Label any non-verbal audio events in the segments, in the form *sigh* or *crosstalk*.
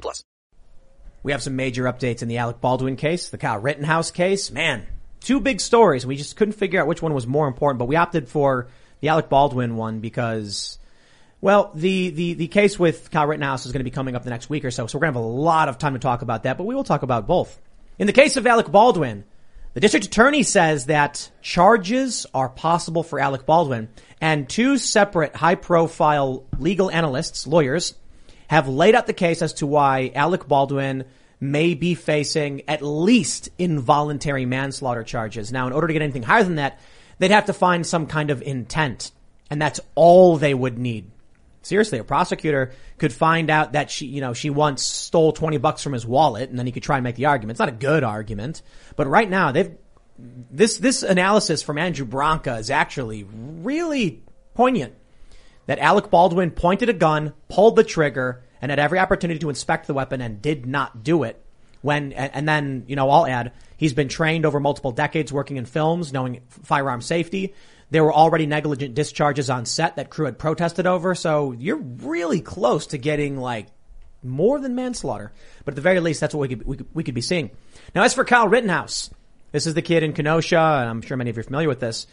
plus. We have some major updates in the Alec Baldwin case, the Kyle Rittenhouse case. Man, two big stories. We just couldn't figure out which one was more important, but we opted for the Alec Baldwin one because, well, the, the, the case with Kyle Rittenhouse is going to be coming up the next week or so, so we're going to have a lot of time to talk about that, but we will talk about both. In the case of Alec Baldwin, the district attorney says that charges are possible for Alec Baldwin and two separate high profile legal analysts, lawyers, have laid out the case as to why Alec Baldwin may be facing at least involuntary manslaughter charges. Now, in order to get anything higher than that, they'd have to find some kind of intent. And that's all they would need. Seriously, a prosecutor could find out that she, you know, she once stole 20 bucks from his wallet and then he could try and make the argument. It's not a good argument, but right now they've, this, this analysis from Andrew Branca is actually really poignant that Alec Baldwin pointed a gun, pulled the trigger, and had every opportunity to inspect the weapon and did not do it. When, and, then, you know, I'll add, he's been trained over multiple decades working in films, knowing firearm safety. There were already negligent discharges on set that crew had protested over, so you're really close to getting like more than manslaughter. But at the very least, that's what we could, we could, we could be seeing. Now, as for Kyle Rittenhouse, this is the kid in Kenosha, and I'm sure many of you are familiar with this.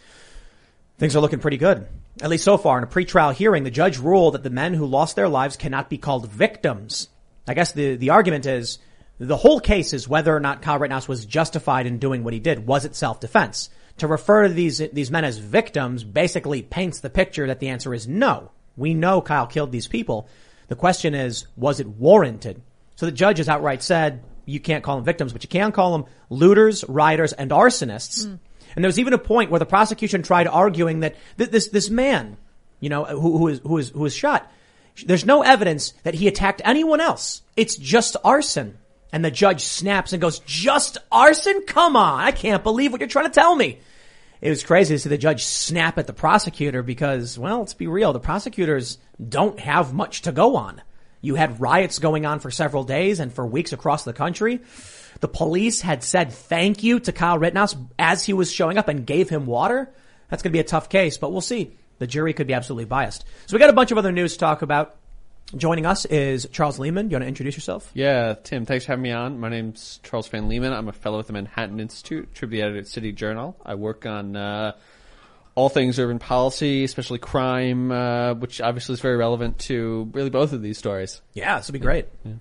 Things are looking pretty good. At least so far. In a pretrial hearing, the judge ruled that the men who lost their lives cannot be called victims. I guess the, the argument is the whole case is whether or not Kyle Rittenhouse was justified in doing what he did. Was it self-defense? To refer to these, these men as victims basically paints the picture that the answer is no. We know Kyle killed these people. The question is, was it warranted? So the judge has outright said, you can't call them victims, but you can call them looters, rioters, and arsonists. Mm. And there was even a point where the prosecution tried arguing that th- this, this man, you know, who, who is, who is, who was shot, there's no evidence that he attacked anyone else. It's just arson. And the judge snaps and goes, just arson? Come on. I can't believe what you're trying to tell me. It was crazy to see the judge snap at the prosecutor because, well, let's be real. The prosecutors don't have much to go on. You had riots going on for several days and for weeks across the country. The police had said thank you to Kyle Rittenhouse as he was showing up and gave him water. That's going to be a tough case, but we'll see. The jury could be absolutely biased. So we got a bunch of other news to talk about. Joining us is Charles Lehman. Do you want to introduce yourself? Yeah, Tim, thanks for having me on. My name's Charles Fain Lehman. I'm a fellow at the Manhattan Institute, tribute editor at City Journal. I work on uh, all things urban policy, especially crime, uh, which obviously is very relevant to really both of these stories. Yeah, this will be great. Yeah.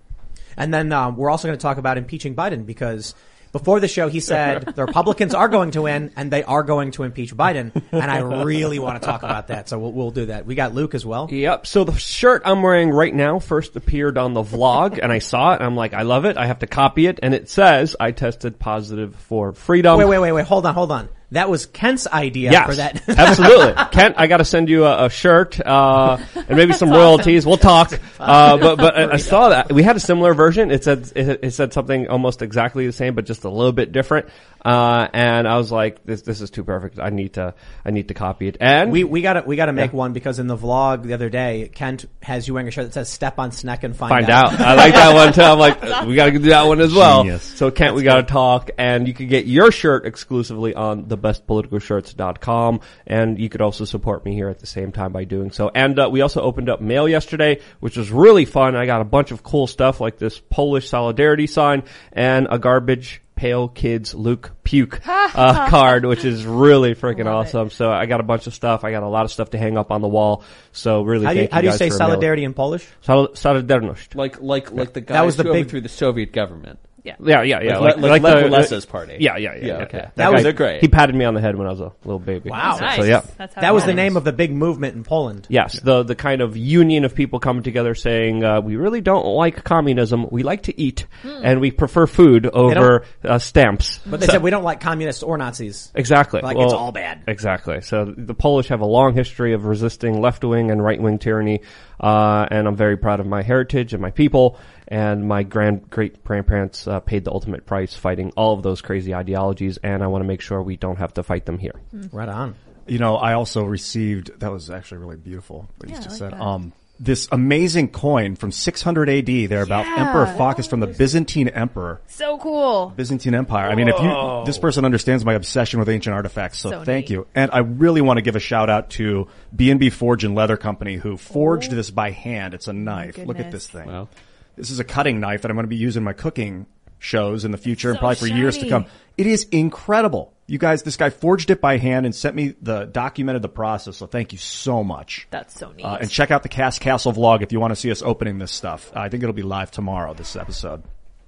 And then um, we're also going to talk about impeaching Biden because before the show he said *laughs* the Republicans are going to win and they are going to impeach Biden, and I really want to talk about that. So we'll, we'll do that. We got Luke as well. Yep. So the shirt I'm wearing right now first appeared on the vlog, and I saw it, and I'm like, I love it. I have to copy it, and it says I tested positive for freedom. Wait, wait, wait, wait. Hold on, hold on. That was Kent's idea yes, for that. *laughs* absolutely. Kent, I gotta send you a, a shirt, uh, and maybe some royalties. We'll talk. *laughs* Uh, but, but I, I saw that. We had a similar version. It said, it, it, said something almost exactly the same, but just a little bit different. Uh, and I was like, this, this is too perfect. I need to, I need to copy it. And we, we gotta, we gotta make yeah. one because in the vlog the other day, Kent has you wearing a shirt that says step on Sneck and find, find out. out. I like that one too. I'm like, *laughs* we gotta do that one as well. Genius. So Kent, That's we gotta talk and you can get your shirt exclusively on thebestpoliticalshirts.com and you could also support me here at the same time by doing so. And, uh, we also opened up mail yesterday, which was really fun. I got a bunch of cool stuff like this Polish solidarity sign and a garbage Pale Kids Luke Puke *laughs* uh, card, which is really freaking awesome. It. So I got a bunch of stuff. I got a lot of stuff to hang up on the wall. So really, how do you, how do you say solidarity in Polish? Sol- solidarność. Like like like the guys that was the big through the Soviet government. Yeah. Yeah, yeah, yeah. Like, like, like, like the, party. Yeah, yeah, yeah. yeah okay. That, that was great. He patted me on the head when I was a little baby. Wow. So, nice. so yeah. that was the name of the big movement in Poland. Yes, yeah. the the kind of union of people coming together saying, uh, we really don't like communism. We like to eat, hmm. and we prefer food over uh, stamps. But they so, said we don't like communists or Nazis. Exactly. Like well, it's all bad. Exactly. So the Polish have a long history of resisting left wing and right wing tyranny, uh, and I'm very proud of my heritage and my people and my grand great grandparents uh, paid the ultimate price fighting all of those crazy ideologies, and I want to make sure we don't have to fight them here. Right on. You know, I also received that was actually really beautiful what you just like said. that. Um, this amazing coin from 600 AD. They're about Yeah. Emperor Phocas from the Byzantine Emperor, So cool. Byzantine Empire. I mean, if you this person understands my obsession with ancient artifacts, so, So thank neat. you. And I really want to give a shout out to B and B Forge and Leather Company who forged this by hand. It's a knife. Look at this thing. Wow. This is a cutting knife that I'm going to be using my cooking shows in the future and probably for years to come. It is incredible. You guys, this guy forged it by hand and sent me the documented the process. So thank you so much. That's so neat. Uh, and check out the Cast Castle vlog if you want to see us opening this stuff. I think it'll be live tomorrow. This episode.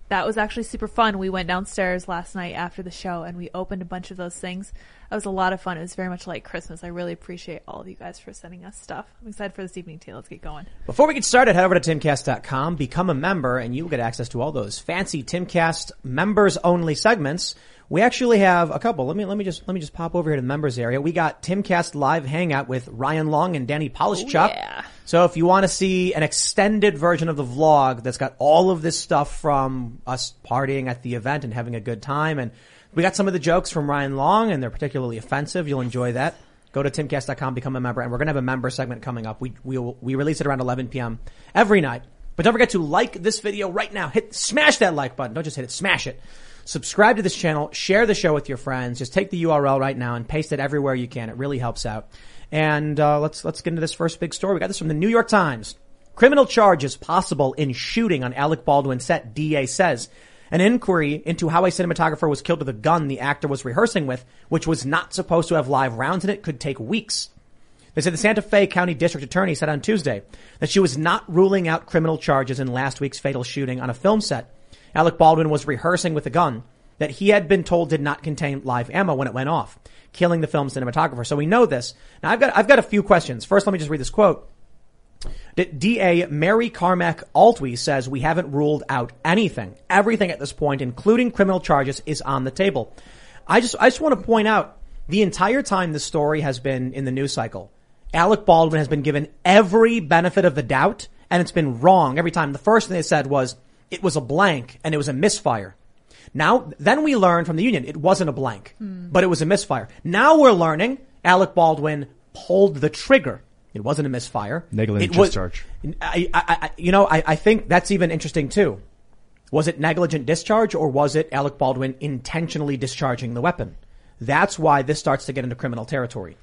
that was actually super fun. We went downstairs last night after the show and we opened a bunch of those things. That was a lot of fun. It was very much like Christmas. I really appreciate all of you guys for sending us stuff. I'm excited for this evening too. Let's get going. Before we get started, head over to timcast.com, become a member, and you will get access to all those fancy Timcast members only segments. We actually have a couple. Let me let me just let me just pop over here to the members area. We got Timcast live hangout with Ryan Long and Danny Polishchuk. Oh, yeah. So if you want to see an extended version of the vlog that's got all of this stuff from us partying at the event and having a good time, and we got some of the jokes from Ryan Long, and they're particularly offensive. You'll enjoy that. Go to timcast.com, become a member, and we're going to have a member segment coming up. We we we release it around 11 p.m. every night. But don't forget to like this video right now. Hit smash that like button. Don't just hit it, smash it. Subscribe to this channel. Share the show with your friends. Just take the URL right now and paste it everywhere you can. It really helps out. And uh, let's let's get into this first big story. We got this from the New York Times. Criminal charges possible in shooting on Alec Baldwin set. DA says. An inquiry into how a cinematographer was killed with a gun the actor was rehearsing with, which was not supposed to have live rounds in it, could take weeks. They said the Santa Fe County District Attorney said on Tuesday that she was not ruling out criminal charges in last week's fatal shooting on a film set. Alec Baldwin was rehearsing with a gun that he had been told did not contain live ammo when it went off, killing the film cinematographer. So we know this. Now I've got, I've got a few questions. First, let me just read this quote. DA Mary Carmack Altwies says we haven't ruled out anything. Everything at this point, including criminal charges, is on the table. I just, I just want to point out the entire time this story has been in the news cycle, Alec Baldwin has been given every benefit of the doubt and it's been wrong every time. The first thing they said was it was a blank and it was a misfire. Now, then we learned from the union it wasn't a blank, hmm. but it was a misfire. Now we're learning Alec Baldwin pulled the trigger. It wasn't a misfire. Negligent It discharge. I, I, I, you know, I, I think that's even interesting too. Was it negligent discharge or was it Alec Baldwin intentionally discharging the weapon? That's why this starts to get into criminal territory.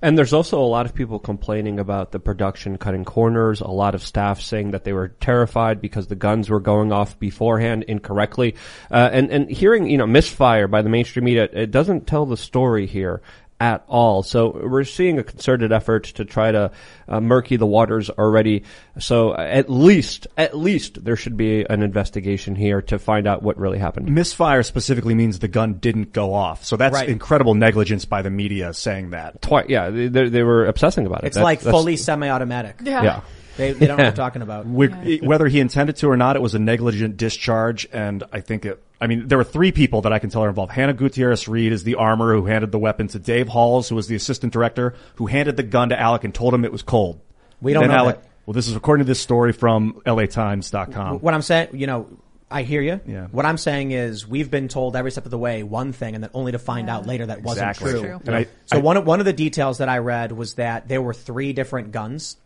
And there's also a lot of people complaining about the production cutting corners, a lot of staff saying that they were terrified because the guns were going off beforehand incorrectly. Uh, and, and hearing, you know, misfire by the mainstream media, it doesn't tell the story here at all. So we're seeing a concerted effort to try to uh, murky the waters already. So at least, at least there should be an investigation here to find out what really happened. Misfire specifically means the gun didn't go off. So that's Right. incredible negligence by the media saying that. Twice, yeah, they, they they were obsessing about it. It's That- like that's- fully semi-automatic. Yeah. They, they don't know what *laughs* they're talking about. We- Whether he intended to or not, it was a negligent discharge, and I think it. I mean, there were three people that I can tell are involved. Hannah Gutierrez Reed is the armorer who handed the weapon to Dave Halls, who was the assistant director, who handed the gun to Alec and told him it was cold. We don't Then know Alec. that. Well, this is according to this story from LATimes.com. What I'm saying, you know, I hear you. Yeah. What I'm saying is we've been told every step of the way one thing and then only to find out later that wasn't Exactly. true. True. And I, So I- one of, one of the details that I read was that there were three different guns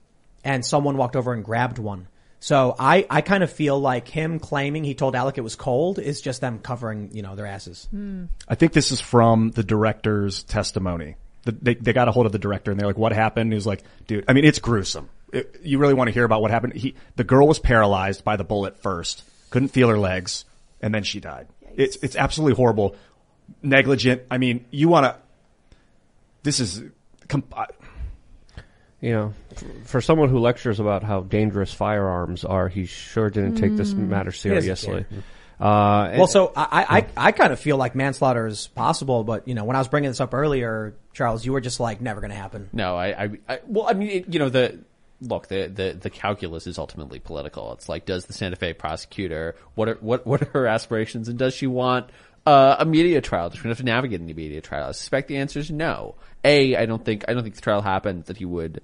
and someone walked over and grabbed one. So I, I kind of feel like him claiming he told Alec it was cold is just them covering, you know, their asses. I think this is from the director's testimony. The, they, they got a hold of the director and they're like, what happened? He's like, dude, I mean, it's gruesome. It- you really want to hear about what happened? He, the girl was paralyzed by the bullet first, couldn't feel her legs, and then she died. It's, it's absolutely horrible. Negligent. I mean, you want to, this is, comp- I- you know, for someone who lectures about how dangerous firearms are, he sure didn't take this matter seriously. Uh, and- Well, so I, I, I kind of feel like manslaughter is possible, but you know, when I was bringing this up earlier, Charles, you were just like, never going to happen. No, I, I, I well, I mean, it, you know, the look, the, the the calculus is ultimately political. It's like, does the Santa Fe prosecutor what are what what are her aspirations, and does she want uh, a media trial? Does she have to navigate any media trial? I suspect the answer is no. A, I don't think I don't think the trial happened that he would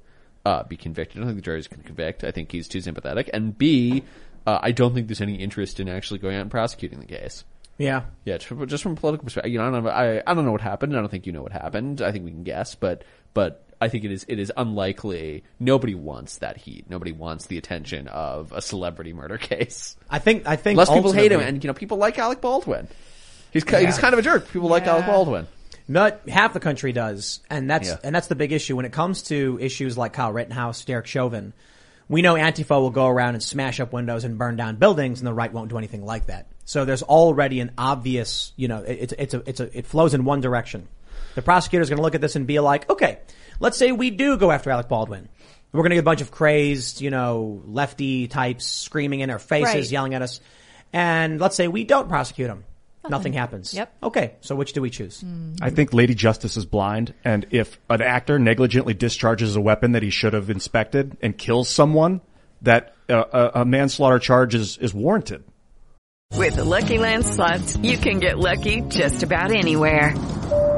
uh, be convicted. I don't think the jury's going to convict. I think he's too sympathetic. And B. uh, I don't think there's any interest in actually going out and prosecuting the case. Yeah. Yeah, just from, a political perspective, you know, I don't know, I, I don't know what happened. I don't think you know what happened. I think we can guess, but but I think it is it is unlikely. Nobody wants that heat. Nobody wants the attention of a celebrity murder *laughs* case. I think I think Less people hate him, and you know, people like Alec Baldwin. He's ki- he's kind of a jerk. People like Alec Baldwin. Not half the country does, and that's Yeah. and that's the big issue when it comes to issues like Kyle Rittenhouse, Derek Chauvin. We know Antifa will go around and smash up windows and burn down buildings, and the right won't do anything like that. So there's already an obvious, you know, it- it's it's a it's a it flows in one direction. The prosecutor's going to look at this and be like, okay, let's say we do go after Alec Baldwin. We're going to get a bunch of crazed, you know, lefty types screaming in our faces, Right. yelling at us, and let's say we don't prosecute him. Nothing happens. Yep. Okay, so which do we choose? I think Lady Justice is blind, and if an actor negligently discharges a weapon that he should have inspected and kills someone, that uh, a, a manslaughter charge is, is warranted. With the Lucky Land slots, you can get lucky just about anywhere.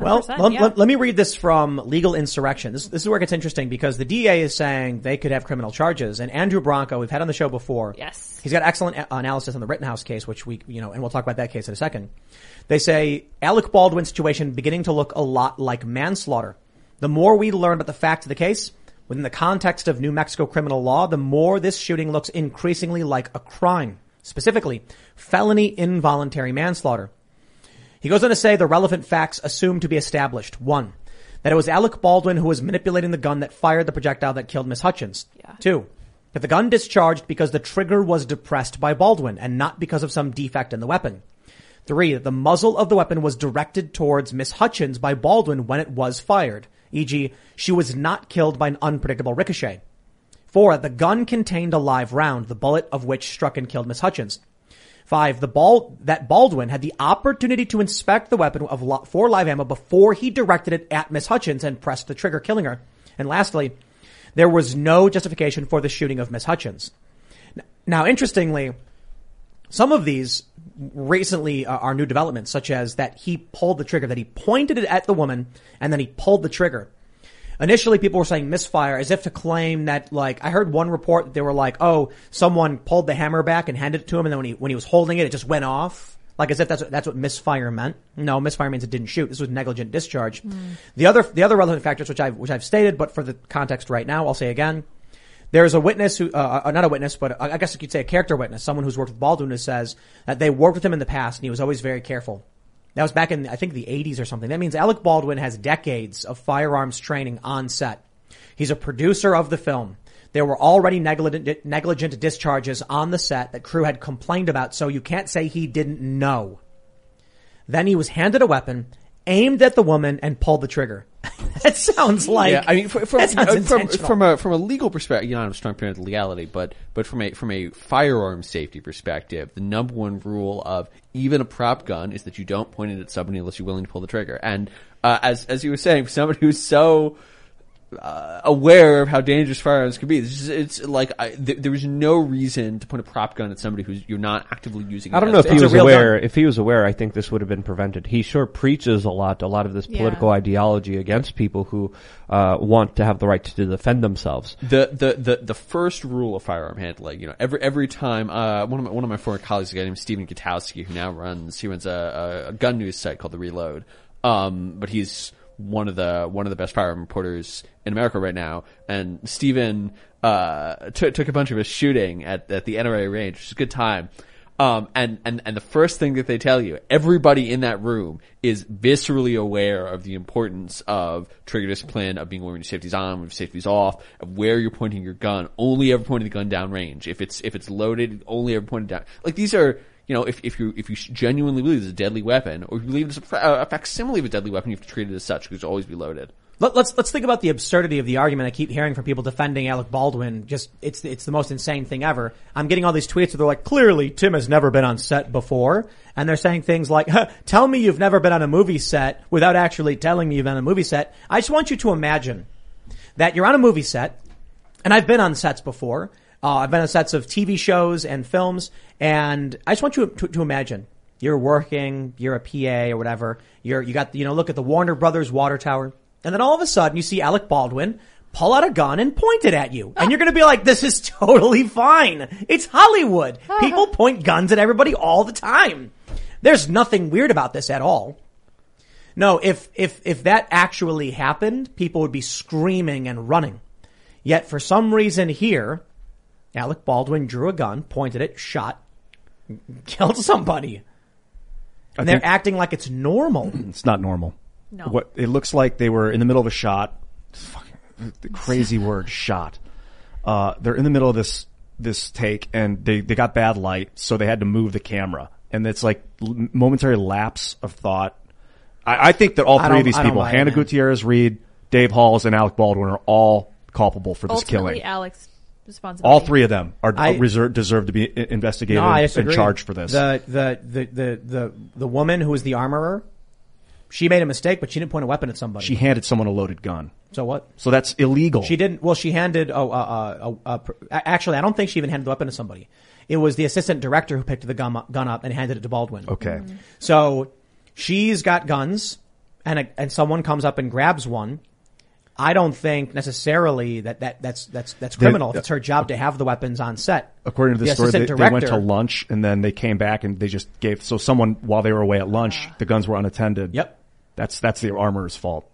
Well, 100%, let, yeah. let- let me read this from Legal Insurrection. This, this is where it gets interesting because the DA is saying they could have criminal charges, and Andrew Branca, we've had on the show before. Yes. He's got excellent analysis on the Rittenhouse case, which we, you know, and we'll talk about that case in a second. They say Alec Baldwin's situation beginning to look a lot like manslaughter. The more we learn about the facts of the case, within the context of New Mexico criminal law, the more this shooting looks increasingly like a crime. Specifically, felony involuntary manslaughter. He goes on to say the relevant facts assumed to be established. One, that it was Alec Baldwin who was manipulating the gun that fired the projectile that killed Miss Hutchins. Yeah. Two, that the gun discharged because the trigger was depressed by Baldwin and not because of some defect in the weapon. Three, that the muzzle of the weapon was directed towards Miss Hutchins by Baldwin when it was fired. E.g., she was not killed by an unpredictable ricochet. Four, the gun contained a live round, the bullet of which struck and killed Miss Hutchins. Five, the ball that Baldwin had the opportunity to inspect the weapon of li- for live ammo before he directed it at Miss Hutchins and pressed the trigger, killing her. And lastly, there was no justification for the shooting of Miss Hutchins. Now, interestingly, some of these recently uh, are new developments, such as that he pulled the trigger, that he pointed it at the woman, and then he pulled the trigger. Initially, people were saying misfire as if to claim that, like, I heard one report that they were like, oh, someone pulled the hammer back and handed it to him, and then when he, when he was holding it, it just went off. Like as if that's what, that's what misfire meant. No, misfire means it didn't shoot. This was negligent discharge. The other, the other relevant factors, which I've, which I've stated, but for the context right now, I'll say again. There's a witness who, uh, uh, not a witness, but I guess you could say a character witness, someone who's worked with Baldwin who says that they worked with him in the past and he was always very careful. That was back in, I think, the 80s or something. That means Alec Baldwin has decades of firearms training on set. He's a producer of the film. There were already negligent, negligent discharges on the set that crew had complained about, so you can't say he didn't know. Then he was handed a weapon, aimed at the woman, and pulled the trigger. *laughs* that sounds like yeah, I mean, from from, uh, from, from a from a legal perspective, you know, I'm a strong parent of legality, but but from a from a firearm safety perspective, the number one rule of even a prop gun is that you don't point it at somebody unless you're willing to pull the trigger. And uh, as as you were saying, for somebody who's so uh, aware of how dangerous firearms can be. It's, just, it's like I, th- there was no reason to point a prop gun at somebody who's you're not actively using. I don't know if It's he a was aware. gun. If he was aware, I think this would have been prevented. He sure preaches a lot, a lot of this Yeah. political ideology against people who uh, want to have the right to defend themselves. the, the, the, the first rule of firearm handling, you know, every, every time, uh, one of my, one of my former colleagues, a guy named Stephen Gutowski, who now runs, he runs a, a, a gun news site called The Reload. Um, but he's one of the, one of the best firearm reporters in America right now. And Stephen, uh, took, took a bunch of us shooting at, at the NRA range, which is a good time. Um, and, and, and the first thing that they tell you, everybody in that room is viscerally aware of the importance of trigger discipline, of being wearing your safeties on, with your safeties off, of where you're pointing your gun, only ever pointing the gun down range. If it's, if it's loaded, only ever pointed down. Like these are, you know, if, if you, if you genuinely believe it's a deadly weapon, or you believe it's a, a facsimile of a deadly weapon, you have to treat it as such because it'll always be loaded. Let, let's let's think about the absurdity of the argument I keep hearing from people defending Alec Baldwin. Just it's it's the most insane thing ever. I'm getting all these tweets where they're like, clearly Tim has never been on set before, and they're saying things like, huh, "Tell me you've never been on a movie set without actually telling me you've been on a movie set." I just want you to imagine that you're on a movie set, and I've been on sets before. Uh, I've been on sets of TV shows and films, and I just want you to, to imagine you're working, you're a PA or whatever. You're you got you know look at the Warner Brothers water tower. And then all of a sudden you see Alec Baldwin pull out a gun and point it at you. And you're going to be like, this is totally fine. It's Hollywood. *laughs* People point guns at everybody all the time. There's nothing weird about this at all. No, if, if, if that actually happened, people would be screaming and running. Yet for some reason here, Alec Baldwin drew a gun, pointed it, shot, killed somebody. And they're think- acting like it's normal. It's not normal. No. What it looks like they were in the middle of a shot. Fucking, the crazy *laughs* word shot. Uh, they're in the middle of this this take and they they got bad light, so they had to move the camera. And it's like l- momentary lapse of thought. I, I think that all I three don't- of these I don't people, buy it, Hannah man. Gutierrez, Reed, Dave Halls, and Alec Baldwin, are all culpable for this Ultimately, killing. Alex responsibility. all three of them are I- reserved, deserve to be investigated No, and charged for this. The, the, the, the, the, the woman who was the armorer, she made a mistake, but she didn't point a weapon at somebody. she handed someone a loaded gun, so what? so that's illegal. She didn't, well, she handed, oh, uh, uh, uh, uh, actually, I don't think she even handed the weapon to somebody. It was the assistant director who picked the gun up, gun up and handed it to Baldwin. Okay. So she's got guns and a, and someone comes up and grabs one. I don't think necessarily that, that that's that's that's criminal. if it's her job to have the weapons on set. According to the, The story, they, they went to lunch and then they came back and they just gave. So someone while they were away at lunch, ah. the guns were unattended. Yep. That's that's the armorer's fault.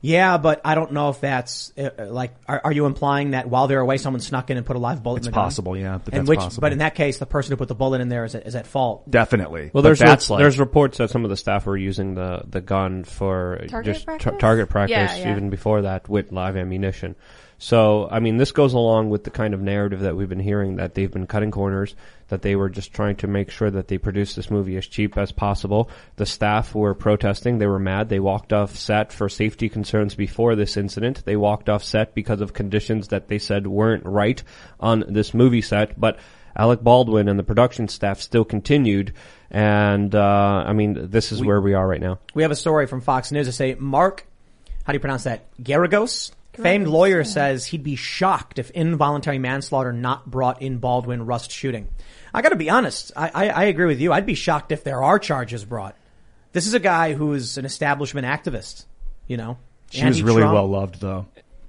Yeah, but I don't know if that's uh, uh, like. Are, are you implying that while they're away, someone snuck in and put a live bullet It's in the gun? possible, yeah, that and that's which, possible. but in that case, the person who put the bullet in there is at, is at fault. Definitely. Well, there's that's re- like, there's reports that some of the staff were using the, the gun for Target just practice? target practice Yeah, yeah. even before that with live ammunition. So, I mean, this goes along with the kind of narrative that we've been hearing that they've been cutting corners, that they were just trying to make sure that they produced this movie as cheap as possible. The staff were protesting. They were mad. They walked off set for safety concerns before this incident. They walked off set because of conditions that they said weren't right on this movie set, but Alec Baldwin and the production staff still continued. And, uh, I mean, this is where we are right now. We have a story from Fox News to say Mark, how do you pronounce that? Garagos, famed lawyer, says he'd be shocked if involuntary manslaughter not brought in Baldwin Rust shooting. I got to be honest. I, I, I agree with you. I'd be shocked if there are charges brought. This is a guy who's an establishment activist. You know, she was really Anti-Trump. well loved though.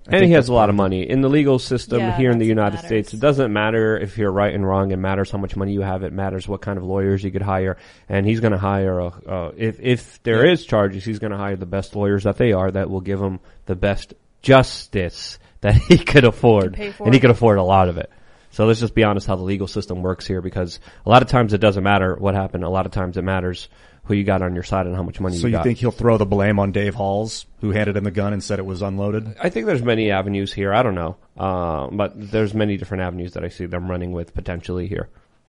I and he has a lot of money in the legal system Yeah, here in the United matters. States. It doesn't matter if you're right and wrong. It matters how much money you have. It matters what kind of lawyers you could hire. And he's going to hire a, uh, if if there is charges, he's going to hire the best lawyers that they are that will give him the best justice that he could afford, and he could afford a lot of it. So let's just be honest how the legal system works here, because a lot of times it doesn't matter what happened. A lot of times it matters who you got on your side and how much money So you you think he'll throw the blame on Dave Halls, who handed him the gun and said it was unloaded? I think there's many avenues here. I don't know, uh, but there's many different avenues that I see them running with potentially here.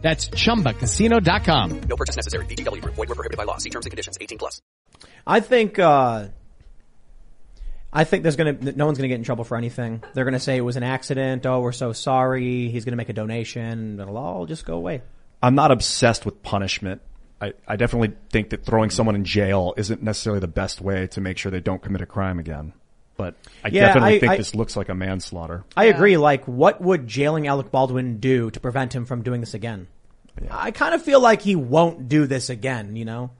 That's ChumbaCasino.com. No purchase necessary. VGW Group. Void were prohibited by law. See terms and conditions. 18 plus. I think, uh, I think there's gonna, no one's gonna get in trouble for anything. They're gonna say it was an accident. Oh, we're so sorry. He's gonna make a donation. It'll all just go away. I'm not obsessed with punishment. I, I definitely think that throwing someone in jail isn't necessarily the best way to make sure they don't commit a crime again. But I Yeah, definitely I- think I- this looks like a manslaughter. I agree. Like, what would jailing Alec Baldwin do to prevent him from doing this again? I kind of feel like he won't do this again, you know?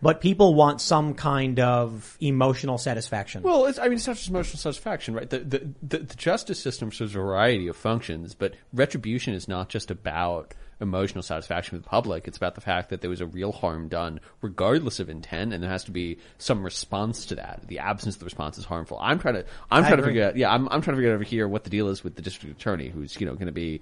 But people want some kind of emotional satisfaction. Well, it's, I mean, it's not just emotional satisfaction, right? The, the, the, the justice system serves a variety of functions, but retribution is not just about emotional satisfaction with the public. It's about the fact that there was a real harm done, regardless of intent, and there has to be some response to that. The absence of the response is harmful. I'm trying to, I'm I trying to figure out, yeah, I'm, I'm trying to figure out over here what the deal is with the district attorney, who's, you know, going to be,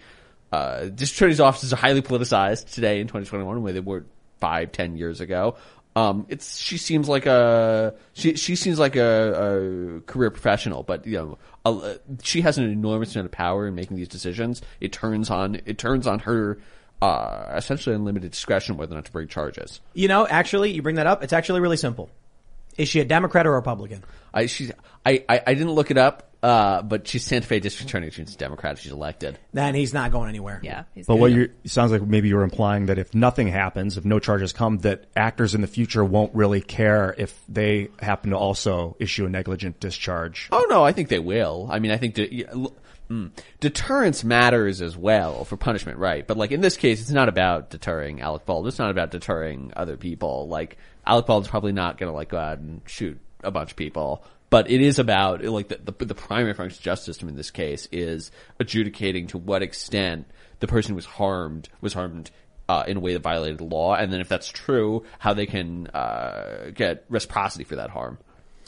uh, district attorney's offices are highly politicized today in 2021, where they were five, ten years ago. Um, it's she seems like a she she seems like a, a career professional, but you know a, she has an enormous amount of power in making these decisions. It turns on it turns on her uh, essentially unlimited discretion whether or not to bring charges. you know, actually, you bring that up. It's actually really simple. Is she a Democrat or a Republican? I she I, I, I didn't look it up, uh, but she's Santa Fe district attorney. She's a Democrat. She's elected. Then he's not going anywhere. Yeah. He's But good. what you sounds like maybe you're implying that if nothing happens, if no charges come, that actors in the future won't really care if they happen to also issue a negligent discharge. Oh no, I think they will. I mean, I think de- yeah, l- mm, deterrence matters as well for punishment, right? But like in this case, it's not about deterring Alec Baldwin. It's not about deterring other people. Like Alec Baldwin's probably not going to like go out and shoot a bunch of people. But it is about like the, the the primary function of justice system in this case is adjudicating to what extent the person was harmed was harmed uh, in a way that violated the law, and then if that's true, how they can uh, get reciprocity for that harm.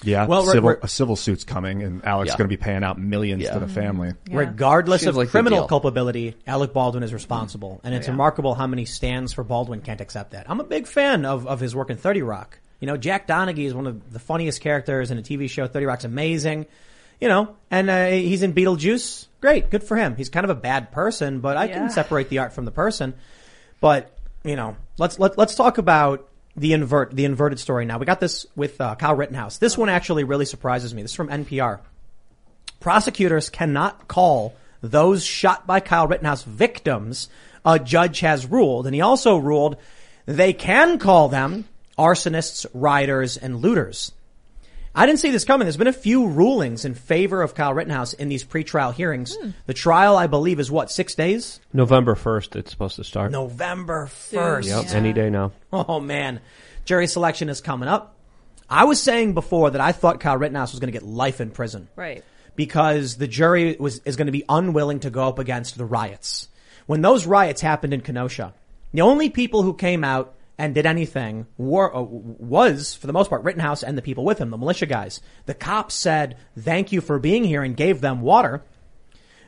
Yeah, Well, civil, we're- a civil suit's coming, and Alex Yeah. going to be paying out millions Yeah. to the family. Yeah. Regardless Seems of like criminal culpability, Alec Baldwin is responsible. And it's remarkable how many stands for Baldwin can't accept that. I'm a big fan of, of his work in 30 Rock. You know, Jack Donaghy is one of the funniest characters in a TV show. 30 Rock's amazing. You know, and uh, he's in Beetlejuice. Great, good for him. He's kind of a bad person, but I Yeah. can separate the art from the person. But, you know, let's, let, let's talk about the invert, the inverted story now. We got this with uh, Kyle Rittenhouse. This one actually really surprises me. This is from NPR prosecutors cannot call those shot by Kyle Rittenhouse victims, a judge has ruled. And he also ruled they can call them arsonists, rioters, and looters. I didn't see this coming. There's been a few rulings in favor of Kyle Rittenhouse in these pretrial hearings. Hmm. The trial, I believe, is what, six days? November 1st, it's supposed to start. November 1st. Yep, Yeah. any day now. Oh man, jury selection is coming up. I was saying before that I thought Kyle Rittenhouse was going to get life in prison. Right. because the jury was is going to be unwilling to go up against the riots. When those riots happened in Kenosha, the only people who came out and did anything uh, was for the most part Rittenhouse and the people with him, the militia guys. The cops said thank you for being here and gave them water.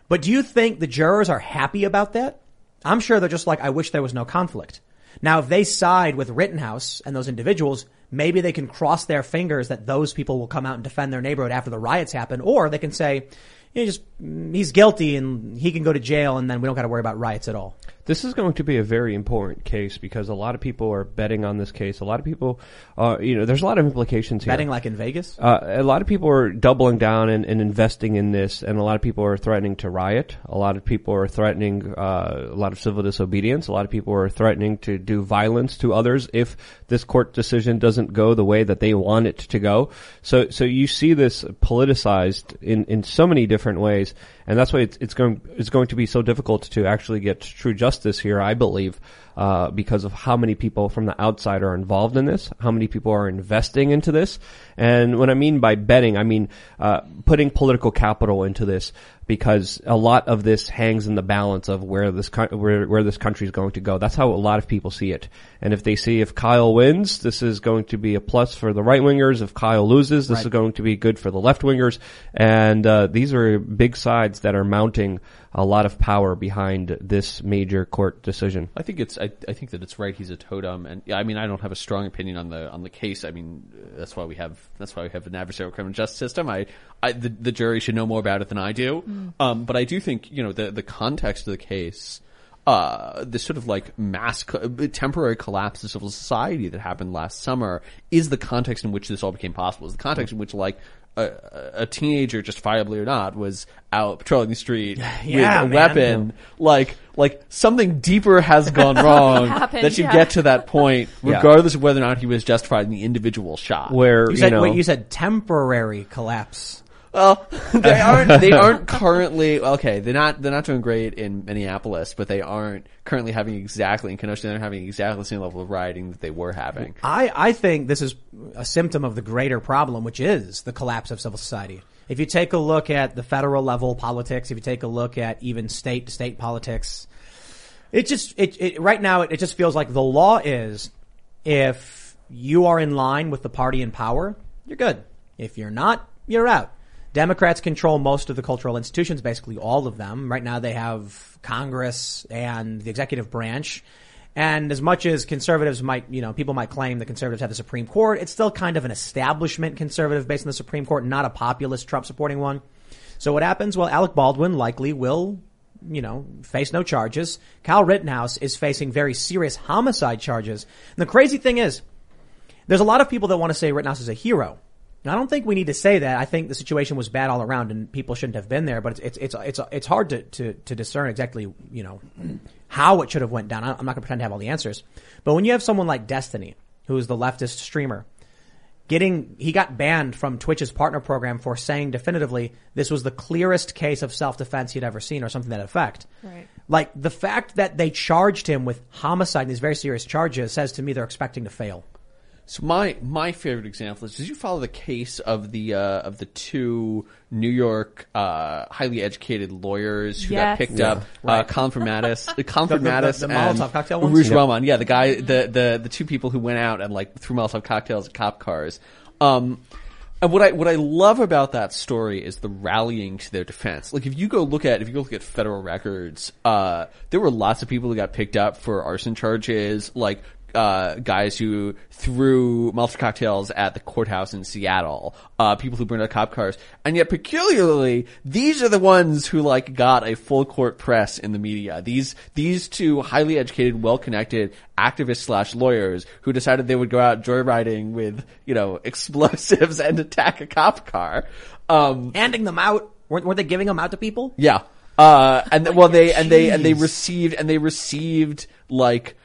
But do you think the jurors are happy about that? I'm sure they're just like, I wish there was no conflict. Now, if they side with Rittenhouse and those individuals, maybe they can cross their fingers that those people will come out and defend their neighborhood after the riots happen, or they can say, just mm, he's guilty and he can go to jail, and then we don't got to worry about riots at all. This is going to be a very important case because a lot of people are betting on this case. A lot of people, uh, you know, there's a lot of implications here. Betting like in Vegas. Uh, a lot of people are doubling down and, and investing in this, and a lot of people are threatening to riot. A lot of people are threatening uh, a lot of civil disobedience. A lot of people are threatening to do violence to others if this court decision doesn't go the way that they want it to go. So, so you see this politicized in, in so many different ways, and that's why it's, it's going it's going to be so difficult to actually get true justice here. I believe. Uh, because of how many people from the outside are involved in this, how many people are investing into this, and what I mean by betting, I mean uh, putting political capital into this, because a lot of this hangs in the balance of where this where where this country is going to go. That's how a lot of people see it. And if they see if Kyle wins, this is going to be a plus for the right wingers. If Kyle loses, this is going to be good for the left wingers. And uh, these are big sides that are mounting a lot of power behind this major court decision. I think it's. I, I think that it's right. He's a totem, and yeah, I mean, I don't have a strong opinion on the on the case. I mean, that's why we have that's why we have an adversarial criminal justice system. I, I the, the jury should know more about it than I do. Um, but I do think you know the the context of the case. Uh, this sort of like mass co- temporary collapse of civil society that happened last summer is the context in which this all became possible. Is the context in which like a, a teenager, justifiably or not, was out patrolling the street *laughs* Yeah, with a man. weapon. Like, like something deeper has *laughs* gone wrong Happened, that you yeah. get to that point, *laughs* Yeah. regardless of whether or not he was justified in the individual shot. Where You said, know, wait, you said temporary collapse. Well, oh. *laughs* they aren't. They aren't currently okay. They're not. They're not doing great in Minneapolis, but they aren't currently having exactly in Kenosha. They're having exactly the same level of rioting that they were having. I, I think this is a symptom of the greater problem, which is the collapse of civil society. If you take a look at the federal level politics, if you take a look at even state to state politics, it just, it, it right now, it, it just feels like the law is if you are in line with the party in power, you're good. If you're not, you're out. Democrats control most of the cultural institutions, basically all of them. Right now they have Congress and the executive branch. And as much as conservatives might, you know, people might claim the conservatives have the Supreme Court, it's still kind of an establishment conservative based on the Supreme Court, not a populist Trump supporting one. So what happens? Well, Alec Baldwin likely will, you know, face no charges. Kyle Rittenhouse is facing very serious homicide charges. And the crazy thing is, there's a lot of people that want to say Rittenhouse is a hero. And I don't think we need to say that. I think the situation was bad all around and people shouldn't have been there, but it's, it's, it's, it's, it's hard to, to, to discern exactly, you know, how it should have went down. I'm not going to pretend to have all the answers. But when you have someone like Destiny, who is the leftist streamer, getting, he got banned from Twitch's partner program for saying definitively this was the clearest case of self-defense he'd ever seen or something to that effect. Right. Like the fact that they charged him with homicide and these very serious charges says to me they're expecting to fail. So my my favorite example is: Did you follow the case of the uh, of the two New York uh, highly educated lawyers who got picked Yeah. up? Uh, Colinford Mattis, uh, Colinford The- the- the- Mattis, the and Molotov cocktail ones? Rouge Yep. Rahman. Yeah, the guy, the the the two people who went out and like threw Molotov cocktails at cop cars. Um, and what I what I love about that story is the rallying to their defense. Like if you go look at if you go look at federal records, uh, there were lots of people who got picked up for arson charges, like uh, guys who threw Molotov cocktails at the courthouse in Seattle, uh, people who burned out cop cars, and yet peculiarly, these are the ones who like got a full court press in the media. These these two highly educated, well connected activists slash lawyers who decided they would go out joyriding with you know *laughs* explosives and attack a cop car. Um, Handing them out. Weren't, weren't they giving them out to people? yeah. Uh, and th- well, they, and they, and they received, and they received like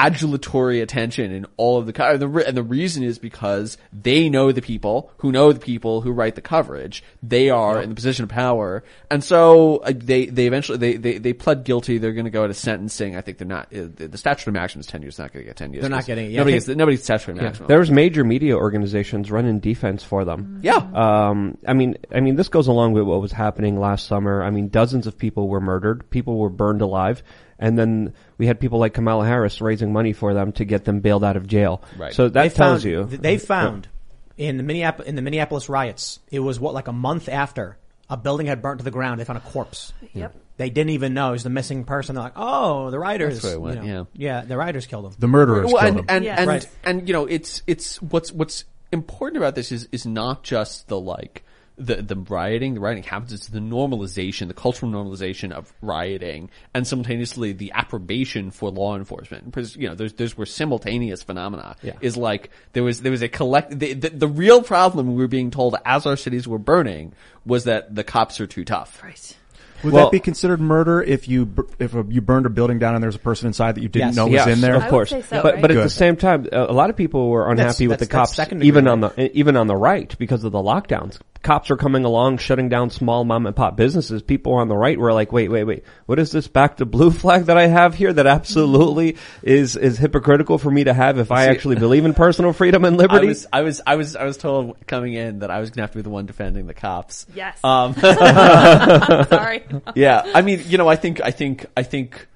adulatory attention in all of the, and the, and the reason is because they know the people who know the people who write the coverage. They are in the position of power. And so uh, they, they eventually, they, they, they pled guilty. They're going to go to sentencing. I think they're not, uh, the the statutory maximum is 10 years. Not going to get 10 years. They're not getting it. Yeah, Nobody gets, think- nobody's statutory maximum. There's major media organizations running defense for them. Yeah. Um, I mean, I mean, this goes along with what was happening last summer. I mean, dozens of people were murdered, people were burned alive, and then we had people like Kamala Harris raising money for them to get them bailed out of jail. Right. So that they tells found, you they found in the Minneapolis in the Minneapolis riots. It was what like a month after a building had burnt to the ground. They found a corpse. Yep. They didn't even know it was the missing person. They're like, oh, the rioters. That's where it went, you know. yeah, the rioters killed him. The murderers well, killed and him. and Yes. and, Right. and you know it's it's what's what's important about this is is not just the like the the rioting the rioting happens it's the normalization the cultural normalization of rioting and simultaneously the approbation for law enforcement because you know there's there's were simultaneous phenomena Yeah. is like there was there was a collect the, the the real problem we were being told as our cities were burning was that the cops are too tough Right. Would Well- that be considered murder if you if a, you burned a building down and there's a person inside that you didn't Yes. know Yes, was in there? of I would course. say so, but right? but at Good. the same time, a a lot of people were unhappy with the that's- that's cops, even on the even on the right because of the lockdowns. Cops are coming along, shutting down small mom and pop businesses. People on the right were like, "Wait, wait, wait! What is this back to blue *laughs* flag that I have here? That absolutely is is hypocritical for me to have if I actually believe in personal freedom and I was, I was, I was, I was told coming in that I was gonna have to be the one defending the cops. Yes. Um, *laughs* Sorry. *laughs* yeah, I mean, you know, I think, I think, I think.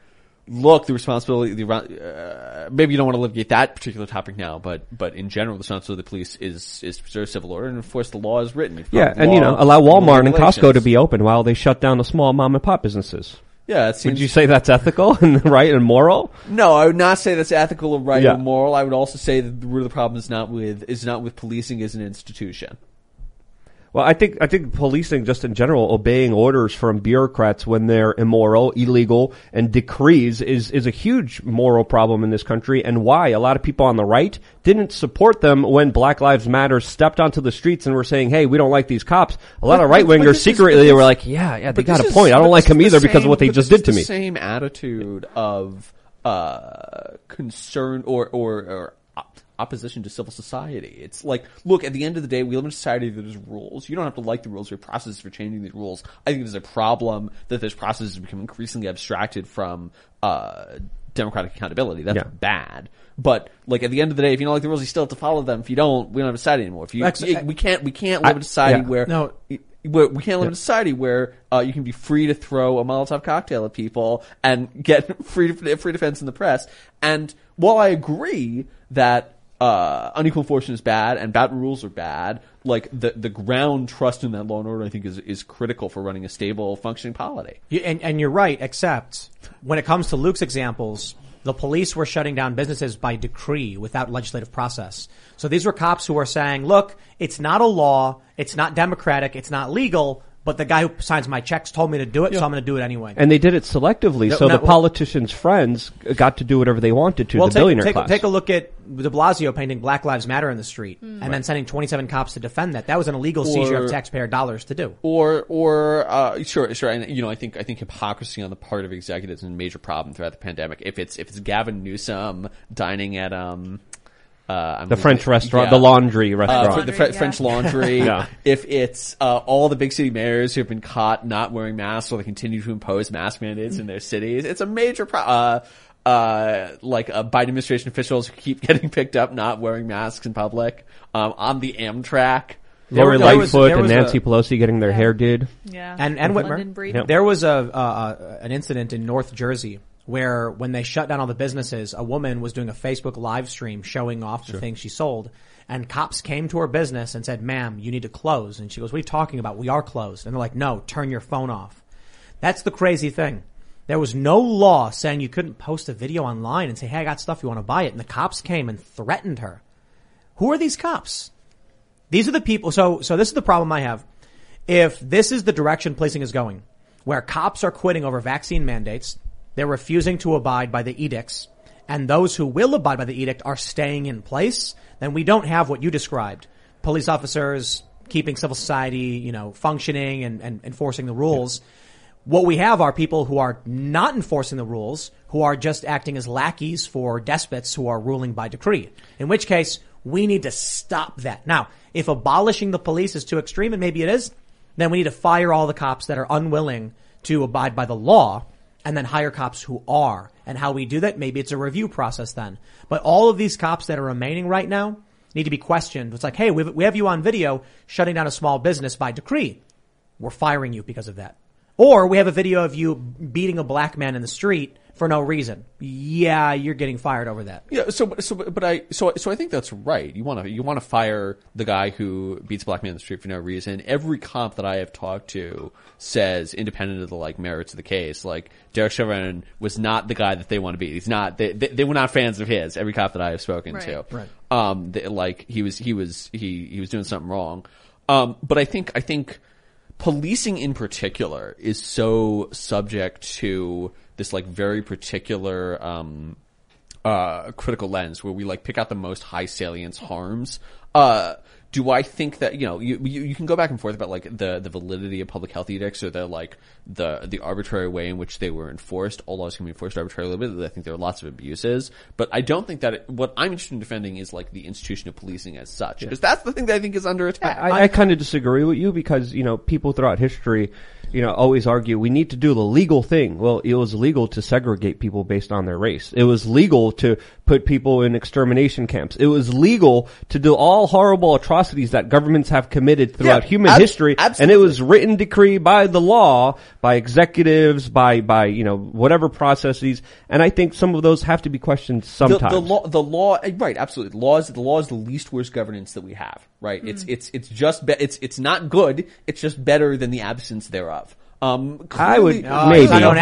Look, the responsibility, the uh, maybe you don't want to litigate that particular topic now, but but in general, the responsibility of the police is is to preserve civil order and enforce the law as written. Yeah, and you know, allow Walmart and. Costco to be open while they shut down the small mom and pop businesses. Yeah, it seems. Would you say that's ethical *laughs* and right and moral? No, I would not say that's ethical or right Yeah. or moral. I would also say that the root of the problem is not with is not with policing as an institution. Well, I think I think policing, just in general, obeying orders from bureaucrats when they're immoral, illegal, and decrees is is a huge moral problem in this country, and why a lot of people on the right didn't support them when Black Lives Matter stepped onto the streets and were saying, "Hey, we don't like these cops." A lot But- of right wingers is- secretly they were like, "Yeah, yeah, they got a is- point. I don't like them is the either because of what they just did to is me." Same attitude of uh, concern or or, or opposition to civil society. It's like, look, at the end of the day, we live in a society that has rules. You don't have to like the rules or processes for changing these rules. I think there's a problem that those processes become increasingly abstracted from uh, democratic accountability. That's Yeah. bad. But like at the end of the day, if you don't like the rules, you still have to follow them. If you don't, we don't have a society anymore. If you, we can't, we can't live in a society yeah. where No. where we can't live in a society where uh, you can be free to throw a Molotov cocktail at people and get *laughs* free free defense in the press. And while I agree that uh, unequal fortune is bad and bad rules are bad, like the the ground trust in that law and order, I think is is critical for running a stable, functioning polity. And, and you're right, except when it comes to Luke's examples, the police were shutting down businesses by decree without legislative process. So these were cops who were saying, look, it's not a law, it's not democratic, it's not legal, but the guy who signs my checks told me to do it, so I'm going to do it anyway. And they did it selectively, No, so no, the politicians' friends got to do whatever they wanted to. well, the take, billionaire take, class. take a look at De Blasio painting Black Lives Matter in the street and then sending 27 cops to defend that. That was an illegal seizure of taxpayer dollars to do. Or, or, uh, sure, sure. And, you know, I think, I think hypocrisy on the part of executives is a major problem throughout the pandemic. If it's, if it's Gavin Newsom dining at, um, uh, I'm the French restaurant, Yeah. the laundry Uh, restaurant. for the Fre- Yeah. French Laundry. *laughs* Yeah. If it's uh, all the big city mayors who have been caught not wearing masks, or they continue to impose mask mandates in their cities, it's a major pro- uh, uh, like uh, Biden administration officials who keep *laughs* getting picked up not wearing masks in public um, on the Amtrak. Lori there was- Lightfoot there and was a- Nancy Pelosi getting their hair did. Yeah. And and London Whitmer. Breed. There was a uh, uh, an incident in North Jersey where when they shut down all the businesses, a woman was doing a Facebook live stream showing off the things she sold. And cops came to her business and said, ma'am, you need to close. And she goes, what are you talking about? We are closed. And they're like, no, turn your phone off. That's the crazy thing. There was no law saying you couldn't post a video online and say, hey, I got stuff, you want to buy it? And the cops came and threatened her. Who are these cops? These are the people. So, so this is the problem I have. If this is the direction policing is going, where cops are quitting over vaccine mandates, they're refusing to abide by the edicts, and those who will abide by the edict are staying in place, then we don't have what you described. Police officers keeping civil society, you know, functioning and, and enforcing the rules. What we have are people who are not enforcing the rules, who are just acting as lackeys for despots who are ruling by decree. In which case, we need to stop that. Now, if abolishing the police is too extreme, and maybe it is, then we need to fire all the cops that are unwilling to abide by the law and then hire cops who are. And how we do that, maybe it's a review process then. But all of these cops that are remaining right now need to be questioned. It's like, hey, we have, we have you on video shutting down a small business by decree. We're firing you because of that. Or we have a video of you beating a black man in the street for no reason. Yeah, you're getting fired over that. Yeah, so so but I so so I think that's right. You want to you want to fire the guy who beats black man in the street for no reason. Every cop that I have talked to says, independent of the like merits of the case, like Derek Chauvin was not the guy that they want to be. He's not. They, they, they were not fans of his. Every cop that I have spoken Right. to, Right. Um, they, like he was he was he he was doing something wrong. Um, but I think I think policing in particular is so subject to this like very particular um uh critical lens where we like pick out the most high salience harms uh do I think that you know you, you you can go back and forth about like the the validity of public health edicts or the like the the arbitrary way in which they were enforced? All laws can be enforced arbitrarily, but I think there are lots of abuses. But I don't think that it, what I'm interested in defending is like the institution of policing as such, because that's the thing that I think is under attack. I, I kind of disagree with you because you know people throughout history, you know, always argue we need to do the legal thing. Well, it was legal to segregate people based on their race. It was legal to put people in extermination camps. It was legal to do all horrible atrocities that governments have committed throughout Yeah, human ab- history, and it was written decree by the law, by executives, by by you know whatever processes. And I think some of those have to be questioned the, sometimes. the law, the law, right? Absolutely, the law is the law is the least worst governance that we have, right? It's hmm. it's it's just be, it's it's not good. It's just better than the absence thereof. Um, I would clearly- Oh, maybe, he's not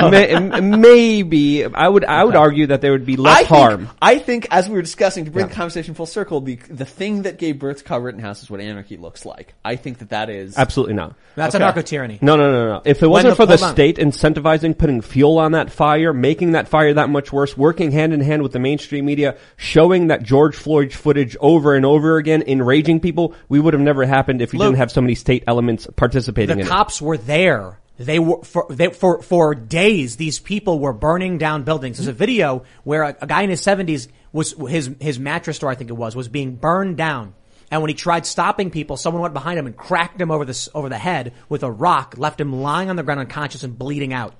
maybe, *laughs* maybe. I would, I would argue that there would be less I think, harm. I think, as we were discussing, to bring the conversation full circle, the the thing that gave birth to Kyle Rittenhouse is what anarchy looks like. I think that that is Absolutely not. That's Okay. anarcho tyranny. No, no, no, no. If it wasn't the- for the hold on. state incentivizing, putting fuel on that fire, making that fire that much worse, working hand in hand with the mainstream media, showing that George Floyd footage over and over again, enraging people, we would have never happened if you Luke, didn't have so many state elements participating The in cops were there. They were for they, for for days. These people were burning down buildings. There's a video where a, a guy in his 70s was his his mattress store, I think it was, was being burned down. And when he tried stopping people, someone went behind him and cracked him over the over the head with a rock, left him lying on the ground unconscious and bleeding out.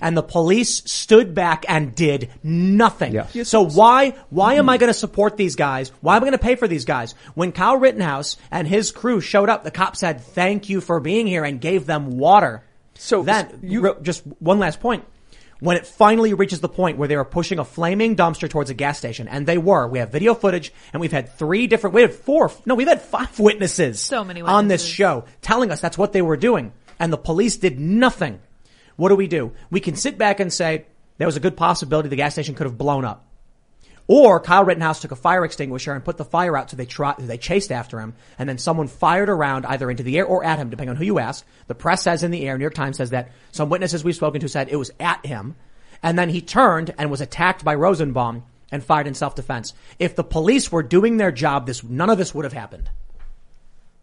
And the police stood back and did nothing. Yeah. So why why am I going to support these guys? Why am I going to pay for these guys? When Kyle Rittenhouse and his crew showed up, the cop said, "Thank you for being here," and gave them water. So- then you- you just one last point. When it finally reaches the point where they were pushing a flaming dumpster towards a gas station, and they were, we have video footage, and we've had three different, we had four, no, we've had five witnesses, So many on this show telling us that's what they were doing, and the police did nothing. What do we do? We can sit back and say there was a good possibility the gas station could have blown up. Or Kyle Rittenhouse took a fire extinguisher and put the fire out so they they chased after him and then someone fired around either into the air or at him, depending on who you ask. The press says in the air, New York Times says that some witnesses we've spoken to said it was at him. And then he turned and was attacked by Rosenbaum and fired in self-defense. If the police were doing their job, this, none of this would have happened.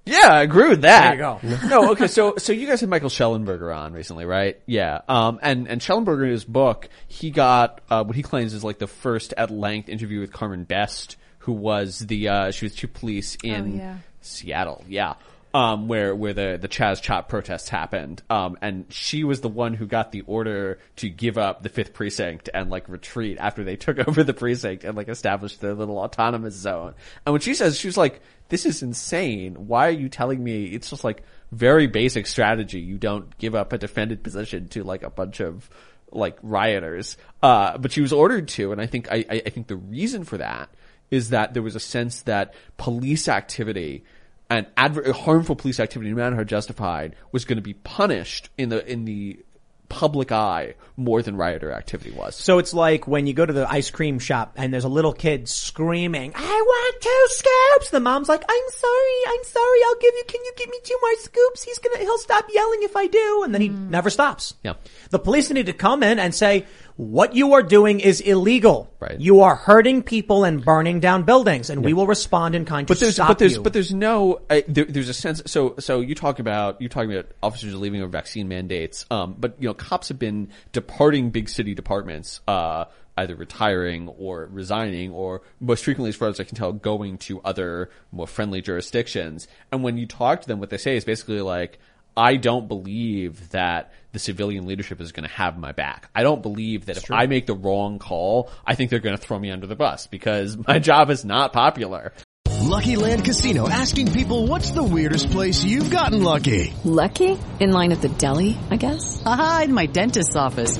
Yeah, I agree with that. There you go. *laughs* no, okay, so so you guys had Michael Shellenberger on recently, right? Yeah. Um and and Shellenberger in his book, he got uh what he claims is like the first at length interview with Carmen Best, who was the uh she was chief police in yeah. Seattle. Yeah. Um, where, where the, the Chaz Chop protests happened. Um, and she was the one who got the order to give up the fifth precinct and like retreat after they *laughs* took over the precinct and like established their little autonomous zone. And when she says, she was like, this is insane. Why are you telling me it's just like very basic strategy. You don't give up a defended position to like a bunch of like rioters. Uh, but she was ordered to, and I think, I, I I think the reason for that is that there was a sense that police activity and adver- harmful police activity, no matter how justified, was going to be punished in the in the public eye more than rioter activity was. So it's like when you go to the ice cream shop and there's a little kid screaming, I want two scoops. The mom's like, I'm sorry, I'm sorry, I'll give you, can you give me two more scoops? He's gonna, he'll stop yelling if I do. And then he mm. never stops. Yeah. The police need to come in and say, what you are doing is illegal. Right. You are hurting people and burning down buildings and we will respond in kind to but there's but there's you. but there's no uh, there, there's a sense so so you talk about you talking about officers leaving over vaccine mandates um but you know cops have been departing big city departments uh either retiring or resigning or most frequently as far as I can tell going to other more friendly jurisdictions and when you talk to them what they say is basically like I don't believe that the civilian leadership is going to have my back. I don't believe that if I make the wrong call, I think they're going to throw me under the bus because *laughs* my job is not popular. Lucky Land Casino asking people what's the weirdest place you've gotten lucky? Lucky? In line at the deli, I guess? Aha, in my dentist's office.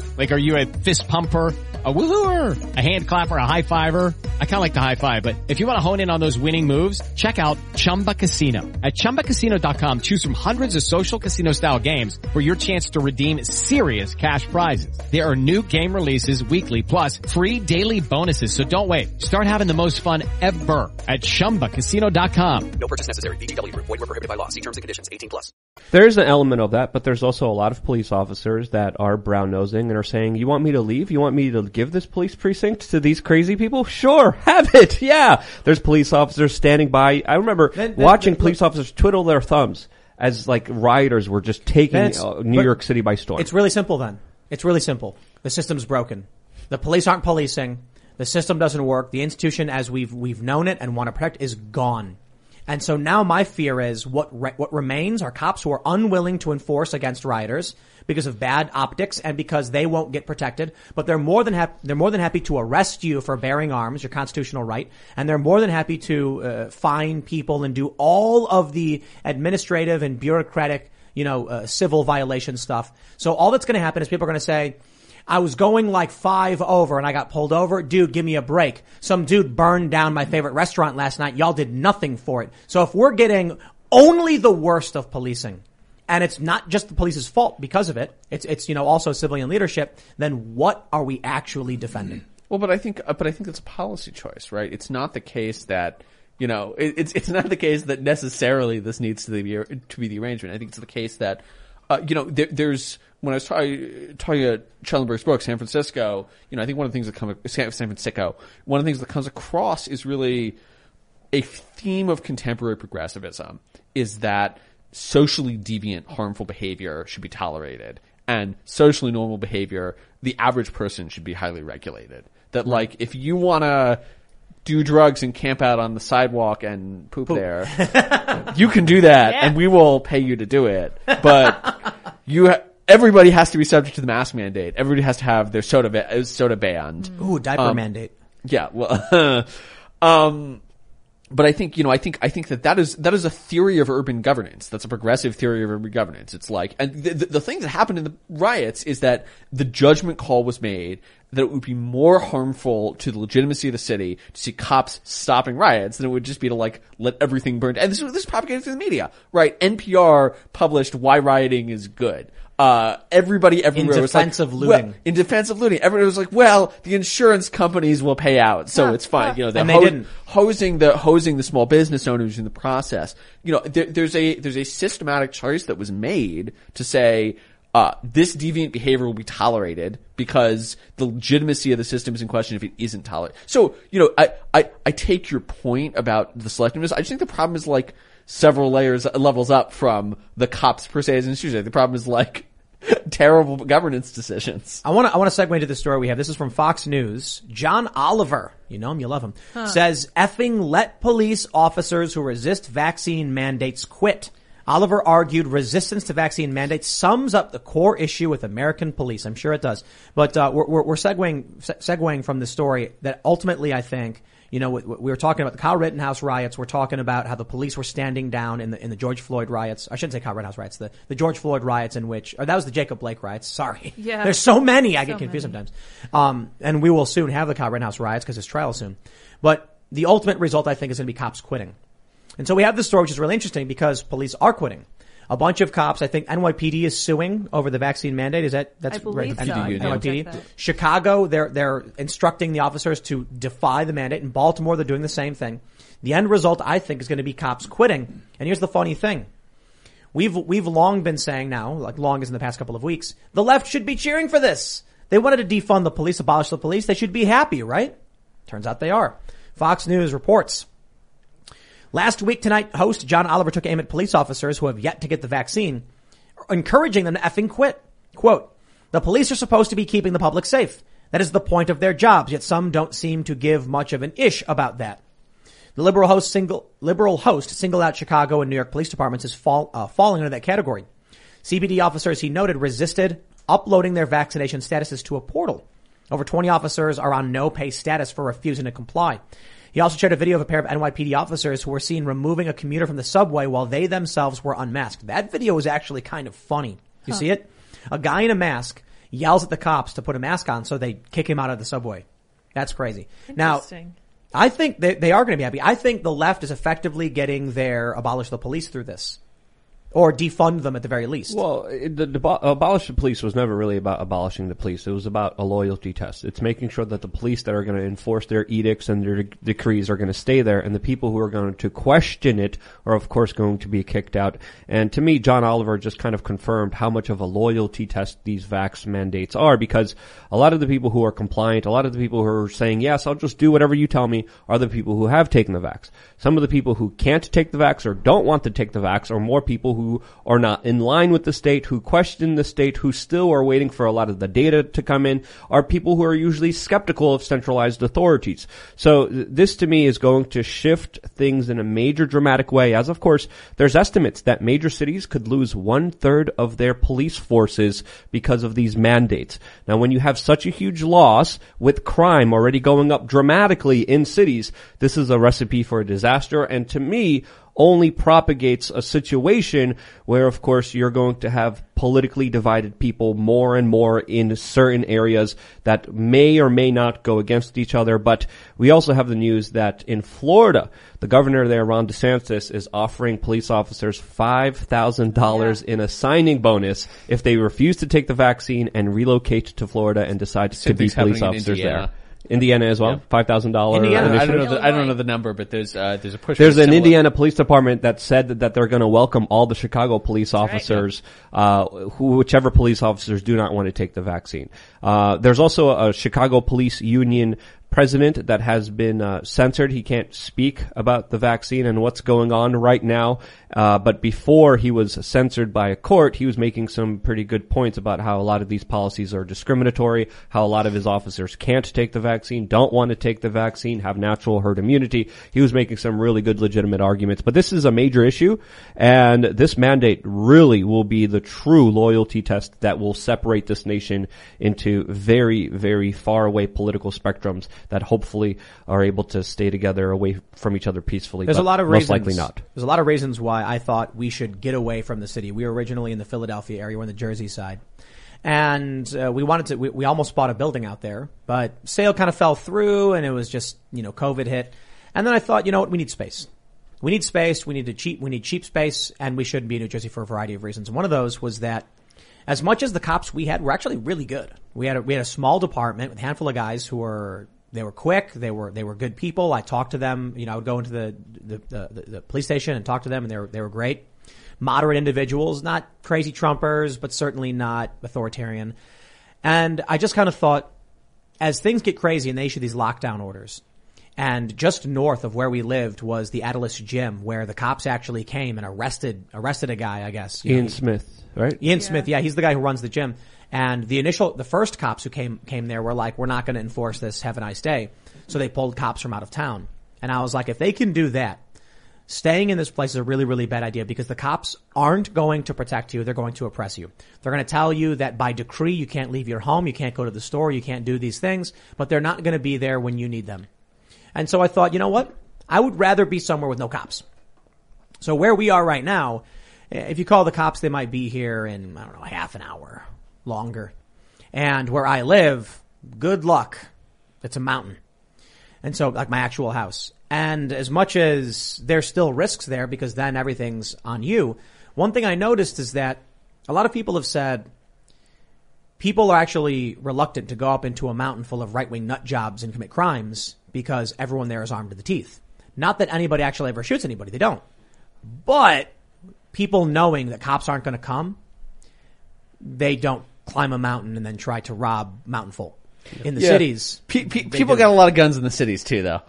Like, are you a fist pumper? A woohooer, a hand clapper, a high fiver. I kind of like the high five, but if you want to hone in on those winning moves, check out Chumba Casino. At ChumbaCasino.com, choose from hundreds of social casino style games for your chance to redeem serious cash prizes. There are new game releases weekly, plus free daily bonuses. So don't wait. Start having the most fun ever at ChumbaCasino.com. No purchase necessary. VGW Group. Void were prohibited by law. See terms and conditions. 18 plus. There's an element of that, but there's also a lot of police officers that are brown nosing and are saying, "You want me to leave? You want me to give this police precinct to these crazy people? Sure, *laughs* have it. Yeah." There's police officers standing by. I remember Then- then- watching then- police officers twiddle their thumbs as like rioters were just taking uh, New York City by storm. It's really simple then. It's really simple. The system's broken. The police aren't policing. The system doesn't work. The institution as we've, we've known it and want to protect is gone. And so now my fear is what, re- what remains are cops who are unwilling to enforce against rioters because of bad optics and because they won't get protected. But they're more than happy, they're more than happy to arrest you for bearing arms, your constitutional right. And they're more than happy to, uh, fine people and do all of the administrative and bureaucratic you know, uh, civil violation stuff. So all that's going to happen is people are going to say, I was going like five over and I got pulled over. Dude, give me a break. Some dude burned down my favorite restaurant last night. Y'all did nothing for it. So if we're getting only the worst of policing, and it's not just the police's fault because of it, it's, it's, you know, also civilian leadership, then what are we actually defending? Well, but I think, uh, but I think that's a policy choice, right? It's not the case that You know, it, it's it's not the case that necessarily this needs to be to be the arrangement. I think it's the case that uh, you know there, there's when I was talking talking at Schellenberg's book, San Francisco. You know, I think one of the things that come San, San Francisco, one of the things that comes across is really a theme of contemporary progressivism is that socially deviant, harmful behavior should be tolerated, and socially normal behavior, the average person should be highly regulated. That like if you want to do drugs and camp out on the sidewalk and poop, there, *laughs* you can do that, Yeah. and we will pay you to do it. But *laughs* you, ha- everybody has to be subject to the mask mandate. Everybody has to have their soda ba- uh, soda banned. Ooh, diaper Um, mandate. Yeah, well, *laughs* um, but I think you know, I think I think that that is that is a theory of urban governance. That's a progressive theory of urban governance. It's like, and the, the, the thing that happened in the riots is that the judgment call was made that it would be more harmful to the legitimacy of the city to see cops stopping riots than it would just be to like let everything burn. And this, was- this is propagated through the media, right? NPR published why rioting is good. Uh, everybody everywhere was like, defense of well- looting. in defense of looting. Everyone was like, well, the insurance companies will pay out, so Yeah, it's fine. yeah. You know, And they ho- didn't. hosing the hosing the small business owners in the process. You know, there, there's a there's a systematic choice that was made to say uh, this deviant behavior will be tolerated because the legitimacy of the system is in question if it isn't tolerated. So you know, I I, I take your point about the selectiveness. I just think the problem is like several layers levels up from the cops per se as an institution. The problem is like *laughs* terrible governance decisions. I want to I want to segue into the story we have. This is from Fox News. John Oliver, you know him, you love him, says effing let police officers who resist vaccine mandates quit. Oliver argued resistance to vaccine mandates sums up the core issue with American police. I'm sure it does. But uh, we're, we're, we're segueing, se- segueing from the story that ultimately I think, you know, we, we were talking about the Kyle Rittenhouse riots. We're talking about how the police were standing down in the, in the George Floyd riots. I shouldn't say Kyle Rittenhouse riots, the, the George Floyd riots in which, or that was the Jacob Blake riots. Sorry. Yeah. *laughs* There's so many. I So get confused many. sometimes. Um, and we will soon have the Kyle Rittenhouse riots because his trial soon. But the ultimate result, I think, is going to be cops quitting. And so we have this story, which is really interesting because police are quitting. A bunch of cops, I think NYPD is suing over the vaccine mandate. Is that, that's I right? so. NYPD. that. Chicago, they're, they're instructing the officers to defy the mandate. In Baltimore, they're doing the same thing. The end result, I think, is going to be cops quitting. And here's the funny thing. We've, we've long been saying now, like long as in the past couple of weeks, the left should be cheering for this. They wanted to defund the police, abolish the police. They should be happy, right? Turns out they are. Fox News reports. Last week tonight, host John Oliver took aim at police officers who have yet to get the vaccine, encouraging them to effing quit. Quote, the police are supposed to be keeping the public safe. That is the point of their jobs, yet some don't seem to give much of an ish about that. The liberal host single, liberal host singled out Chicago and New York police departments as fall, uh, falling under that category. CPD officers, he noted, resisted uploading their vaccination statuses to a portal. Over 20 officers are on no pay status for refusing to comply. He also shared a video of a pair of NYPD officers who were seen removing a commuter from the subway while they themselves were unmasked. That video is actually kind of funny. You see it? A guy in a mask yells at the cops to put a mask on so they kick him out of the subway. That's crazy. Now, I think they, they are going to be happy. I think the left is effectively getting their abolish the police through this. Or defund them at the very least. Well, the abolish the police was never really about abolishing the police. It was about a loyalty test. It's making sure that the police that are going to enforce their edicts and their de- decrees are going to stay there, and the people who are going to question it are, of course, going to be kicked out. And to me, John Oliver just kind of confirmed how much of a loyalty test these vax mandates are, because a lot of the people who are compliant, a lot of the people who are saying, yes, I'll just do whatever you tell me, are the people who have taken the vax. Some of the people who can't take the vax or don't want to take the vax are more people who are not in line with the state, who question the state, who still are waiting for a lot of the data to come in, are people who are usually skeptical of centralized authorities. So th- this to me is going to shift things in a major dramatic way, as of course there's estimates that major cities could lose one third of their police forces because of these mandates. Now when you have such a huge loss with crime already going up dramatically in cities, this is a recipe for a disaster and to me, only propagates a situation where, of course, you're going to have politically divided people more and more in certain areas that may or may not go against each other. But we also have the news that in Florida, the governor there, Ron DeSantis, is offering police officers $5,000 in a signing bonus if they refuse to take the vaccine and relocate to Florida and decide Same to be police officers Indiana. there. Indiana as well, five thousand dollars. Indiana. I don't know. The, I don't know the number, but there's uh, there's a push. There's an similar- Indiana Police Department that said that, that they're going to welcome all the Chicago police officers, uh, who, whichever police officers do not want to take the vaccine. Uh, there's also a Chicago Police Union president that has been uh, censored. He can't speak about the vaccine and what's going on right now. Uh, but before he was censored by a court, he was making some pretty good points about how a lot of these policies are discriminatory, how a lot of his officers can't take the vaccine, don't want to take the vaccine, have natural herd immunity. He was making some really good legitimate arguments. But this is a major issue, and this mandate really will be the true loyalty test that will separate this nation into very, very far away political spectrums that hopefully are able to stay together away from each other peacefully. There's but a lot of most reasons. likely not. There's a lot of reasons why I thought we should get away from the city. We were originally in the Philadelphia area, we're in the Jersey side, and uh, we wanted to. We, we almost bought a building out there, but sale kind of fell through, and it was just you know COVID hit, and then I thought, you know what, we need space. We need space. We need to cheap. We need cheap space, and we shouldn't be in New Jersey for a variety of reasons. One of those was that as much as the cops we had were actually really good. We had a, we had a small department with a handful of guys who were they were quick. They were they were good people. I talked to them. You know, I would go into the the, the, the police station and talk to them, and they were they were great, moderate individuals, not crazy Trumpers, but certainly not authoritarian. And I just kind of thought, as things get crazy and they issue these lockdown orders, and just north of where we lived was the Atilis Gym, where the cops actually came and arrested arrested a guy. I guess you know, Ian Smith, right? Ian Smith, yeah, he's the guy who runs the gym. And the initial, the first cops who came came there were like, "We're not going to enforce this. Have a nice day." So they pulled cops from out of town. And I was like, if they can do that, staying in this place is a really, really bad idea because the cops aren't going to protect you. They're going to oppress you. They're going to tell you that by decree you can't leave your home, you can't go to the store, you can't do these things, but they're not going to be there when you need them. And so I thought, you know what? I would rather be somewhere with no cops. So where we are right now, eh, if you call the cops, they might be here in, I don't know, half an hour longer. And where I live, good luck. It's a mountain. And so, like my actual house. And as much as there's still risks there because then everything's on you, one thing I noticed is that a lot of people have said people are actually reluctant to go up into a mountain full of right-wing nut jobs and commit crimes because everyone there is armed to the teeth. Not that anybody actually ever shoots anybody. They don't. But people knowing that cops aren't going to come, they don't climb a mountain and then try to rob mountain folk. In the Yeah. cities, Pe- pe- people do. got a lot of guns in the cities too, though.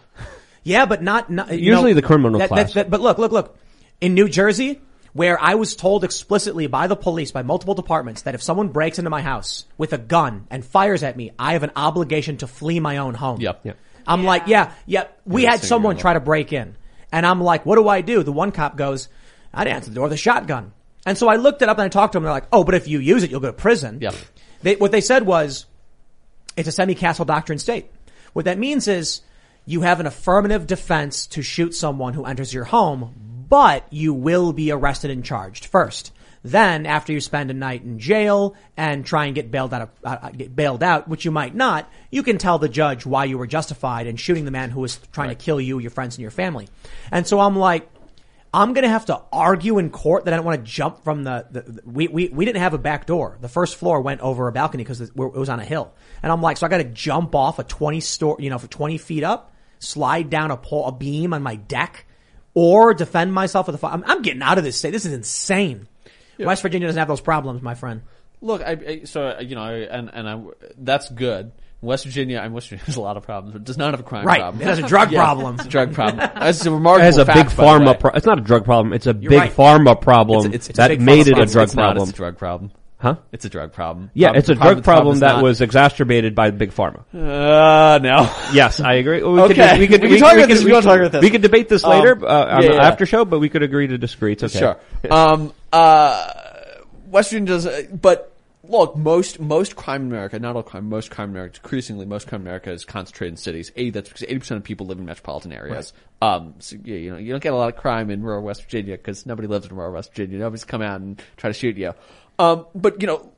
Yeah, but not, not you Usually know, the criminal that- class. that- that- but look, look, look. In New Jersey, where I was told explicitly by the police, by multiple departments, that if someone breaks into my house with a gun and fires at me, I have an obligation to flee my own home. Yep. Yep. I'm like, yeah, yeah. We had someone try to break in, and I'm like, what do I do? The one cop goes, I'd answer the door with a shotgun. And so I looked it up and I talked to them. They're like, oh, but if you use it, you'll go to prison. Yep. They, what they said was, it's a semi-castle doctrine state. What that means is you have an affirmative defense to shoot someone who enters your home, but you will be arrested and charged first. Then, after you spend a night in jail and try and get bailed out, of, uh, get bailed out, which you might not, you can tell the judge why you were justified in shooting the man who was trying to kill you, your friends, and your family. And so I'm like, I'm gonna have to argue in court that I don't want to jump from the, the, the- we, we, we didn't have a back door. The first floor went over a balcony because it was on a hill. And I'm like, so I gotta jump off a 20 store, you know, for 20 feet up, slide down a pole, a beam on my deck, or defend myself with a fire. I'm, I'm getting out of this state. This is insane. West Virginia doesn't have those problems, my friend. Look, I, I so you know, and and I, that's good. West Virginia, I mean, West Virginia has a lot of problems, but does not have a crime Right. problem. It has a drug Yeah, problem. It's a drug problem. *laughs* That's a remarkable It has a fact, big by the way. pharma. Pro- it's not a drug problem. It's a big right. pharma problem It's- it's a that big made it a problem. drug it's not, problem. It's a drug problem. Huh? It's a drug problem. Yeah, Prob- it's a drug problem problem's that not- was exacerbated by big pharma. Uh, no. *laughs* Yes, I agree. We Okay. Could, we could, We can talk about this. could- We can talk about this. We could debate this Um, later uh, on yeah, the yeah. after show, but we could agree to disagree. It's okay. Sure. um, uh, West Virginia does, uh, but look, most most crime in America, not all crime, most crime in America, increasingly most crime in America is concentrated in cities. A, that's because eighty percent of people live in metropolitan areas. Um, so yeah, you know, you don't get a lot of crime in rural West Virginia because nobody lives in rural West Virginia. Nobody's come out and try to shoot you. Um, but you know,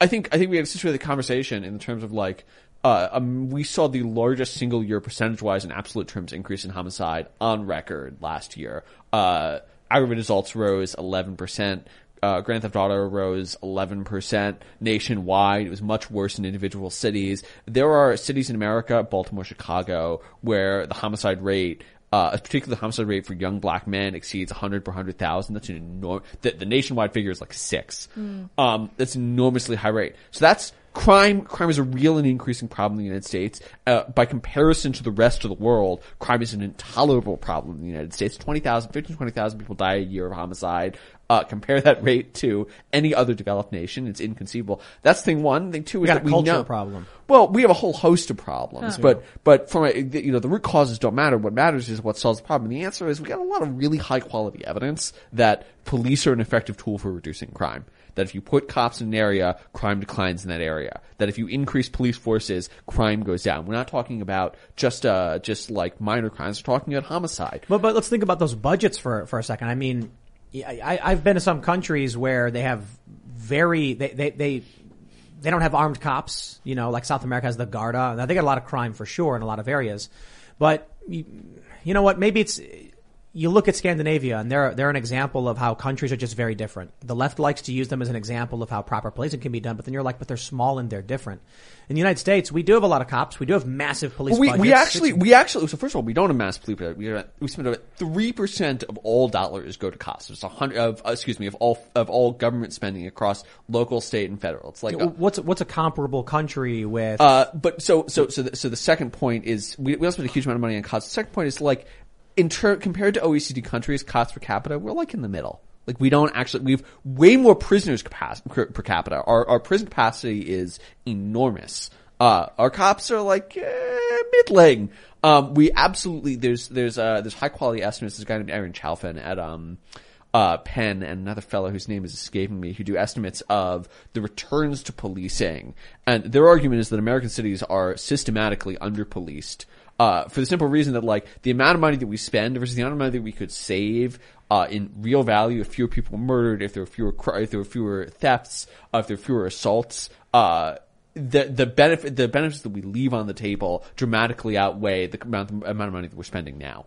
I think I think we had such a conversation in terms of like uh, um, we saw the largest single year percentage wise in absolute terms increase in homicide on record last year. Uh, aggravated assaults rose 11%. Uh, Grand Theft Auto rose 11% nationwide. It was much worse in individual cities. There are cities in America, Baltimore, Chicago, where the homicide rate uh, particularly the homicide rate for young black men exceeds 100 per 100,000. That's an enormous, the, the nationwide figure is like six. Mm. Um, that's an enormously high rate. So that's crime. Crime is a real and increasing problem in the United States. Uh, by comparison to the rest of the world, crime is an intolerable problem in the United States. 20,000, 15, 20,000 people die a year of homicide. Uh, compare that rate to any other developed nation. It's inconceivable. That's thing one. Thing two We is got that a we know, problem. well, we have a whole host of problems, Huh. but but from a, you know the root causes don't matter. What matters is what solves the problem. And the answer is we got a lot of really high quality evidence that police are an effective tool for reducing crime. That if you put cops in an area, crime declines in that area. That if you increase police forces, crime goes down. We're not talking about just uh just like minor crimes. We're talking about homicide. But but let's think about those budgets for for a second. I mean, I, I've been to some countries where they have very they they they. They don't have armed cops, you know, like South America has the Garda. Now they got a lot of crime for sure in a lot of areas, but you, you know what? Maybe it's you look at Scandinavia and they're they're an example of how countries are just very different. The left likes to use them as an example of how proper policing can be done, but then you're like, but they're small and they're different. In the United States, we do have a lot of cops. We do have massive police. Well, we, budgets. we actually, It's- we actually, so first of all, we don't have mass police budget. We, have- we spend about three percent of all dollars go to costs. It's a hundred of, uh, excuse me, of all of all government spending across local, state, and federal. It's like what's what's a comparable country with? Uh, but so so so the, so the second point is we, we also spend a huge amount of money on costs. The second point is like in ter- compared to OECD countries, costs per capita, we're like in the middle. Like we don't actually we've way more prisoners per capita. Our our prison capacity is enormous. Uh, our cops are like eh, middling. Um, we absolutely there's there's uh there's high quality estimates. There's a guy named Aaron Chalfin at um uh, Penn and another fellow whose name is escaping me who do estimates of the returns to policing. And their argument is that American cities are systematically under-policed. Uh, for the simple reason that like the amount of money that we spend versus the amount of money that we could save uh, in real value if fewer people were murdered, if there were fewer if there were fewer thefts, uh, if there were fewer assaults, uh, the the benefit the benefits that we leave on the table dramatically outweigh the amount amount of money that we're spending now.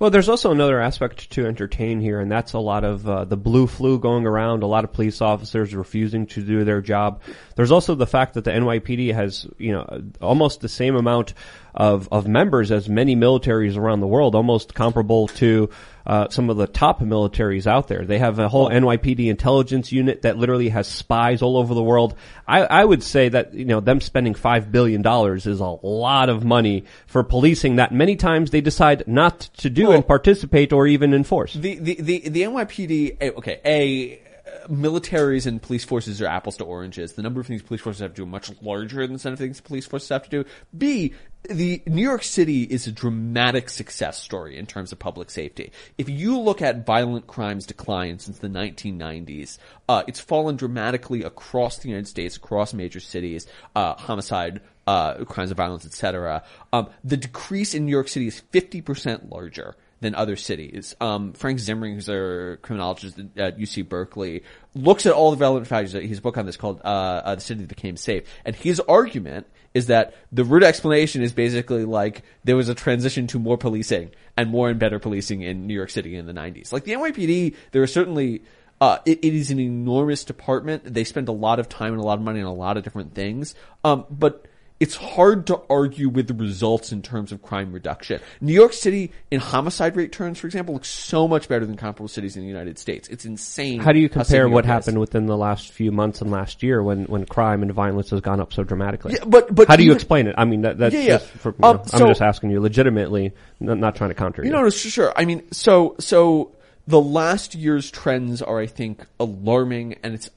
Well, there's also another aspect to entertain here, and that's a lot of uh, the blue flu going around. A lot of police officers refusing to do their job. There's also the fact that the NYPD has, you know, almost the same amount of of members as many militaries around the world, almost comparable to uh, some of the top militaries out there. They have a whole NYPD intelligence unit that literally has spies all over the world. I, I would say that you know them spending five billion dollars is a lot of money for policing that many times they decide not to do and participate or even enforce. The the the, the NYPD. eh, Okay, a militaries and police forces are apples to oranges. The number of things police forces have to do much larger than some of things police forces have to do. B, the New York City is a dramatic success story in terms of public safety. If you look at violent crimes decline since the 1990s, uh, it's fallen dramatically across the United States, across major cities, uh, homicide, uh, crimes of violence, etc. Um, the decrease in New York City is 50% larger than other cities. Um, Frank a criminologist at UC Berkeley, looks at all the relevant factors. Has book on this called uh, uh, "The City That Became Safe," and his argument is that the root explanation is basically like there was a transition to more policing and more and better policing in New York City in the '90s. Like the NYPD, there are certainly. Uh, it, it is an enormous department. They spend a lot of time and a lot of money on a lot of different things. Um, but it's hard to argue with the results in terms of crime reduction. New York City, in homicide rate terms, for example, looks so much better than comparable cities in the United States. It's insane. How do you compare what is. happened within the last few months and last year when, when crime and violence has gone up so dramatically? Yeah, but- but how do you even- explain it? I mean, that, that's Yeah, yeah. just for, you Um, know, so- I'm just asking you legitimately, not trying to counter you. You know, no, sure. I mean, so so the last year's trends are, I think, alarming, and it's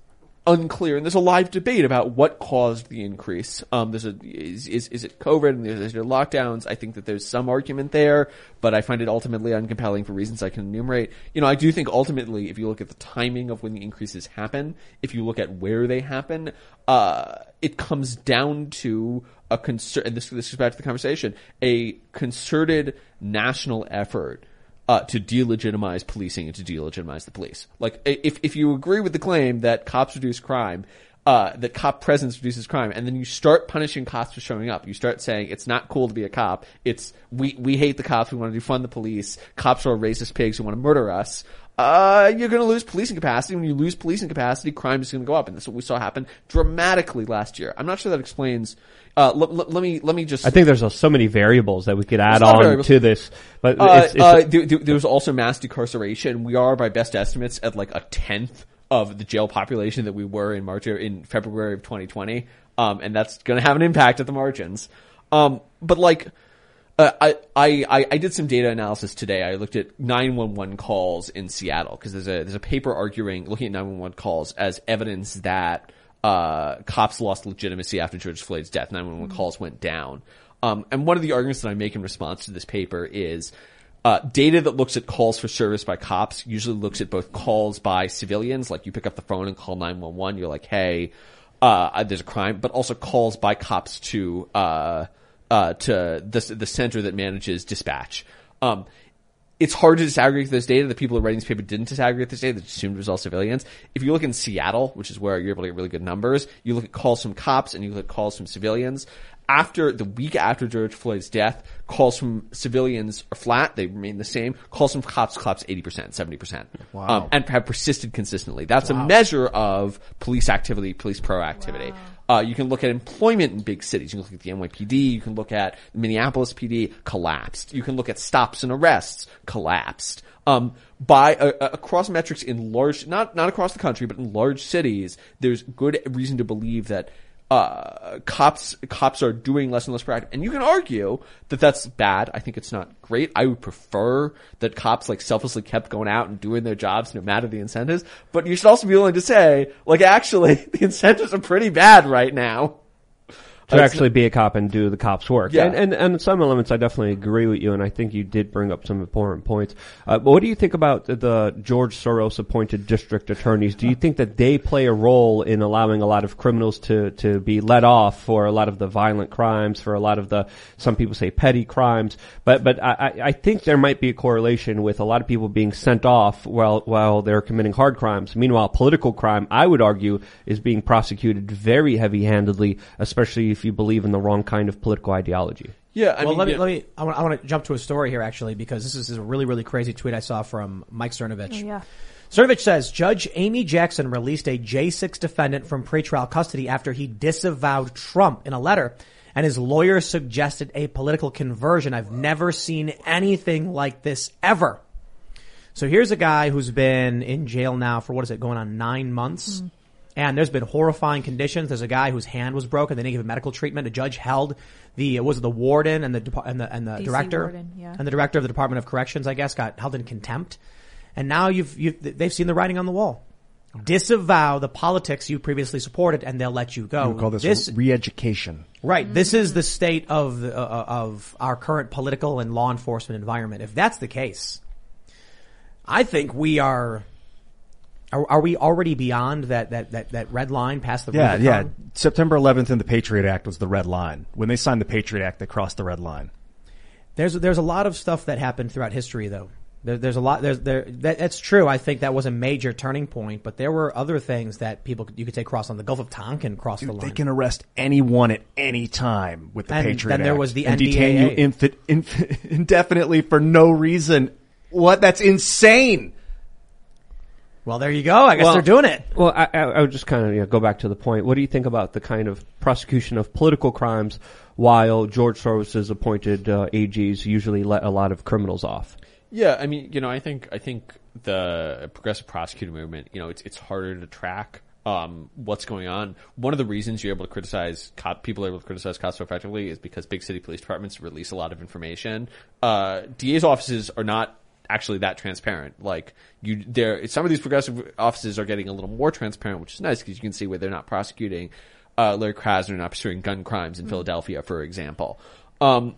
unclear. And there's a live debate about what caused the increase. Um, there's a is is, is it COVID and there's, there's lockdowns? I think that there's some argument there, but I find it ultimately uncompelling for reasons I can enumerate. You know, I do think ultimately, if you look at the timing of when the increases happen, if you look at where they happen, uh, it comes down to a concern. And this this goes back to the conversation: a concerted national effort uh, to delegitimize policing and to delegitimize the police. Like, if if you agree with the claim that cops reduce crime, uh, that cop presence reduces crime, and then you start punishing cops for showing up, you start saying it's not cool to be a cop. It's we we hate the cops. We want to defund the police. Cops are racist pigs who want to murder us. Uh, you're going to lose policing capacity. When you lose policing capacity, crime is going to go up, and that's what we saw happen dramatically last year. I'm not sure that explains. Uh, l- l- let me let me just. I think there's so many variables that we could add There's a lot of on variables. to this, but Uh, it's, uh, there, there- there's also mass decarceration. We are, by best estimates, at like a tenth of the jail population that we were in March or in February of 2020, um, and that's going to have an impact at the margins. Um, but like, uh, I, I I did some data analysis today. I looked at 911 calls in Seattle because there's a there's a paper arguing looking at 911 calls as evidence that uh, cops lost legitimacy after George Floyd's death. 911 calls went down. Um, and one of the arguments that I make in response to this paper is uh, data that looks at calls for service by cops usually looks at both calls by civilians, like you pick up the phone and call 911, you're like, hey, uh, there's a crime, but also calls by cops to, uh, to the, the center that manages dispatch. Um, it's hard to disaggregate this data. The people who are writing this paper didn't disaggregate this data. They assumed it was all civilians. If you look in Seattle, which is where you're able to get really good numbers, you look at calls from cops and you look at calls from civilians. After the week after George Floyd's death, calls from civilians are flat. They remain the same. Calls from cops collapse 80%, 70%. Wow. Um, and have persisted consistently. That's a measure of police activity, police proactivity. Uh, you can look at employment in big cities. You can look at the NYPD. You can look at Minneapolis PD collapsed. You can look at stops and arrests collapsed. Um, by uh, uh, across metrics in large, not not across the country, but in large cities, there's good reason to believe that uh, cops cops are doing less and less proactive. And you can argue that that's bad. I think it's not great. I would prefer that cops like selflessly kept going out and doing their jobs no matter the incentives. But you should also be willing to say, like, actually, *laughs* the incentives are pretty bad right now. To actually be a cop and do the cop's work. Yeah. And, and, and some elements I definitely agree with you, and I think you did bring up some important points. Uh, but what do you think about the, the George Soros appointed district attorneys? Do you think that they play a role in allowing a lot of criminals to, to be let off for a lot of the violent crimes, for a lot of the, some people say petty crimes? But, but I, I- I think there might be a correlation with a lot of people being sent off while, while they're committing hard crimes. Meanwhile, political crime, I would argue, is being prosecuted very heavy handedly, especially if you believe in the wrong kind of political ideology. Yeah, I well, mean, let me yeah. let me. I want, I want to jump to a story here actually because this is, is a really really crazy tweet I saw from Mike Cernovich. Oh, yeah. Cernovich says Judge Amy Jackson released a J6 defendant from pretrial custody after he disavowed Trump in a letter, and his lawyer suggested a political conversion. I've never seen anything like this ever. So here's a guy who's been in jail now for what is it going on nine months. Mm-hmm. And there's been horrifying conditions. There's a guy whose hand was broken. They didn't give him medical treatment. A judge held the uh, was it the warden and the and the and the DC director warden, yeah. and the director of the Department of Corrections, I guess, got held in contempt. And now you've you've they've seen the writing on the wall. Disavow the politics you previously supported, and they'll let you go. We call this, re-education. Right. This mm-hmm. is the state of the, uh, of our current political and law enforcement environment. If that's the case, I think we are. Are, are we already beyond that, that, that, that red line past the Yeah, Rubicon? yeah. September 11th and the Patriot Act was the red line. When they signed the Patriot Act, they crossed the red line. There's there's a lot of stuff that happened throughout history, though. There, there's a lot. There's there. That, that's true. I think that was a major turning point. But there were other things that people you could say cross on the Gulf of Tonkin crossed the line. they can arrest anyone at any time with the And Patriot then there Act was the and detain you NDAA. infi- inf- *laughs* indefinitely for no reason. What? That's insane. Well, there you go. I guess Well- they're doing it. Well, I, I, I would just kind of you know, go back to the point. What do you think about the kind of prosecution of political crimes while George Soros's appointed uh, AGs usually let a lot of criminals off? Yeah, I mean, you know, I think I think the progressive prosecutor movement, you know, it's it's harder to track um, what's going on. One of the reasons you're able to criticize cop, people are able to criticize cops so effectively is because big city police departments release a lot of information. Uh, DA's offices are not actually that transparent. Like you, there, some of these progressive offices are getting a little more transparent, which is nice because you can see where they're not prosecuting uh, Larry Krasner not pursuing gun crimes in Philadelphia, for example. Um,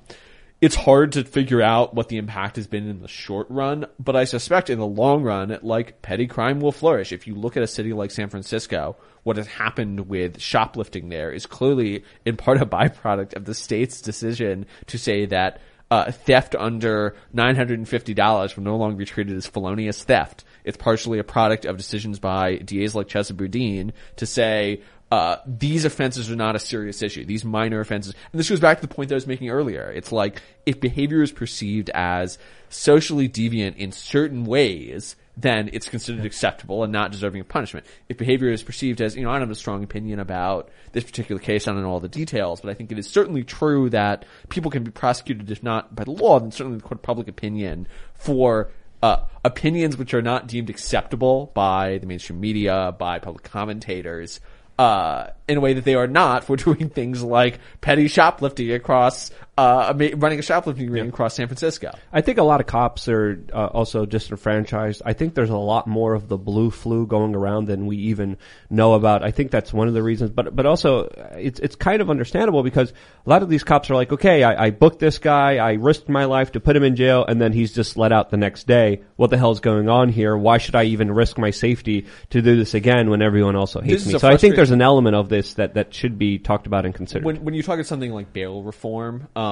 it's hard to figure out what the impact has been in the short run, but I suspect in the long run, like petty crime will flourish. If you look at a city like San Francisco, what has happened with shoplifting there is clearly in part a byproduct of the state's decision to say that uh, theft under $950 will no longer be treated as felonious theft. It's partially a product of decisions by DAs like Chesa Boudin to say, uh, these offenses are not a serious issue. These minor offenses, and this goes back to the point that I was making earlier. It's like if behavior is perceived as socially deviant in certain ways, then it's considered acceptable and not deserving of punishment. If behavior is perceived as, you know, I don't have a strong opinion about this particular case, I don't know all the details, but I think it is certainly true that people can be prosecuted, if not by the law, then certainly the court of public opinion for uh, opinions which are not deemed acceptable by the mainstream media, by public commentators, uh, in a way that they are not for *laughs* doing things like petty shoplifting across, uh, running a shoplifting ring across San Francisco. I think a lot of cops are uh, also disenfranchised. I think there's a lot more of the blue flu going around than we even know about. I think that's one of the reasons. But but also uh, it's it's kind of understandable because a lot of these cops are like, okay, I, I booked this guy, I risked my life to put him in jail, and then he's just let out the next day. What the hell's going on here? Why should I even risk my safety to do this again when everyone also hates This me? So I think there's an element of this that that should be talked about and considered. when when you talk about something like bail reform, um,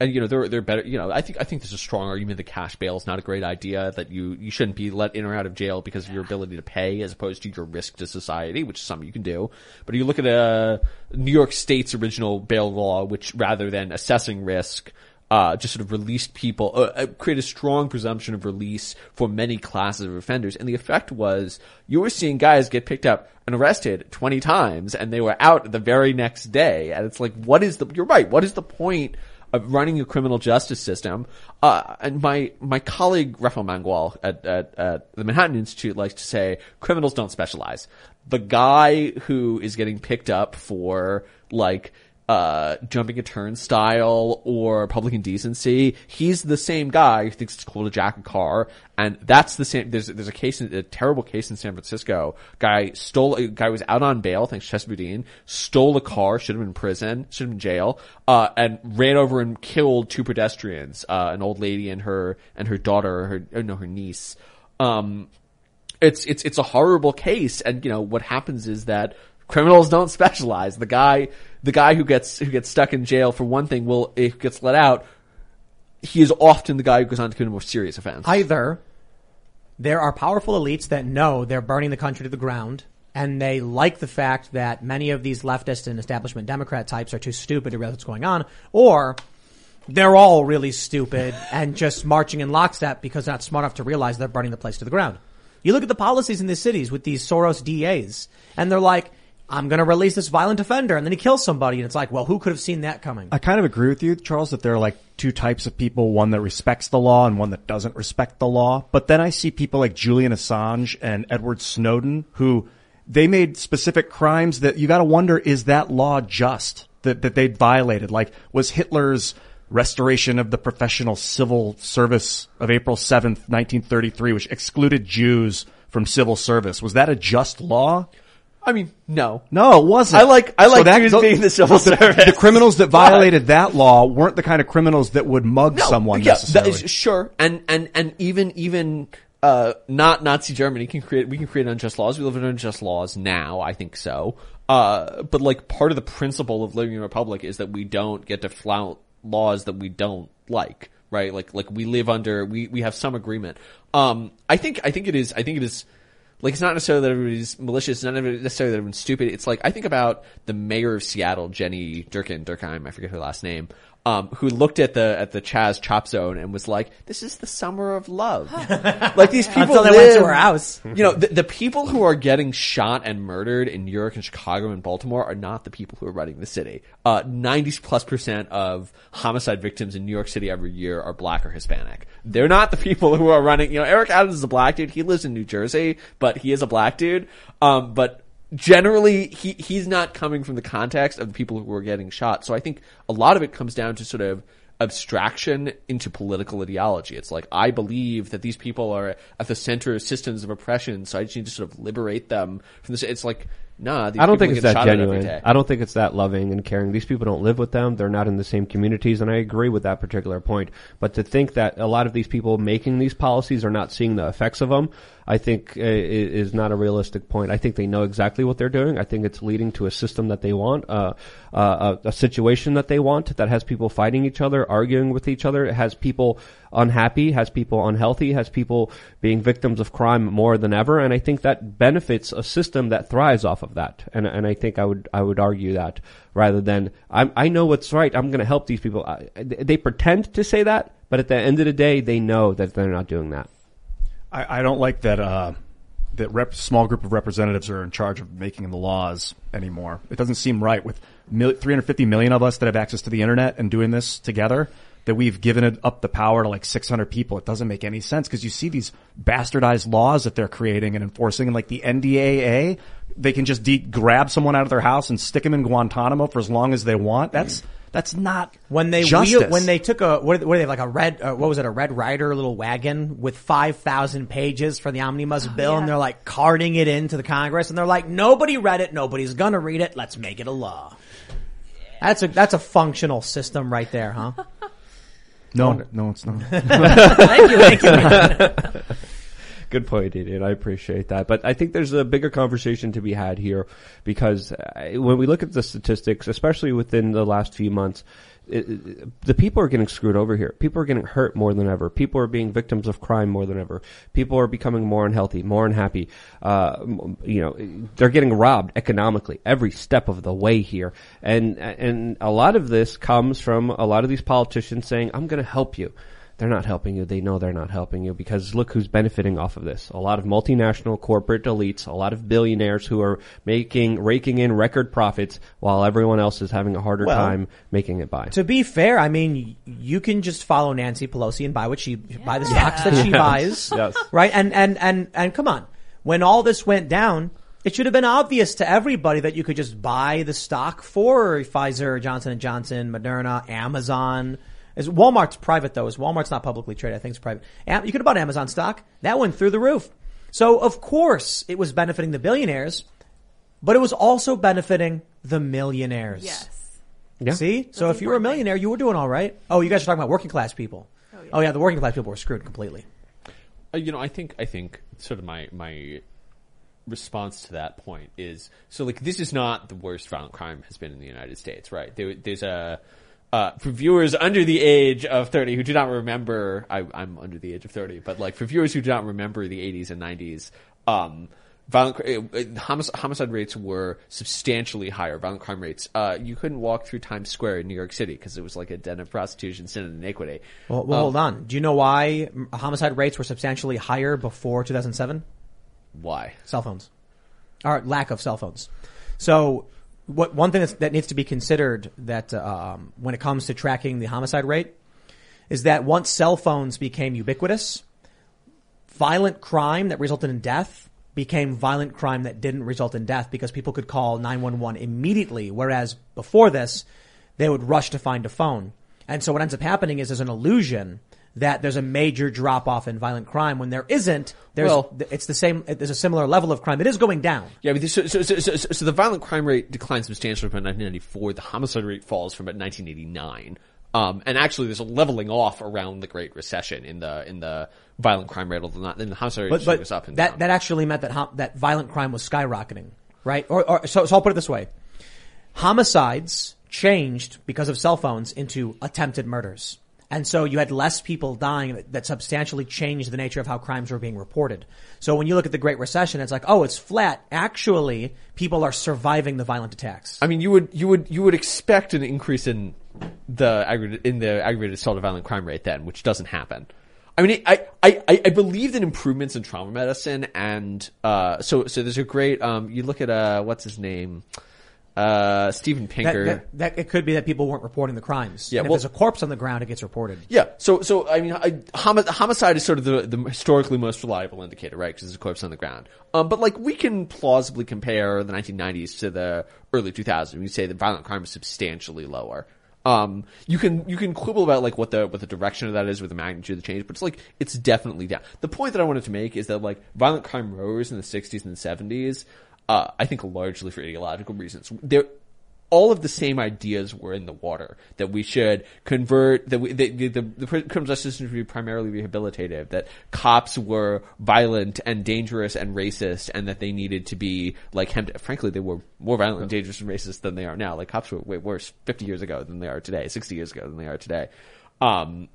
and you know they're they're better. You know, I think I think there's a strong argument that cash bail is not a great idea. That you you shouldn't be let in or out of jail because of your ability to pay, as opposed to your risk to society, which is something you can do. But you look at uh, New York State's original bail law, which rather than assessing risk. Uh, just sort of released people, uh, uh, create a strong presumption of release for many classes of offenders. And the effect was you were seeing guys get picked up and arrested 20 times and they were out the very next day. And it's like, what is the, you're right. What is the point of running a criminal justice system? Uh, and my, my colleague, Rafael Mangual at, at, at the Manhattan Institute likes to say criminals don't specialize. The guy who is getting picked up for like, uh, jumping a turnstile or public indecency. He's the same guy who thinks it's cool to jack a car, and that's the same. There's there's a case, in, a terrible case in San Francisco. Guy stole. A guy was out on bail, thanks to Chesa Boudin. Stole a car, should have been in prison, should have been in jail, uh, and ran over and killed two pedestrians, uh, an old lady and her and her daughter, her oh, no, her niece. Um, it's it's it's a horrible case, and you know what happens is that criminals don't specialize. The guy the guy who gets who gets stuck in jail for one thing will if gets let out, he is often the guy who goes on to commit a more serious offense. Either there are powerful elites that know they're burning the country to the ground and they like the fact that many of these leftist and establishment Democrat types are too stupid to realize what's going on, or they're all really stupid *laughs* and just marching in lockstep because they're not smart enough to realize they're burning the place to the ground. You look at the policies in these cities with these Soros DAs and they're like, I'm going to release this violent offender and then he kills somebody and it's like, well, who could have seen that coming? I kind of agree with you, Charles, that there are like two types of people, one that respects the law and one that doesn't respect the law. But then I see people like Julian Assange and Edward Snowden who they made specific crimes that you gotta wonder, is that law just? That, that they'd violated? Like, was Hitler's restoration of the professional civil service of April 7th, 1933, which excluded Jews from civil service, was that a just law? I mean, no. No, it wasn't. I like- I like Jews being the civil the, service. The criminals that *laughs* violated that law weren't the kind of criminals that would mug someone yeah, necessarily. That is, sure, and and and even even uh, not Nazi Germany can create we can create unjust laws. We live in unjust laws now. I think so. Uh, but like part of the principle of living in a republic is that we don't get to flout laws that we don't like. Right? Like like we live under we we have some agreement. Um, I think I think it is I think it is. Like it's not necessarily that everybody's malicious, it's not necessarily that everyone's stupid. It's like I think about the mayor of Seattle, Jenny Durkan, Durkheim, I forget her last name, um, who looked at the at the Chaz Chop Zone and was like, "This is the summer of love." *laughs* like these people Until they live, went to her house. You know, the, the people who are getting shot and murdered in New York and Chicago and Baltimore are not the people who are running the city. Uh, ninety plus percent of homicide victims in New York City every year are black or Hispanic. They're not the people who are running. You know, Eric Adams is a black dude. He lives in New Jersey, but he is a black dude. Um, but generally he he's not coming from the context of the people who are getting shot. So I think a lot of it comes down to sort of abstraction into political ideology. It's like I believe that these people are at the center of systems of oppression, so I just need to sort of liberate them from this. It's like nah, these I don't think it's that shot at every genuine. I don't think it's that loving and caring. These people don't live with them. They're not in the same communities, and I agree with that particular point. But to think that a lot of these people making these policies are not seeing the effects of them, I think uh, is not a realistic point. I think they know exactly what they're doing. I think it's leading to a system that they want, uh, uh, a, a situation that they want that has people fighting each other, arguing with each other. It has people unhappy, has people unhealthy, has people being victims of crime more than ever. And I think that benefits a system that thrives off of that. And, and I think I would, I would argue that rather than, I, I know what's right. I'm going to help these people. I, they pretend to say that, but at the end of the day, they know that they're not doing that. I, I don't like that. Uh, that rep, small group of representatives are in charge of making the laws anymore. It doesn't seem right with mil- 350 million of us that have access to the internet and doing this together. That we've given up the power to like 600 people. It doesn't make any sense because you see these bastardized laws that they're creating and enforcing, and like the NDAA, they can just de- grab someone out of their house and stick them in Guantanamo for as long as they want. That's that's not when they justice. wheel, when they took a what, what are they like a red uh, what was it a red rider little wagon with five thousand pages for the omnibus bill and they're like carting it into the Congress and they're like nobody read it nobody's gonna read it let's make it a law. That's a that's a functional system right there, huh? no, no, it's not. *laughs* thank you, thank you. *laughs* Good point, Idiot. I appreciate that. But I think there's a bigger conversation to be had here because uh, when we look at the statistics, especially within the last few months, it, the people are getting screwed over here. People are getting hurt more than ever. People are being victims of crime more than ever. People are becoming more unhealthy, more unhappy. Uh, you know, they're getting robbed economically every step of the way here. And, and a lot of this comes from a lot of these politicians saying, I'm going to help you they're not helping you. They know they're not helping you because look who's benefiting off of this. A lot of multinational corporate elites, a lot of billionaires who are making, raking in record profits while everyone else is having a harder Well, time making it by. To be fair, I mean, you can just follow Nancy Pelosi and buy what she buy the stocks that she *laughs* Yes. buys, Yes. right? And and and and come on, when all this went down, it should have been obvious to everybody that you could just buy the stock for Pfizer, Johnson and Johnson, Moderna, Amazon. Is Walmart's private though? Is Walmart's not publicly traded? I think it's private. You could have bought Amazon stock. That went through the roof. So of course it was benefiting the billionaires, but it was also benefiting the millionaires. Yes. Yeah. See? So if you were a millionaire, you were doing all right. Oh, you guys are talking about working class people. Oh yeah, the working class people were screwed completely. Uh, you know, I think I think sort of my my response to that point is so like this is not the worst violent crime has been in the United States, right? There, there's a uh, for viewers under the age of 30 who do not remember, I, I'm under the age of 30, but like for viewers who do not remember the 80s and 90s, um, violent uh, uh, homicide, homicide rates were substantially higher. Violent crime rates. Uh, you couldn't walk through Times Square in New York City because it was like a den of prostitution, sin, and iniquity. Well, well Um, hold on. Do you know why homicide rates were substantially higher before 2007? Why? Cell phones. Or lack of cell phones. So, what, one thing that needs to be considered that, um, when it comes to tracking the homicide rate is that once cell phones became ubiquitous, violent crime that resulted in death became violent crime that didn't result in death because people could call 911 immediately, whereas before this, they would rush to find a phone. And so what ends up happening is there's an illusion that there's a major drop off in violent crime when there isn't. There's, Well- it's the same, there's a similar level of crime. It is going down. Yeah, but so, so, so, so, so the violent crime rate declines substantially from 1994. The homicide rate falls from about 1989. Um, and actually, there's a leveling off around the Great Recession in the in the violent crime rate, although not in the homicide rate But, but goes up and that, down. that actually meant that, hom- that violent crime was skyrocketing, right? Or, or so, so I'll put it this way. Homicides changed because of cell phones into attempted murders. And so you had less people dying that, substantially changed the nature of how crimes were being reported. So when you look at the Great Recession, it's like, oh, it's flat. Actually, people are surviving the violent attacks. I mean, you would you would you would expect an increase in the in the aggravated assault of violent crime rate then, which doesn't happen. I mean, I, I, I I believe in improvements in trauma medicine, and uh, so so there's a great um, you look at uh, what's his name, uh, Steven Pinker. that, that- it could be that people weren't reporting the crimes. Yeah, And if there's a corpse on the ground, it gets reported. Yeah. So, so I mean, I, homi- homicide is sort of the, the historically most reliable indicator, right? Because there's a corpse on the ground. Um, but like we can plausibly compare the 1990s to the early 2000s. We say that violent crime is substantially lower. Um, you can you can quibble about like what the what the direction of that is, with the magnitude of the change, but it's like it's definitely down. The point that I wanted to make is that like violent crime rose in the 60s and the 70s. Uh, I think largely for ideological reasons. There all of the same ideas were in the water that we should convert that we, the, the, the, criminal justice system should be primarily rehabilitative that cops were violent and dangerous and racist and that they needed to be like hemmed frankly they were more violent and dangerous and racist than they are now like cops were way worse 50 years ago than they are today 60 years ago than they are today um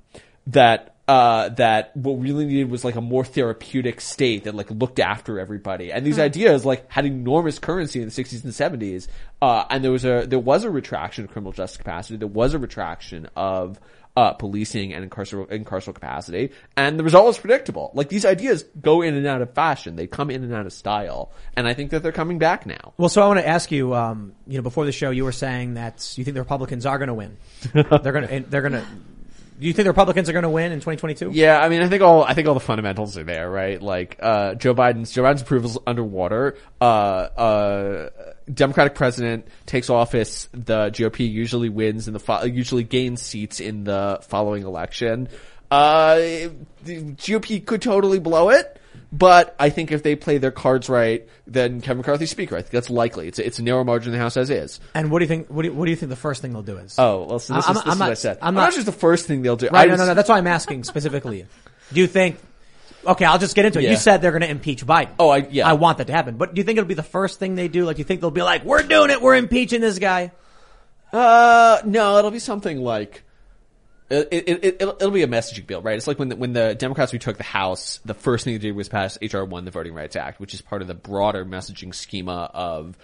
that uh, that what we really needed was like a more therapeutic state that like looked after everybody. And these Hmm. ideas like had enormous currency in the 60s and 70s. Uh, and there was a there was a retraction of criminal justice capacity. There was a retraction of uh, policing and incarceral incarceral capacity, and the result was predictable. Like these ideas go in and out of fashion; they come in and out of style, and I think that they're coming back now. Well, so I want to ask you. Um, you know, before the show, you were saying that you think the Republicans are going to win. *laughs* they're going to. They're going to. Do you think the Republicans are going to win in 2022? Yeah, I mean, I think all I think all the fundamentals are there, right? Like uh, Joe Biden's Joe Biden's approval is underwater. Uh, uh, Democratic president takes office, the GOP usually wins in the fo- usually gains seats in the following election. Uh, the GOP could totally blow it. But I think if they play their cards right, then Kevin McCarthy's speaker. I think that's likely. It's a, it's a narrow margin in the House as is. And what do you think? What do you, what do you think the first thing they'll do is? Oh, well, so this, I'm- is, this I'm is not- what I said. I'm I'm not- not just the first thing they'll do. Right, I no, was- no, no. That's why I'm asking specifically. *laughs* Do you think? Okay, I'll just get into it. Yeah. You said they're going to impeach Biden. Oh, I yeah. I want that to happen. But do you think it'll be the first thing they do? Like, you think they'll be like, "We're doing it. We're impeaching this guy." Uh, no, it'll be something like. It, it, it, it'll, it'll be a messaging bill, right? It's like when the, when the Democrats retook the House, the first thing they did was pass HR one, the Voting Rights Act, which is part of the broader messaging schema of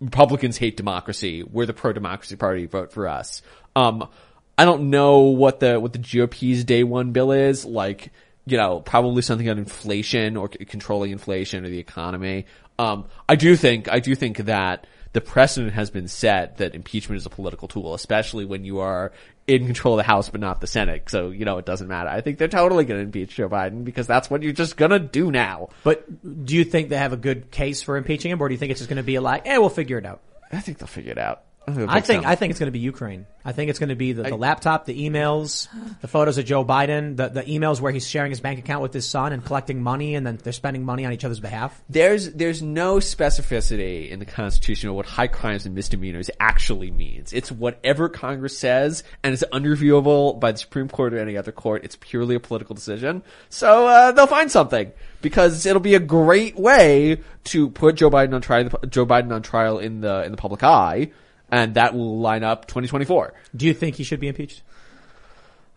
Republicans hate democracy. We're the pro-democracy party. Vote for us. Um, I don't know what the what the GOP's day one bill is. Like, you know, probably something on inflation or c- controlling inflation or the economy. Um, I do think I do think that the precedent has been set that impeachment is a political tool, especially when you are in control of the House but not the Senate. So you know it doesn't matter. I think they're totally going to impeach Joe Biden because that's what you're just going to do now. But do you think they have a good case for impeaching him, or do you think it's just going to be like, "Eh, we'll figure it out"? I think they'll figure it out. I think, I think. I think it's going to be Ukraine. I think it's going to be the, the laptop, the emails, the photos of Joe Biden, the, the emails where he's sharing his bank account with his son and collecting money, and then they're spending money on each other's behalf. There's there's no specificity in the Constitution of what high crimes and misdemeanors actually means. It's whatever Congress says, and it's unreviewable by the Supreme Court or any other court. It's purely a political decision. So uh, they'll find something because it'll be a great way to put Joe Biden on trial. Joe Biden on trial in the in the public eye, and that will line up 2024. Do you think he should be impeached?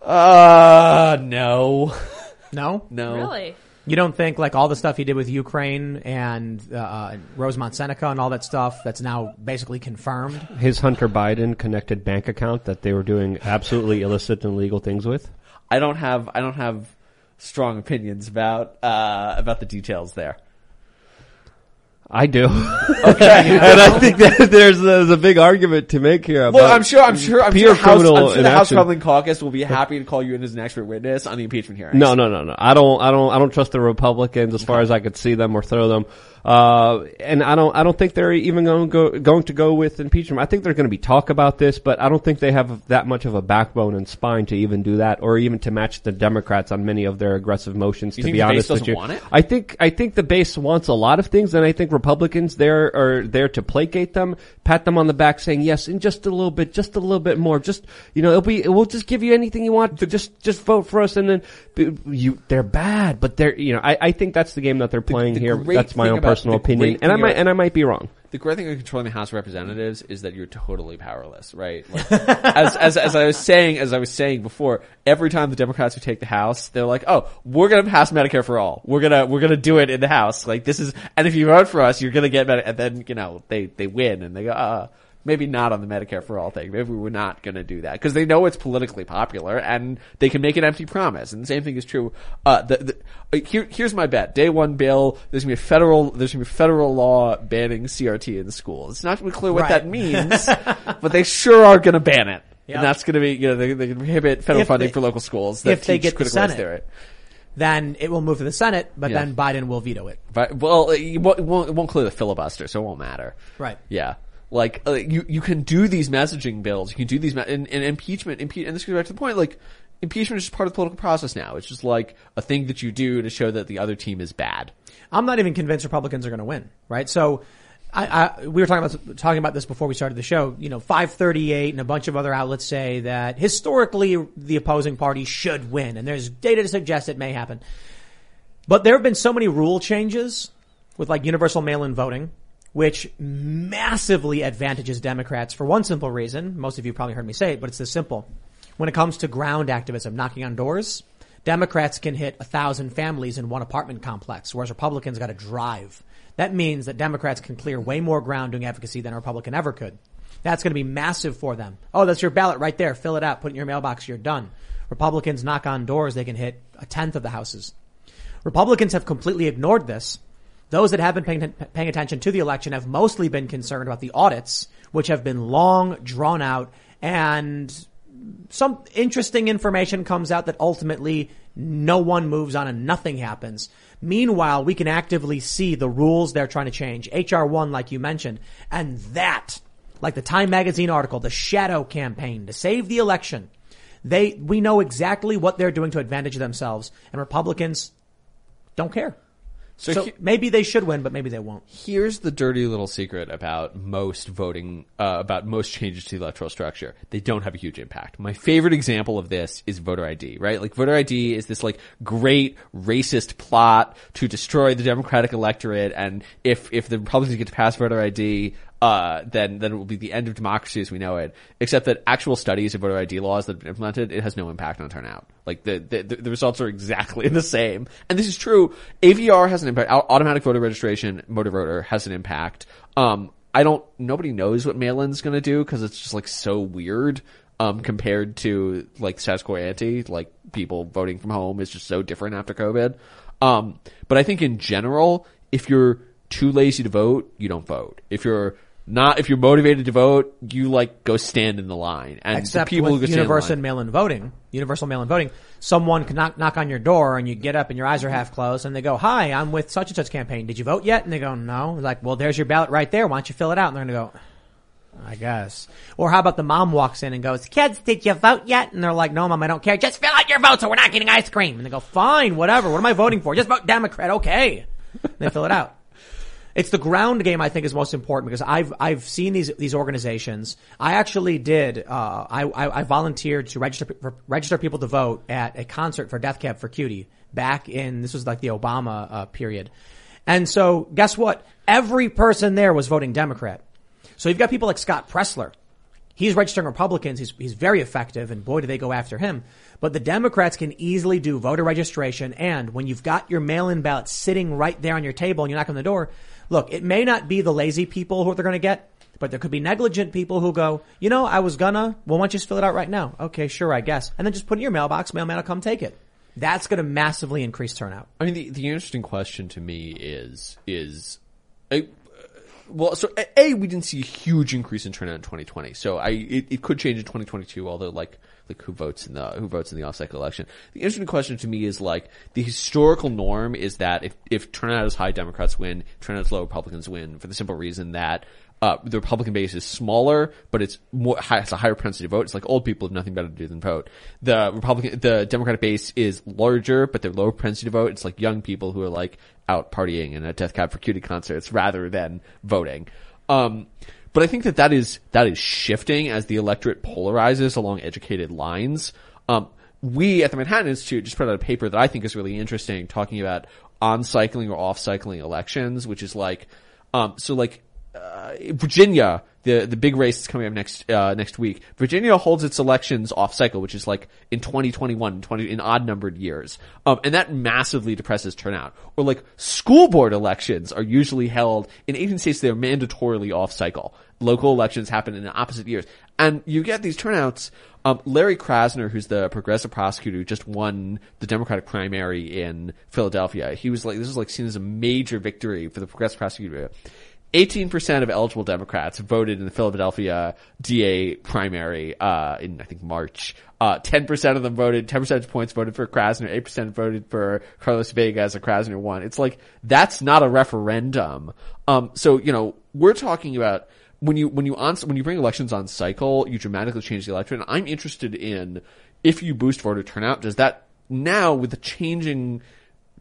Uh, no, *laughs* No, no. Really? You don't think like all the stuff he did with Ukraine and uh, uh, Rosemont Seneca and all that stuff that's now basically confirmed? His Hunter Biden connected bank account that they were doing absolutely illicit and illegal things with. I don't have I don't have strong opinions about uh, about the details there. I do. Okay. *laughs* and I think that there's a, there's a big argument to make here about Well, I'm sure, I'm sure, I'm sure, House, I'm sure the House. Republican Caucus will be happy to call you in as an expert witness on the impeachment hearings. No, no, no, no. I don't, I don't, I don't trust the Republicans as far as I could see them or throw them. Uh, and I don't, I don't think they're even going to go, going to go with impeachment. I think they're going to be talk about this, but I don't think they have that much of a backbone and spine to even do that, or even to match the Democrats on many of their aggressive motions. You to be the honest with doesn't you, want it? I think, I think the base wants a lot of things, and I think Republicans there are there to placate them, pat them on the back, saying yes, and just a little bit, just a little bit more, just you know, it'll be, we'll just give you anything you want. Just, just vote for us, and then you, they're bad, but they're, you know, I, I think that's the game that they're playing the here. That's my own personal opinion, and I might, and I might be wrong. The great thing of controlling the House of Representatives is that you're totally powerless, right? Like, *laughs* as, as, as I was saying, as I was saying before, every time the Democrats would take the House, they're like, oh, we're gonna pass Medicare for all. We're gonna, we're gonna do it in the House. Like, this is, and if you vote for us, you're gonna get Medicare, and then, you know, they, they win, and they go, uh, maybe not on the Medicare for all thing. Maybe we're not gonna do that. Cause they know it's politically popular, and they can make an empty promise. And the same thing is true, uh, the, the, uh, here, here's my bet. Day one bill, there's gonna be a federal, there's gonna be federal law banning CRT in schools. It's not really clear what Right. that means, *laughs* but they sure are gonna ban it. Yep. And that's gonna be, you know, they, they can prohibit federal If funding they- for local schools that if they get the critical race Senate. theory. Then it will move to the Senate, but Yeah. then Biden will veto it. But, well, it won't, it won't clear the filibuster, so it won't matter. Right. Yeah. Like, uh, you, you can do these messaging bills, you can do these, me- and, and impeachment, impe- and this goes back to the point, like, impeachment is just part of the political process now. It's just like a thing that you do to show that the other team is bad. I'm not even convinced Republicans are going to win, right? So, I, I, we were talking about talking about this before we started the show. You know, 538 and a bunch of other outlets say that historically the opposing party should win, and there's data to suggest it may happen. But there have been so many rule changes with like universal mail-in voting, which massively advantages Democrats for one simple reason. Most of you probably heard me say it, but it's this simple. When it comes to ground activism, knocking on doors, Democrats can hit a thousand families in one apartment complex, whereas Republicans got to drive. That means that Democrats can clear way more ground doing advocacy than a Republican ever could. That's going to be massive for them. Oh, that's your ballot right there. Fill it out. Put it in your mailbox. You're done. Republicans knock on doors. They can hit a tenth of the houses. Republicans have completely ignored this. Those that have been paying, paying attention to the election have mostly been concerned about the audits, which have been long, drawn out, and some interesting information comes out that ultimately no one moves on and nothing happens. Meanwhile, we can actively see the rules they're trying to change. HR1, like you mentioned, and that, like the Time Magazine article, the shadow campaign to save the election. They, we know exactly what they're doing to advantage themselves and Republicans don't care. So So, he- maybe they should win, but maybe they won't. Here's the dirty little secret about most voting, uh, about most changes to the electoral structure. They don't have a huge impact. My favorite example of this is voter ID, right? Like voter ID is this like great racist plot to destroy the Democratic electorate. And if, if the Republicans get to pass voter ID, uh, then, then it will be the end of democracy as we know it. Except that actual studies of voter ID laws that have been implemented, it has no impact on turnout. Like the, the, the results are exactly *laughs* the same. And this is true. AVR has an impact. Automatic voter registration, motor voter has an impact. Um, I don't, nobody knows what mail-in's gonna do because it's just like so weird. Um, compared to like status quo ante, like people voting from home is just so different after COVID. Um, but I think in general, if you're too lazy to vote, you don't vote. If you're not, if you're motivated to vote, you like go stand in the line. And the Except people who with go stand in the universal line- mail-in voting, universal mail-in voting, someone can knock, knock on your door and you get up and your eyes are half closed and they go, hi, I'm with such and such campaign. Did you vote yet? And they go, no. Like, well, there's your ballot right there. Why don't you fill it out? And they're going to go, I guess. Or how about the mom walks in and goes, kids, did you vote yet? And they're like, no, mom, I don't care. Just fill out your vote so we're not getting ice cream. And they go, fine, whatever. What am I voting for? Just vote Democrat. Okay. And they fill it out. It's the ground game I think is most important because I've I've seen these these organizations. I actually did. Uh, I, I I volunteered to register register people to vote at a concert for Death Cab for Cutie back in this was like the Obama uh, period, and so guess what? Every person there was voting Democrat. So you've got people like Scott Presler. He's registering Republicans. He's, he's very effective and boy do they go after him. But the Democrats can easily do voter registration and when you've got your mail-in ballot sitting right there on your table and you knock on the door, look, it may not be the lazy people who they're going to get, but there could be negligent people who go, you know, I was gonna, well, why don't you just fill it out right now? Okay, sure, I guess. And then just put it in your mailbox, mailman will come take it. That's going to massively increase turnout. I mean, the, the interesting question to me is, is, uh, well, so a, a, we didn't see a huge increase in turnout in 2020. So I, it, it could change in 2022, although like, like who votes in the, who votes in the off-cycle election. The interesting question to me is like, the historical norm is that if, if turnout is high, Democrats win, turnout is low, Republicans win for the simple reason that, uh, the Republican base is smaller, but it's more, has a higher propensity to vote. It's like old people have nothing better to do than vote. The Republican, the Democratic base is larger, but they're lower propensity to vote. It's like young people who are like out partying and at Death Cab for Cutie concerts rather than voting. Um, but I think that that is, that is shifting as the electorate polarizes along educated lines. Um, we at the Manhattan Institute just put out a paper that I think is really interesting talking about on cycling or off cycling elections, which is like, um, so like, uh, Virginia, the the big race is coming up next uh, next week. Virginia holds its elections off cycle, which is like in 2021, 20 in odd numbered years, um, and that massively depresses turnout. Or like school board elections are usually held in 18 states; they're mandatorily off cycle. Local elections happen in the opposite years, and you get these turnouts. Um, Larry Krasner, who's the progressive prosecutor who just won the Democratic primary in Philadelphia, he was like, this was like seen as a major victory for the progressive prosecutor. 18% of eligible Democrats voted in the Philadelphia DA primary, uh, in, I think, March. Uh, 10% of them voted, 10 percentage points voted for Krasner, 8% voted for Carlos Vega as a Krasner won. It's like, that's not a referendum. Um, so, you know, we're talking about, when you, when you on, when you bring elections on cycle, you dramatically change the electorate. I'm interested in, if you boost voter turnout, does that now with the changing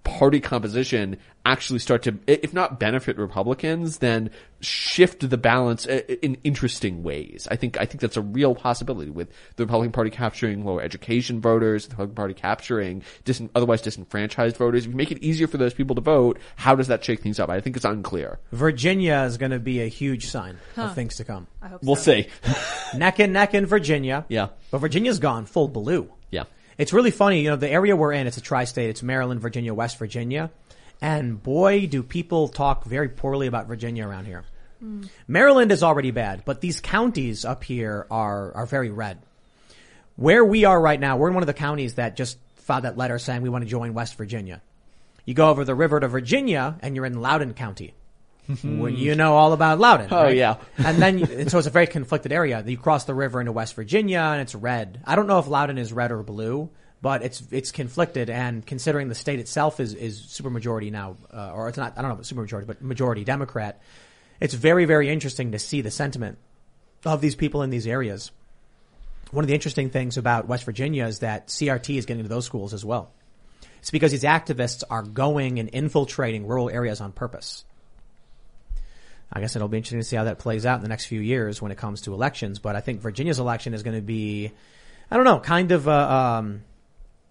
party composition actually start to, if not benefit Republicans, then shift the balance uh, in interesting ways. I think, I think that's a real possibility with the Republican Party capturing lower education voters, the Republican Party capturing dis- otherwise disenfranchised voters. If you make it easier for those people to vote, how does that shake things up? I think it's unclear. Virginia is going to be a huge sign Huh. of things to come. I hope We'll so. see. *laughs* neck and neck in Virginia. Yeah. But Virginia's gone full blue. It's really funny, you know, the area we're in, it's a tri-state, it's Maryland, Virginia, West Virginia. And boy, do people talk very poorly about Virginia around here. Hmm. Maryland is already bad, but these counties up here are, are very red. Where we are right now, we're in one of the counties that just filed that letter saying we want to join West Virginia. You go over the river to Virginia and you're in Loudoun County. Well, you know all about Loudoun. Oh, right? yeah. *laughs* and then, you, and so it's a very conflicted area. You cross the river into West Virginia and it's red. I don't know if Loudoun is red or blue, but it's, it's conflicted and considering the state itself is, is supermajority now, uh, or it's not, I don't know if it's supermajority, but majority Democrat. It's very, very interesting to see the sentiment of these people in these areas. One of the interesting things about West Virginia is that CRT is getting into those schools as well. It's because these activists are going and infiltrating rural areas on purpose. I guess it'll be interesting to see how that plays out in the next few years when it comes to elections. But I think Virginia's election is going to be, I don't know, kind of, uh, um,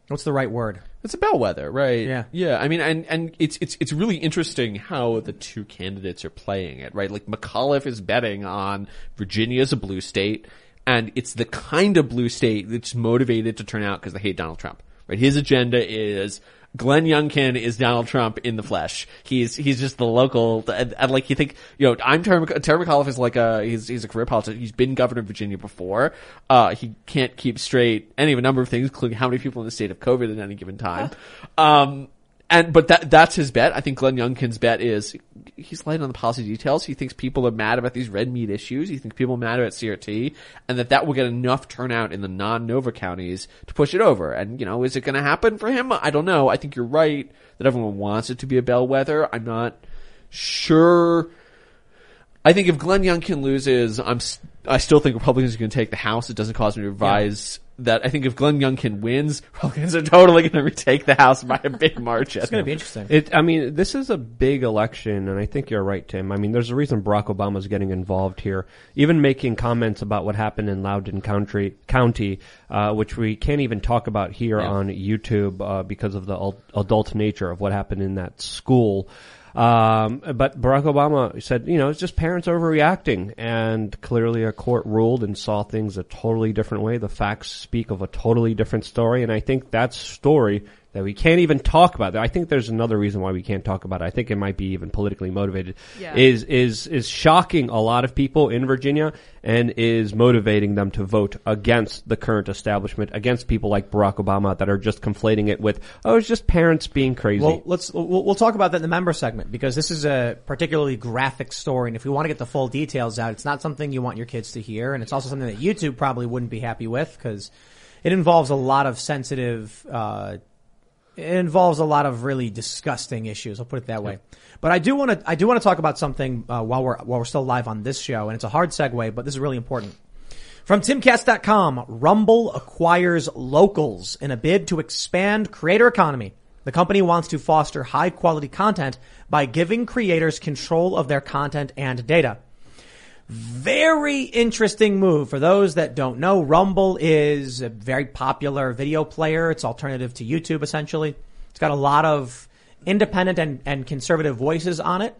what's the right word? It's a bellwether, right? Yeah. Yeah. I mean, and, and it's, it's, it's really interesting how the two candidates are playing it, right? Like McAuliffe is betting on Virginia as a blue state, and it's the kind of blue state that's motivated to turn out because they hate Donald Trump, right? His agenda is, Glenn Youngkin is Donald Trump in the flesh. He's he's just the local, and, and like you think, you know, I'm Terry, Terry McAuliffe is like a he's he's a career politician. He's been governor of Virginia before. Uh, he can't keep straight any of a number of things, including how many people in the state of COVID at any given time. Um, and but that that's his bet. I think Glenn Youngkin's bet is he's light on the policy details. He thinks people are mad about these red meat issues. He thinks people are mad about CRT, and that that will get enough turnout in the non-Nova counties to push it over. And you know, is it going to happen for him? I don't know. I think you're right that everyone wants it to be a bellwether. I'm not sure. I think if Glenn Youngkin loses, I'm I still think Republicans are going to take the House. It doesn't cause me to revise that. I think if Glenn Youngkin wins, *laughs* Republicans are totally going to retake the House by a big *laughs* margin. It's going to be interesting. It, I mean, this is a big election, and I think you're right, Tim. I mean, there's a reason Barack Obama's getting involved here, even making comments about what happened in Loudoun County, County, uh, which we can't even talk about here Yeah. on YouTube uh, because of the adult nature of what happened in that school. Um, but Barack Obama said, you know, it's just parents overreacting, and clearly a court ruled and saw things a totally different way. The facts speak of a totally different story, and I think that story that we can't even talk about. I think there's another reason why we can't talk about it. I think it might be even politically motivated. Yeah. Is is is shocking a lot of people in Virginia and is motivating them to vote against the current establishment, against people like Barack Obama that are just conflating it with oh, it's just parents being crazy. Well, let's we'll, we'll talk about that in the member segment because this is a particularly graphic story, and if we want to get the full details out, it's not something you want your kids to hear, and it's also something that YouTube probably wouldn't be happy with because it involves a lot of sensitive. Uh, it involves a lot of really disgusting issues. I'll put it that way. But I do want to I do want to talk about something uh, while we're while we're still live on this show, and it's a hard segue, but this is really important. From timcast.com, Rumble acquires locals in a bid to expand creator economy. The company wants to foster high quality content by giving creators control of their content and data. Very interesting move. For those that don't know, Rumble is a very popular video player. It's alternative to YouTube essentially. It's got a lot of independent and, and conservative voices on it.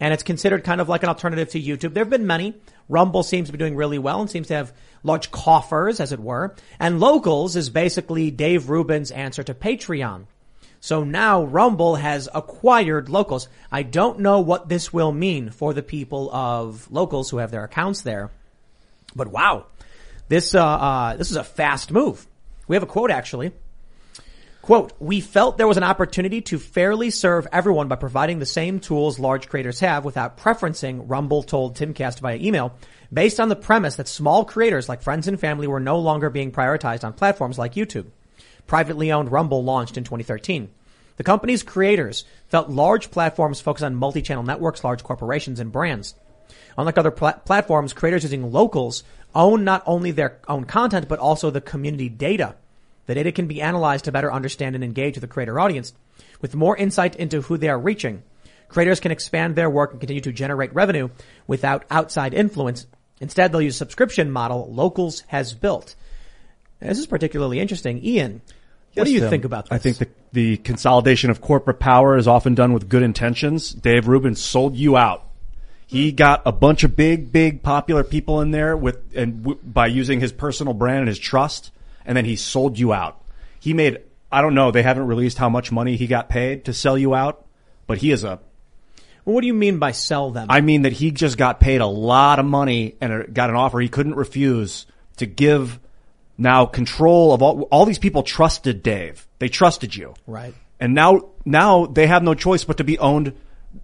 And it's considered kind of like an alternative to YouTube. There have been many. Rumble seems to be doing really well and seems to have large coffers, as it were. And Locals is basically Dave Rubin's answer to Patreon. So now Rumble has acquired locals. I don't know what this will mean for the people of locals who have their accounts there, but wow, this uh, uh, this is a fast move. We have a quote actually. Quote, we felt there was an opportunity to fairly serve everyone by providing the same tools large creators have without preferencing, Rumble told Timcast via email, based on the premise that small creators like friends and family were no longer being prioritized on platforms like YouTube. Privately owned Rumble launched in 2013. The company's creators felt large platforms focus on multi-channel networks, large corporations, and brands. Unlike other pla- platforms, creators using locals own not only their own content, but also the community data. The data can be analyzed to better understand and engage with the creator audience. With more insight into who they are reaching, creators can expand their work and continue to generate revenue without outside influence. Instead, they'll use a subscription model Locals has built. This is particularly interesting. Ian, what do you Tim. think about this? I think the, the consolidation of corporate power is often done with good intentions. Dave Rubin sold you out. He got a bunch of big, big popular people in there with, and w- by using his personal brand and his trust, and then he sold you out. he made. I don't know. They haven't released how much money he got paid to sell you out, but he is a. Well, what do you mean by sell them? I mean that he just got paid a lot of money and got an offer he couldn't refuse to give now control of all. All these people trusted Dave. They trusted you. Right. And now, now they have no choice but to be owned.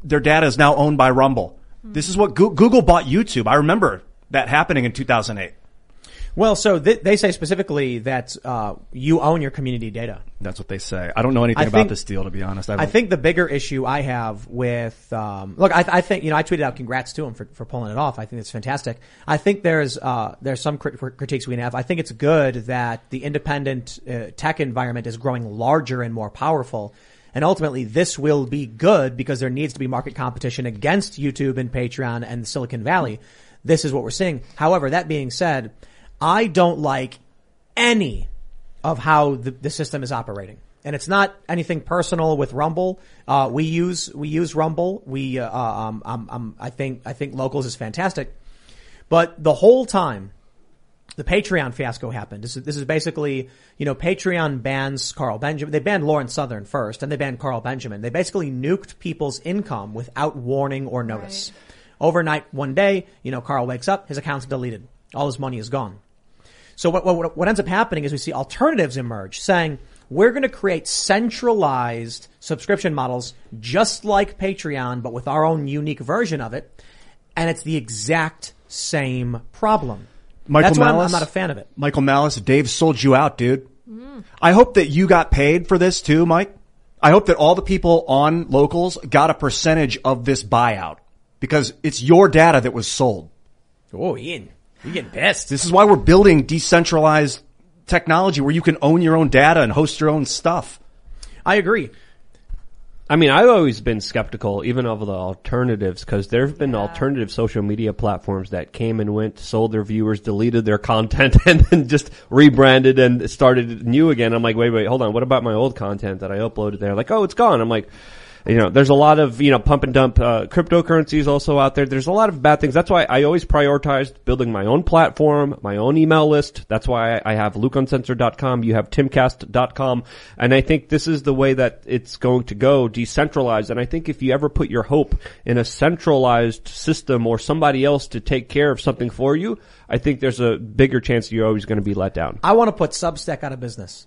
Their data is now owned by Rumble. Hmm. This is what Goo- Google bought YouTube. I remember that happening in 2008. Well, so th- they say specifically that uh, you own your community data. That's what they say. I don't know anything I about think- this deal, to be honest. I haven't- think the bigger issue I have with um, look, I, I think you know I tweeted out congrats to him for, for pulling it off. I think it's fantastic. I think there's uh, there's some crit- critiques we can have. I think it's good that the independent uh, tech environment is growing larger and more powerful. And ultimately, this will be good because there needs to be market competition against YouTube and Patreon and Silicon Valley. This is what we're seeing. However, that being said, I don't like any of how the, the system is operating. And it's not anything personal with Rumble. Uh, we use we use Rumble. We uh, um, um, um, I think I think Locals is fantastic, but the whole time the Patreon fiasco happened. This is, this is basically, you know, Patreon bans Carl Benjamin. They banned Lauren Southern first, and they banned Carl Benjamin. They basically nuked people's income without warning or notice. Overnight, one day, you know, Carl wakes up, his account's deleted. All his money is gone. So what, what, what ends up happening is we see alternatives emerge saying, we're going to create centralized subscription models just like Patreon, but with our own unique version of it. And it's the exact same problem. Michael That's why I'm, Malice, I'm not a fan of it. Michael Malice, Dave sold you out, dude. I hope that you got paid for this too, Mike. I hope that all the people on locals got a percentage of this buyout because it's your data that was sold. Oh, Ian, you're getting pissed. This is why we're building decentralized technology where you can own your own data and host your own stuff. I agree. I mean, I've always been skeptical, even of the alternatives, because there have been alternative social media platforms that came and went, sold their viewers, deleted their *laughs* content, and then just rebranded and started new again. I'm like, wait, wait, hold on. What about my old content that I uploaded there? Like, oh, it's gone. I'm like, you know, there's a lot of, you know, pump and dump, uh, cryptocurrencies also out there. There's a lot of bad things. That's why I always prioritized building my own platform, my own email list. That's why I have lukeuncensored.com. You have timcast.com. And I think this is the way that it's going to go, decentralized. And I think if you ever put your hope in a centralized system or somebody else to take care of something for you, I think there's a bigger chance you're always going to be let down. I want to put Substack out of business.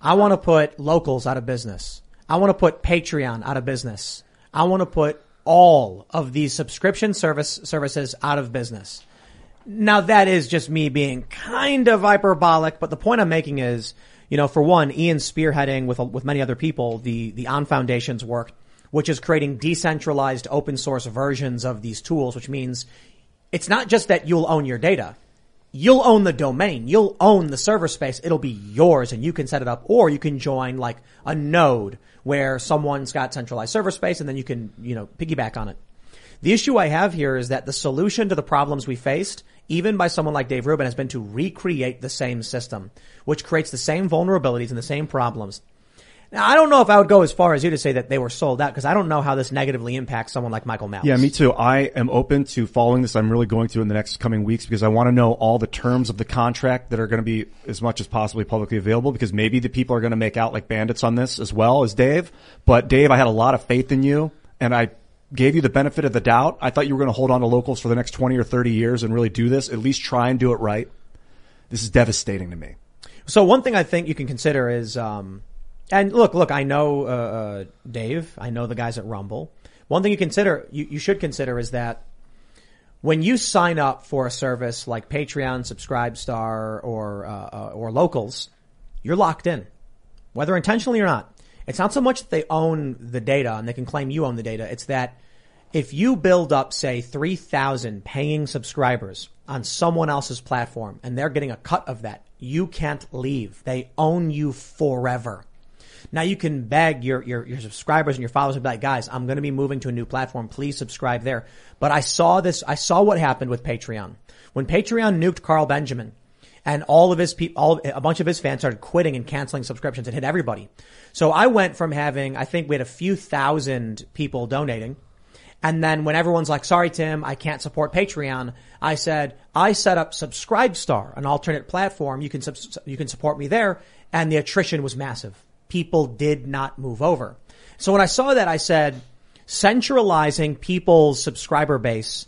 I want to put locals out of business. I want to put Patreon out of business. I want to put all of these subscription service services out of business. Now that is just me being kind of hyperbolic, but the point I'm making is, you know, for one, Ian spearheading with with many other people the the On Foundation's work, which is creating decentralized open source versions of these tools, which means it's not just that you'll own your data. You'll own the domain. You'll own the server space. It'll be yours and you can set it up or you can join like a node where someone's got centralized server space and then you can, you know, piggyback on it. The issue I have here is that the solution to the problems we faced, even by someone like Dave Rubin, has been to recreate the same system, which creates the same vulnerabilities and the same problems. Now, I don't know if I would go as far as you to say that they were sold out because I don't know how this negatively impacts someone like Michael Malice. Yeah, me too. I am open to following this. I'm really going to in the next coming weeks because I want to know all the terms of the contract that are going to be as much as possibly publicly available because maybe the people are going to make out like bandits on this as well as Dave. But Dave, I had a lot of faith in you and I gave you the benefit of the doubt. I thought you were going to hold on to locals for the next 20 or 30 years and really do this, at least try and do it right. This is devastating to me. So one thing I think you can consider is, um, and look, look, I know uh, uh, Dave. I know the guys at Rumble. One thing you consider, you, you should consider, is that when you sign up for a service like Patreon, Subscribestar, or uh, uh, or Locals, you're locked in, whether intentionally or not. It's not so much that they own the data and they can claim you own the data. It's that if you build up, say, 3,000 paying subscribers on someone else's platform and they're getting a cut of that, you can't leave. They own you forever. Now you can beg your, your, your subscribers and your followers and be like, guys, I'm going to be moving to a new platform. Please subscribe there. But I saw this, I saw what happened with Patreon. When Patreon nuked Carl Benjamin and all of his people, all, a bunch of his fans started quitting and canceling subscriptions. It hit everybody. So I went from having, I think we had a few thousand people donating And then when everyone's like, sorry, Tim, I can't support Patreon, I said, I set up Subscribestar, an alternate platform. You can, subs- you can support me there. And the attrition was massive. People did not move over. So when I saw that, I said, centralizing people's subscriber base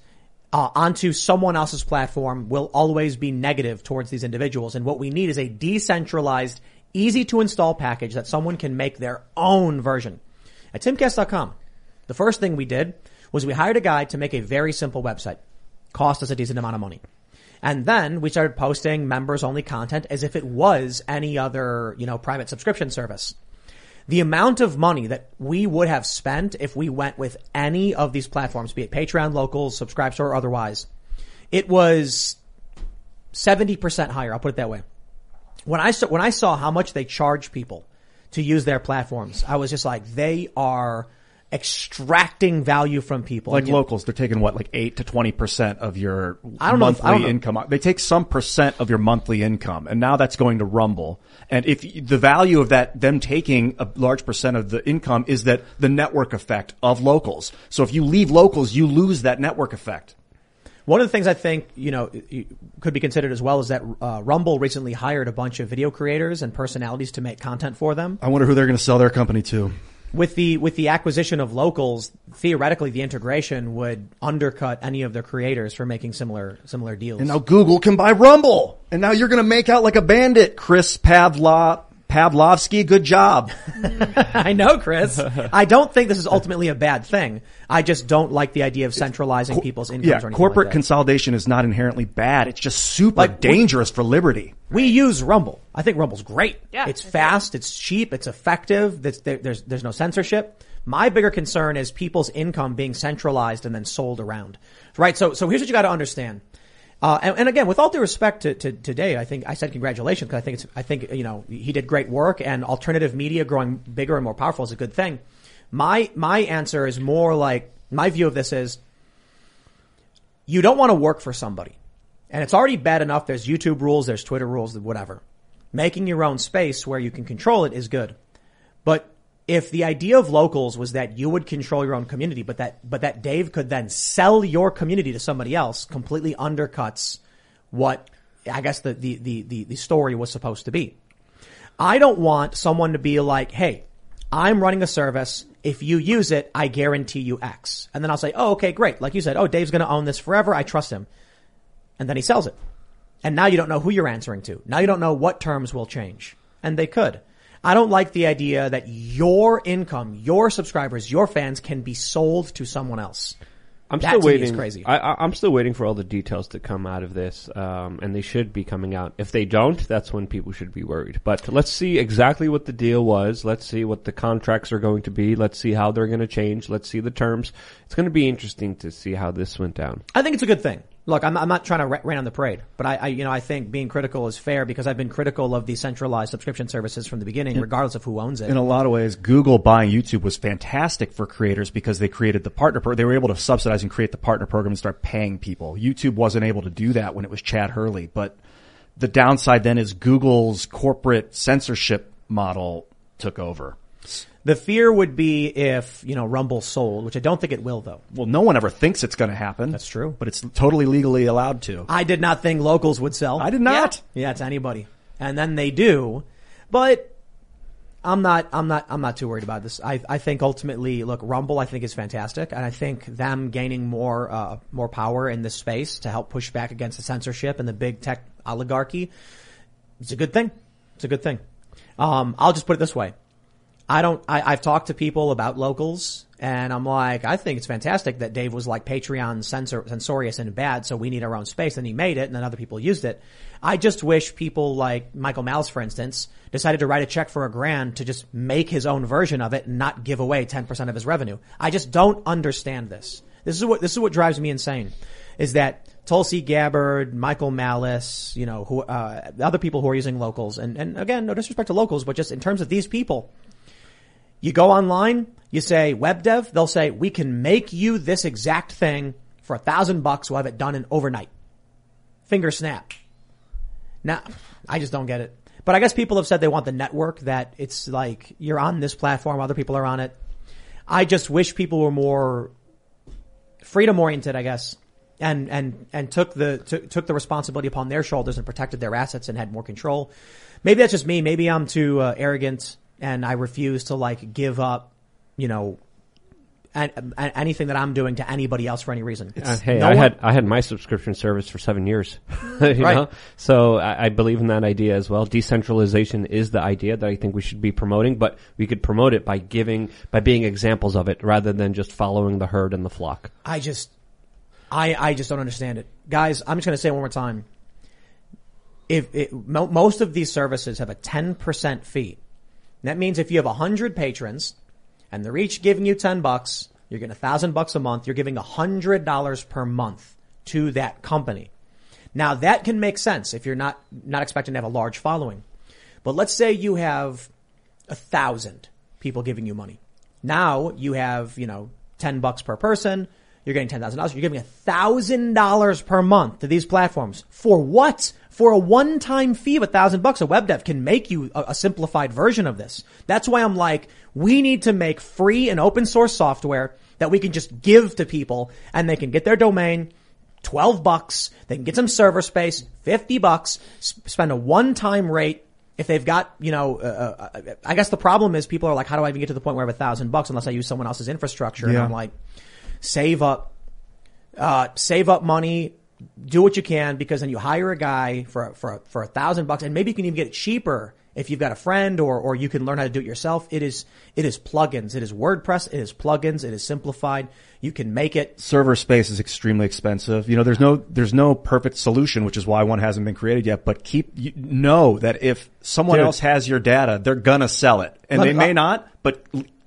uh, onto someone else's platform will always be negative towards these individuals. And what we need is a decentralized, easy to install package that someone can make their own version. At timcast.com, the first thing we did was we hired a guy to make a very simple website. Cost us a decent amount of money. And then we started posting members only content as if it was any other, you know, private subscription service. The amount of money that we would have spent if we went with any of these platforms, be it Patreon, Locals, Subscribestar, or otherwise, it was 70% higher. I'll put it that way. When I saw, when I saw how much they charge people to use their platforms, I was just like, they are extracting value from people. Like you- locals, they're taking what, like eight to twenty percent of your I don't know if- monthly don't know. income. They take some percent of your monthly income, and now that's going to Rumble. And if the value of that, them taking a large percent of the income, is that the network effect of locals. So if you leave locals, you lose that network effect. One of the things I think, you know, could be considered as well is that uh, Rumble recently hired a bunch of video creators and personalities to make content for them. I wonder who they're going to sell their company to. With the with the acquisition of locals, theoretically the integration would undercut any of their creators for making similar similar deals. And now Google can buy Rumble. And now you're going to make out like a bandit, Chris Pavla, Pavlovski. Good job. *laughs* I know, Chris. *laughs* I don't think this is ultimately a bad thing. I just don't like the idea of centralizing people's incomes. Yeah, or anything corporate like that. consolidation is not inherently bad. It's just super Like, we- dangerous for liberty. We use Rumble. I think Rumble's great. Yeah, it's I fast, it's cheap, it's effective. There's, there- there's there's no censorship. My bigger concern is people's income being centralized and then sold around. Right. So so here's what you got to understand. Uh, and, and again, with all due respect to, to, to Dave, I think I said congratulations because I think it's, I think, you know, he did great work and alternative media growing bigger and more powerful is a good thing. My, my answer is more like, my view of this is you don't want to work for somebody. And it's already bad enough. There's YouTube rules, there's Twitter rules, whatever. Making your own space where you can control it is good. But if the idea of locals was that you would control your own community, but that, but that Dave could then sell your community to somebody else completely undercuts what I guess the, the, the, the, the story was supposed to be. I don't want someone to be like, hey, I'm running a service. If you use it, I guarantee you X. And then I'll say, oh, okay, great. Like you said, oh, Dave's going to own this forever. I trust him. And then he sells it. And now you don't know who you're answering to. Now you don't know what terms will change. And they could. I don't like the idea that your income, your subscribers, your fans can be sold to someone else. I'm That still to me is waiting. crazy. I, I, I'm still waiting for all the details to come out of this, um, and they should be coming out. If they don't, that's when people should be worried. But let's see exactly what the deal was. Let's see what the contracts are going to be. Let's see how they're going to change. Let's see the terms. It's going to be interesting to see how this went down. I think it's a good thing. Look, I'm, I'm not trying to rain on the parade, but I, I, you know, I think being critical is fair because I've been critical of the centralized subscription services from the beginning, regardless of who owns it. In a lot of ways, Google buying YouTube was fantastic for creators because they created the partner. Pro- they were able to subsidize and create the partner program and start paying people. YouTube wasn't able to do that when it was Chad Hurley. But the downside then is Google's corporate censorship model took over. The fear would be if, you know, Rumble sold, which I don't think it will though. Well, no one ever thinks it's going to happen. That's true. But it's totally legally allowed to. I did not think locals would sell. I did not. Yeah, it's anybody. And then they do. But I'm not, I'm not, I'm not too worried about this. I, I think ultimately, look, Rumble I think is fantastic. And I think them gaining more, uh, more power in this space to help push back against the censorship and the big tech oligarchy. It's a good thing. It's a good thing. Um, I'll just put it this way. I don't, I, I've talked to people about locals and I'm like, I think it's fantastic that Dave was like Patreon censor, censorious and bad, so we need our own space. And he made it and then other people used it. I just wish people like Michael Malice, for instance, decided to write a check for a grand to just make his own version of it and not give away 10% of his revenue. I just don't understand this. This is what, this is what drives me insane is that Tulsi Gabbard, Michael Malice, you know, who, uh, other people who are using locals and, and again, no disrespect to locals, but just in terms of these people, you go online, you say web dev, they'll say, we can make you this exact thing for a thousand bucks. We'll have it done in overnight. Finger snap. Now, I just don't get it. But I guess people have said they want the network that it's like you're on this platform, other people are on it. I just wish people were more freedom oriented, I guess, and and and took the took, took the responsibility upon their shoulders and protected their assets and had more control. Maybe that's just me. Maybe I'm too uh, arrogant and I refuse to like give up, you know, an, an- anything that I'm doing to anybody else for any reason. Uh, hey, No I one- had I had my subscription service for seven years. *laughs* you Right. know? So I, I believe in that idea as well. Decentralization is the idea that I think we should be promoting, but we could promote it by giving by being examples of it rather than just following the herd and the flock. I just, I, I just don't understand it. Guys, I'm just going to say it one more time. If it, mo- most of these services have a 10% fee, that means if you have 100 patrons and they're each giving you 10 bucks, you're getting a thousand bucks a month, you're giving $100 per month to that company. Now that can make sense if you're not, not expecting to have a large following. But let's say you have a thousand people giving you money. Now you have, you know, 10 bucks per person. You're getting $10,000. You're giving $1,000 per month to these platforms. For what? For a one-time fee of a thousand bucks. A web dev can make you a, a simplified version of this. That's why I'm like, we need to make free and open source software that we can just give to people and they can get their domain, 12 bucks. They can get some server space, 50 bucks, s- spend a one-time rate. If they've got, you know, uh, uh, I guess the problem is people are like, how do I even get to the point where I have a thousand bucks unless I use someone else's infrastructure? And I'm like, save up, uh, save up money, do what you can because then you hire a guy for, for, for a thousand bucks and maybe you can even get it cheaper if you've got a friend or, or you can learn how to do it yourself. It is, it is plugins. It is WordPress. It is plugins. It is simplified. You can make it server space is extremely expensive. You know, there's no there's no perfect solution, which is why one hasn't been created yet. But keep you know that if someone Dude. else has your data, they're gonna sell it, and Let they me- may uh, not. But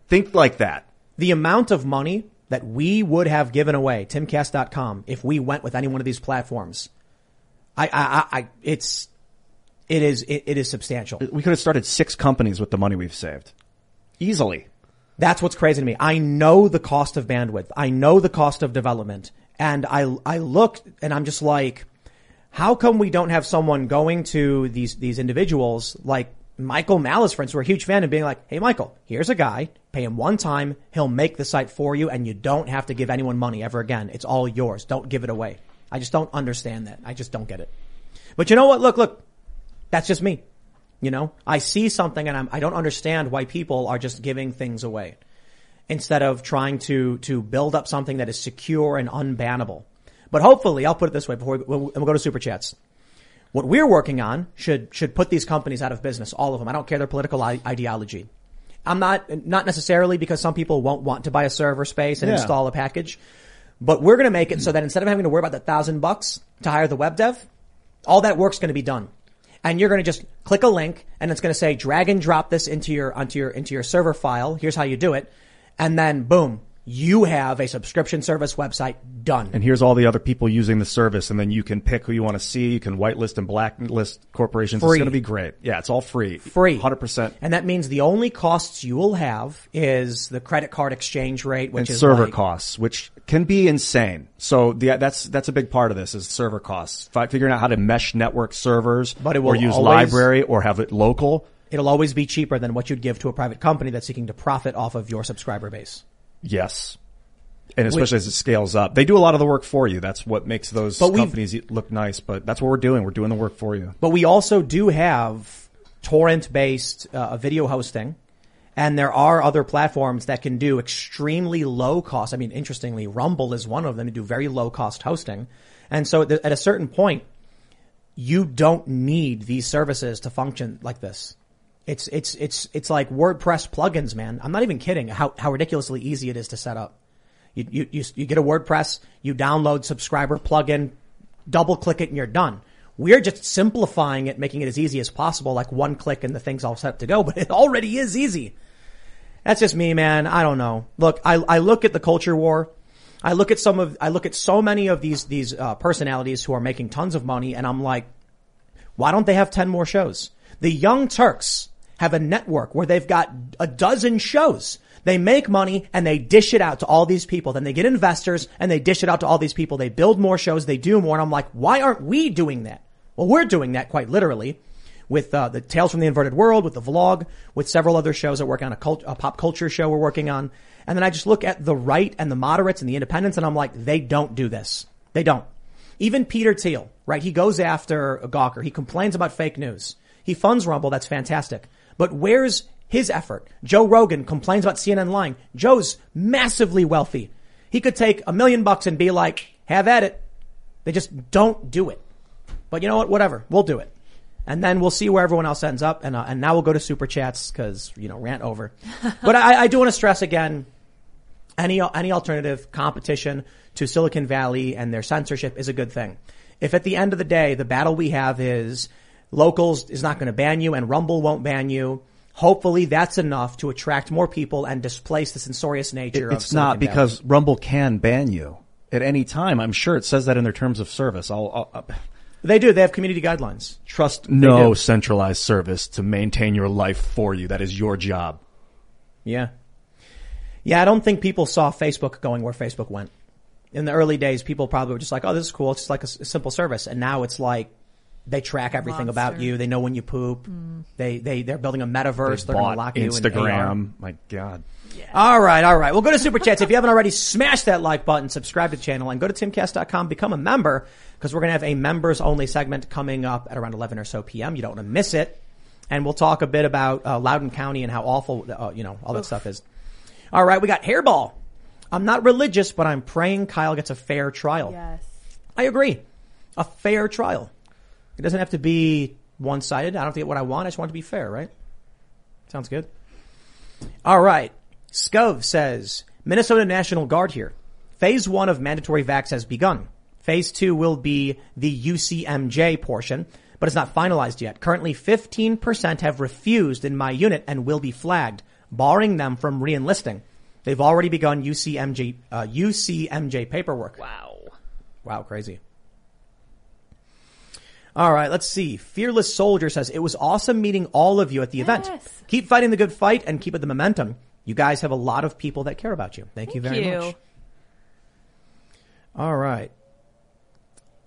think like that. the amount of money that we would have given away, timcast.com, if we went with any one of these platforms, I, I, I, it's, it is, it, it is substantial. We could have started six companies with the money we've saved, easily. That's what's crazy to me. I know the cost of bandwidth. I know the cost of development. And I, I look and I'm just like, how come we don't have someone going to these, these individuals like Michael Malice, instance, we're a huge fan and being like, Hey, Michael, here's a guy, pay him one time. He'll make the site for you and you don't have to give anyone money ever again. It's all yours. Don't give it away. I just don't understand that. I just don't get it. But you know what? Look, look, that's just me. You know, I see something and I'm, I don't understand why people are just giving things away instead of trying to, to build up something that is secure and unbannable. But hopefully, I'll put it this way before we, we'll, we'll go to super chats. What we're working on should, should put these companies out of business, all of them. I don't care their political I- ideology. I'm not, not necessarily because some people won't want to buy a server space and Yeah. install a package, but we're going to make it so that instead of having to worry about the thousand bucks to hire the web dev, all that work's going to be done. And you're going to just click a link and it's going to say drag and drop this into your, onto your, into your server file. Here's how you do it. And then boom, you have a subscription service website done. And here's all the other people using the service, and then you can pick who you want to see. You can whitelist and blacklist corporations. Free. It's going to be great. Yeah, it's all free. Free. 100%. And that means the only costs you will have is the credit card exchange rate, which and is server like- costs, which can be insane. So the, that's that's a big part of this is server costs. Fi- Figuring out how to mesh network servers, But it will or use always- library, or have it local. It'll always be cheaper than what you'd give to a private company that's seeking to profit off of your subscriber base. Yes, and especially as it scales up, they do a lot of the work for you. That's what makes those But companies look nice. But that's what we're doing. We're doing the work for you. But we also do have torrent-based uh, video hosting, and there are other platforms that can do extremely low cost. I mean, interestingly, Rumble is one of them to do very low cost hosting. And so th- at a certain point, you don't need these services to function like this. It's, it's, it's, it's like WordPress plugins, man. I'm not even kidding how, how ridiculously easy it is to set up. You, you, you, you get a WordPress, you download subscriber plugin, double click it and you're done. We're just simplifying it, making it as easy as possible, like one click and the thing's all set to go, *laughs* but it already is easy. That's just me, man. I don't know. Look, I, I look at the culture war. I look at some of, I look at so many of these, these, uh, personalities who are making tons of money and I'm like, why don't they have 10 more shows? The Young Turks have a network where they've got a dozen shows. They make money and they dish it out to all these people. Then they get investors and they dish it out to all these people. They build more shows. They do more. And I'm like, why aren't we doing that? Well, we're doing that quite literally. with uh, the Tales from the Inverted World, with the vlog, with several other shows. I work on a, cult- a pop culture show we're working on. And then I just look at the right and the moderates and the independents and I'm like, they don't do this. They don't. Even Peter Thiel, right? He goes after a Gawker. He complains about fake news. He funds Rumble. That's fantastic. But where's his effort? Joe Rogan complains about CNN lying. Joe's massively wealthy. He could take a million bucks and be like, have at it. They just don't do it. But you know what? Whatever. We'll do it. And then we'll see where everyone else ends up. And, uh, and now we'll go to super chats because, you know, rant over. *laughs* but I, I do want to stress again, any, any alternative competition to Silicon Valley and their censorship is a good thing. If at the end of the day, the battle we have is locals is not going to ban you and Rumble won't ban you, hopefully that's enough to attract more people and displace the censorious nature It- of it's not Silicon Valley. because Rumble can ban you at any time. I'm sure it says that in their terms of service. I'll, I'll uh, They do. They have community guidelines. trust no centralized service to maintain your life for you. That is your job. Yeah. Yeah, I don't think people saw Facebook going where Facebook went. In the early days, people probably were just like, oh, this is cool. It's just like a simple service. And now it's like, they track everything about you. They know when you poop. They, they, they're building a metaverse. They They're going to bought lock you in Instagram. My God. All right, all right. We'll go to Super Chats. If you haven't already, smash that like button, subscribe to the channel, and go to timcast.com, become a member, because we're going to have a members only segment coming up at around 11 or so p.m. You don't want to miss it. And we'll talk a bit about uh, Loudoun County and how awful, uh, you know, all that stuff is. All right, we got Hairball. I'm not religious, but I'm praying Kyle gets a fair trial. Yes. I agree. A fair trial. It doesn't have to be one-sided. I don't have to get what I want. I just want it to be fair, right? Sounds good. All right. Scove says, Minnesota National Guard here. Phase one of mandatory vax has begun. Phase two will be the UCMJ portion, but it's not finalized yet. Currently 15% have refused in my unit and will be flagged, barring them from reenlisting. They've already begun UCMJ, uh, UCMJ paperwork. Wow. Wow, crazy. All right, let's see. Fearless Soldier says, it was awesome meeting all of you at the event. Yes. Keep fighting the good fight and keep it the momentum. You guys have a lot of people that care about you. Thank, you very you. much. All right.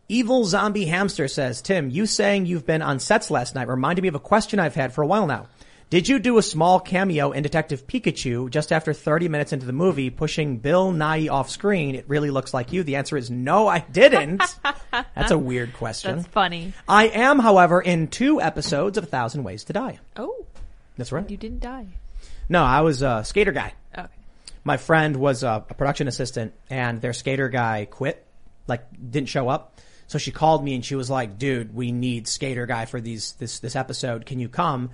Evil Zombie Hamster says, Tim, you saying you've been on sets last night reminded me of a question I've had for a while now. Did you do a small cameo in Detective Pikachu just after 30 minutes into the movie, pushing Bill Nye off screen? It really looks like you. The answer is no, I didn't. *laughs* That's a weird question. That's funny. I am, however, in two episodes of A Thousand Ways to Die. Oh, That's right. you didn't die. No, I was a skater guy. Okay. My friend was a, a production assistant and their skater guy quit, like didn't show up. So she called me and she was like, dude, we need skater guy for these, this, this episode. Can you come?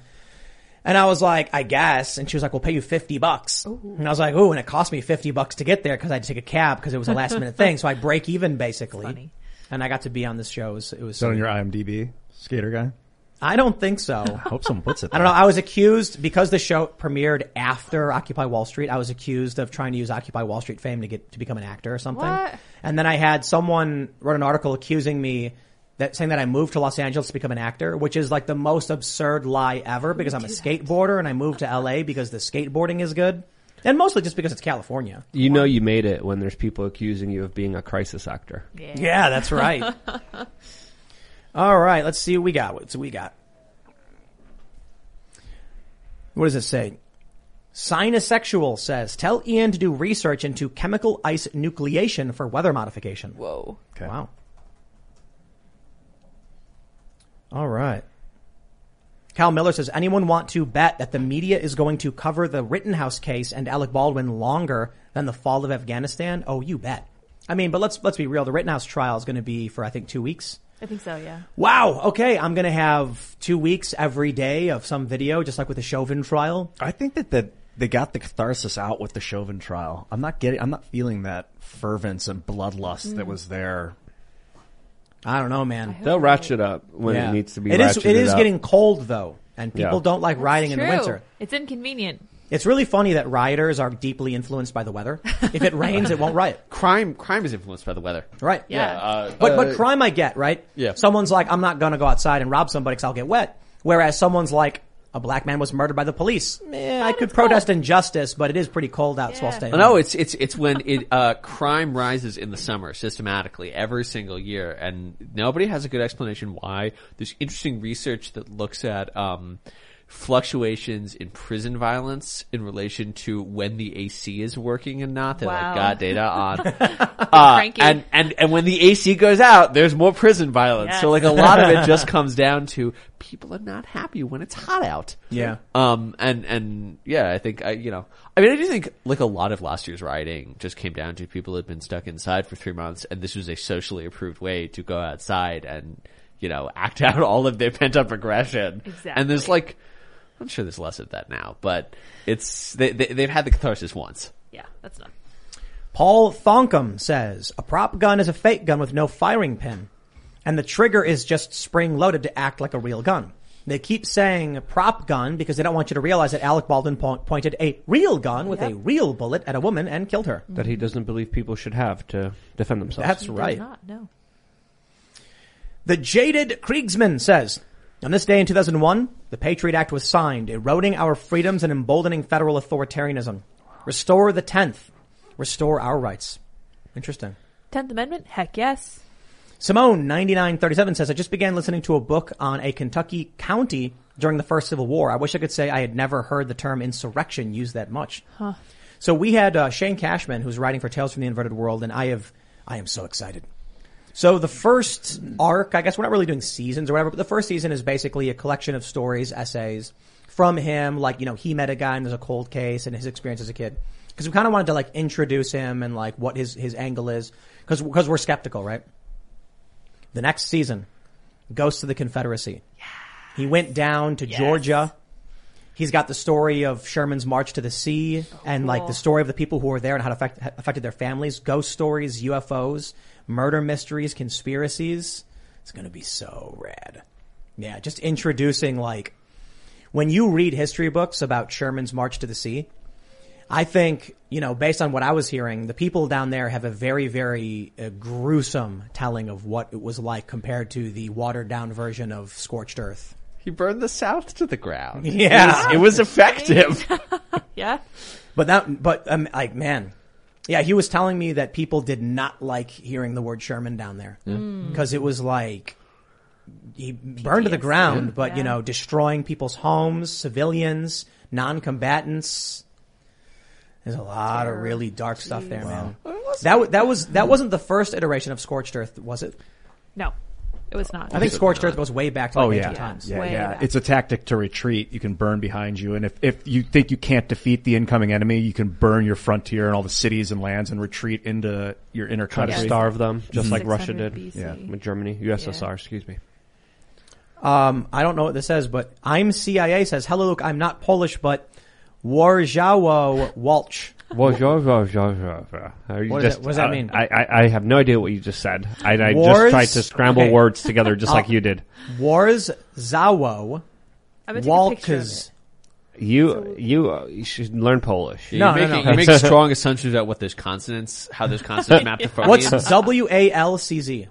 And I was like, I guess. And she was like, we'll pay you 50 bucks. And I was like, ooh, and it cost me 50 bucks to get there because I had to take a cab because it was a last minute thing. So I break even basically. And I got to be on this show. It was, it was Is that on your IMDb, skater guy? I don't think so. I *laughs* hope someone puts it. I don't know. I was accused because the show premiered after Occupy Wall Street. I was accused of trying to use Occupy Wall Street fame to get to become an actor or something. What? And then I had someone wrote an article accusing me that saying that I moved to Los Angeles to become an actor, which is like the most absurd lie ever because I'm a skateboarder and I moved to LA because the skateboarding is good. And mostly just because it's California. You know you made it when there's people accusing you of being a crisis actor. Yeah, that's right. *laughs* All right, let's see what we got. What's we got? What does it say? Sinosexual says, tell Ian to do research into chemical ice nucleation for weather modification. Whoa. Okay. Wow. All right. Cal Miller says, anyone want to bet that the media is going to cover the Rittenhouse case and Alec Baldwin longer than the fall of Afghanistan? Oh, you bet. I mean, but let's, let's be real. The Rittenhouse trial is going to be for, I think, two weeks. I think so, yeah. Wow. Okay. I'm going to have two weeks every day of some video, just like with the Chauvin trial. I think that that they got the catharsis out with the Chauvin trial. I'm not getting. I'm not feeling that fervence and bloodlust that Mm. was there. I don't know, man. They'll ratchet up when Yeah. it needs to be It is, ratcheted it is up. getting cold though, and people Yeah. don't like riding in the True. winter. It's inconvenient. It's really funny that rioters are deeply influenced by the weather. If it rains, it won't *laughs* riot. Crime, crime is influenced by the weather. Right. Yeah. uh, But uh, but crime I get right. Yeah. Someone's like, I'm not gonna go outside and rob somebody because I'll get wet. Whereas someone's like, a black man was murdered by the police. Eh, I could protest injustice, but it is pretty cold out, so I'll stay home. No, it's it's it's when it uh, crime rises in the summer systematically every single year, and nobody has a good explanation why. There's interesting research that looks at um, fluctuations in prison violence in relation to when the AC is working and not. They Wow. like got data on, *laughs* uh, and and and when the AC goes out, there's more prison violence. So like a lot of it just *laughs* comes down to people are not happy when it's hot out. Yeah. Um, and, and yeah, I think I, you know, I mean, I do think like a lot of last year's rioting just came down to people had been stuck inside for three months and this was a socially approved way to go outside and, you know, act *laughs* out all of their pent up aggression. Exactly. And there's like, I'm sure there's less of that now, but it's, they, they, they've had the catharsis once. Yeah, that's done. Paul Thonkum says, a prop gun is a fake gun with no firing pin, and the trigger is just spring loaded to act like a real gun. They keep saying prop gun because they don't want you to realize that Alec Baldwin po- pointed a real gun with a real bullet at a woman and killed her. That he doesn't believe people should have to defend themselves. That's He does right. Not, no. The jaded Kriegsman says, on this day in 2001, the Patriot Act was signed, eroding our freedoms and emboldening federal authoritarianism. Restore the 10th. Restore our rights. Interesting. Tenth Amendment? Heck yes. Simone, 9937 says, I just began listening to a book on a Kentucky county during the first Civil War. I wish I could say I had never heard the term insurrection used that much. Huh. So we had uh, Shane Cashman, who's writing for Tales from the Inverted World, and I have, I am so excited. So the first arc, I guess we're not really doing seasons or whatever, but the first season is basically a collection of stories, essays from him. Like, you know, he met a guy and there's a cold case and his experience as a kid. Cause we kind of wanted to like introduce him and like what his, his angle is. Cause, cause we're skeptical, right? The next season goes to the Confederacy. He went down to Georgia. He's got the story of Sherman's march to the sea and like the story of the people who were there and how it affect, affected their families, ghost stories, UFOs, murder mysteries, conspiracies. It's going to be so rad. Yeah, just introducing like when you read history books about Sherman's march to the sea, I think, you know, based on what I was hearing, the people down there have a very, very uh, gruesome telling of what it was like compared to the watered down version of Scorched Earth. He burned the South to the ground. *laughs* Yeah. It was, it was effective. *laughs* Yeah. But that, but um, like, man, yeah, he was telling me that people did not like hearing the word Sherman down there Mm. because it was like he burned to the ground, Yeah. but you know, destroying people's homes, civilians, non-combatants. There's a lot of really dark stuff there, man. That that was that wasn't the first iteration of Scorched Earth, was it? No. It was not. I think Scorched Earth goes way back to like Oh ancient yeah, times. yeah, Way yeah. back. It's a tactic to retreat. You can burn behind you, and if if you think you can't defeat the incoming enemy, you can burn your frontier and all the cities and lands and retreat into your inner Try to country. starve them, just like Russia did. BC. Yeah. With Germany, USSR, excuse me. Um, I don't know what this says, but I'm CIA says, hello, Luke, I'm not Polish, but Warzawo Walch. What does What is that- what does that mean? I, I, I have no idea what you just said. I, I Wars? just tried to scramble Okay. words together just like Uh, you did. Warzawo I'm gonna take a picture of Walkes. You you uh, you should learn Polish. You're No, no, making, no. you're making *laughs* strong assumptions about what those consonants, how those consonants map to *laughs* What's phonemes. W A L C Z?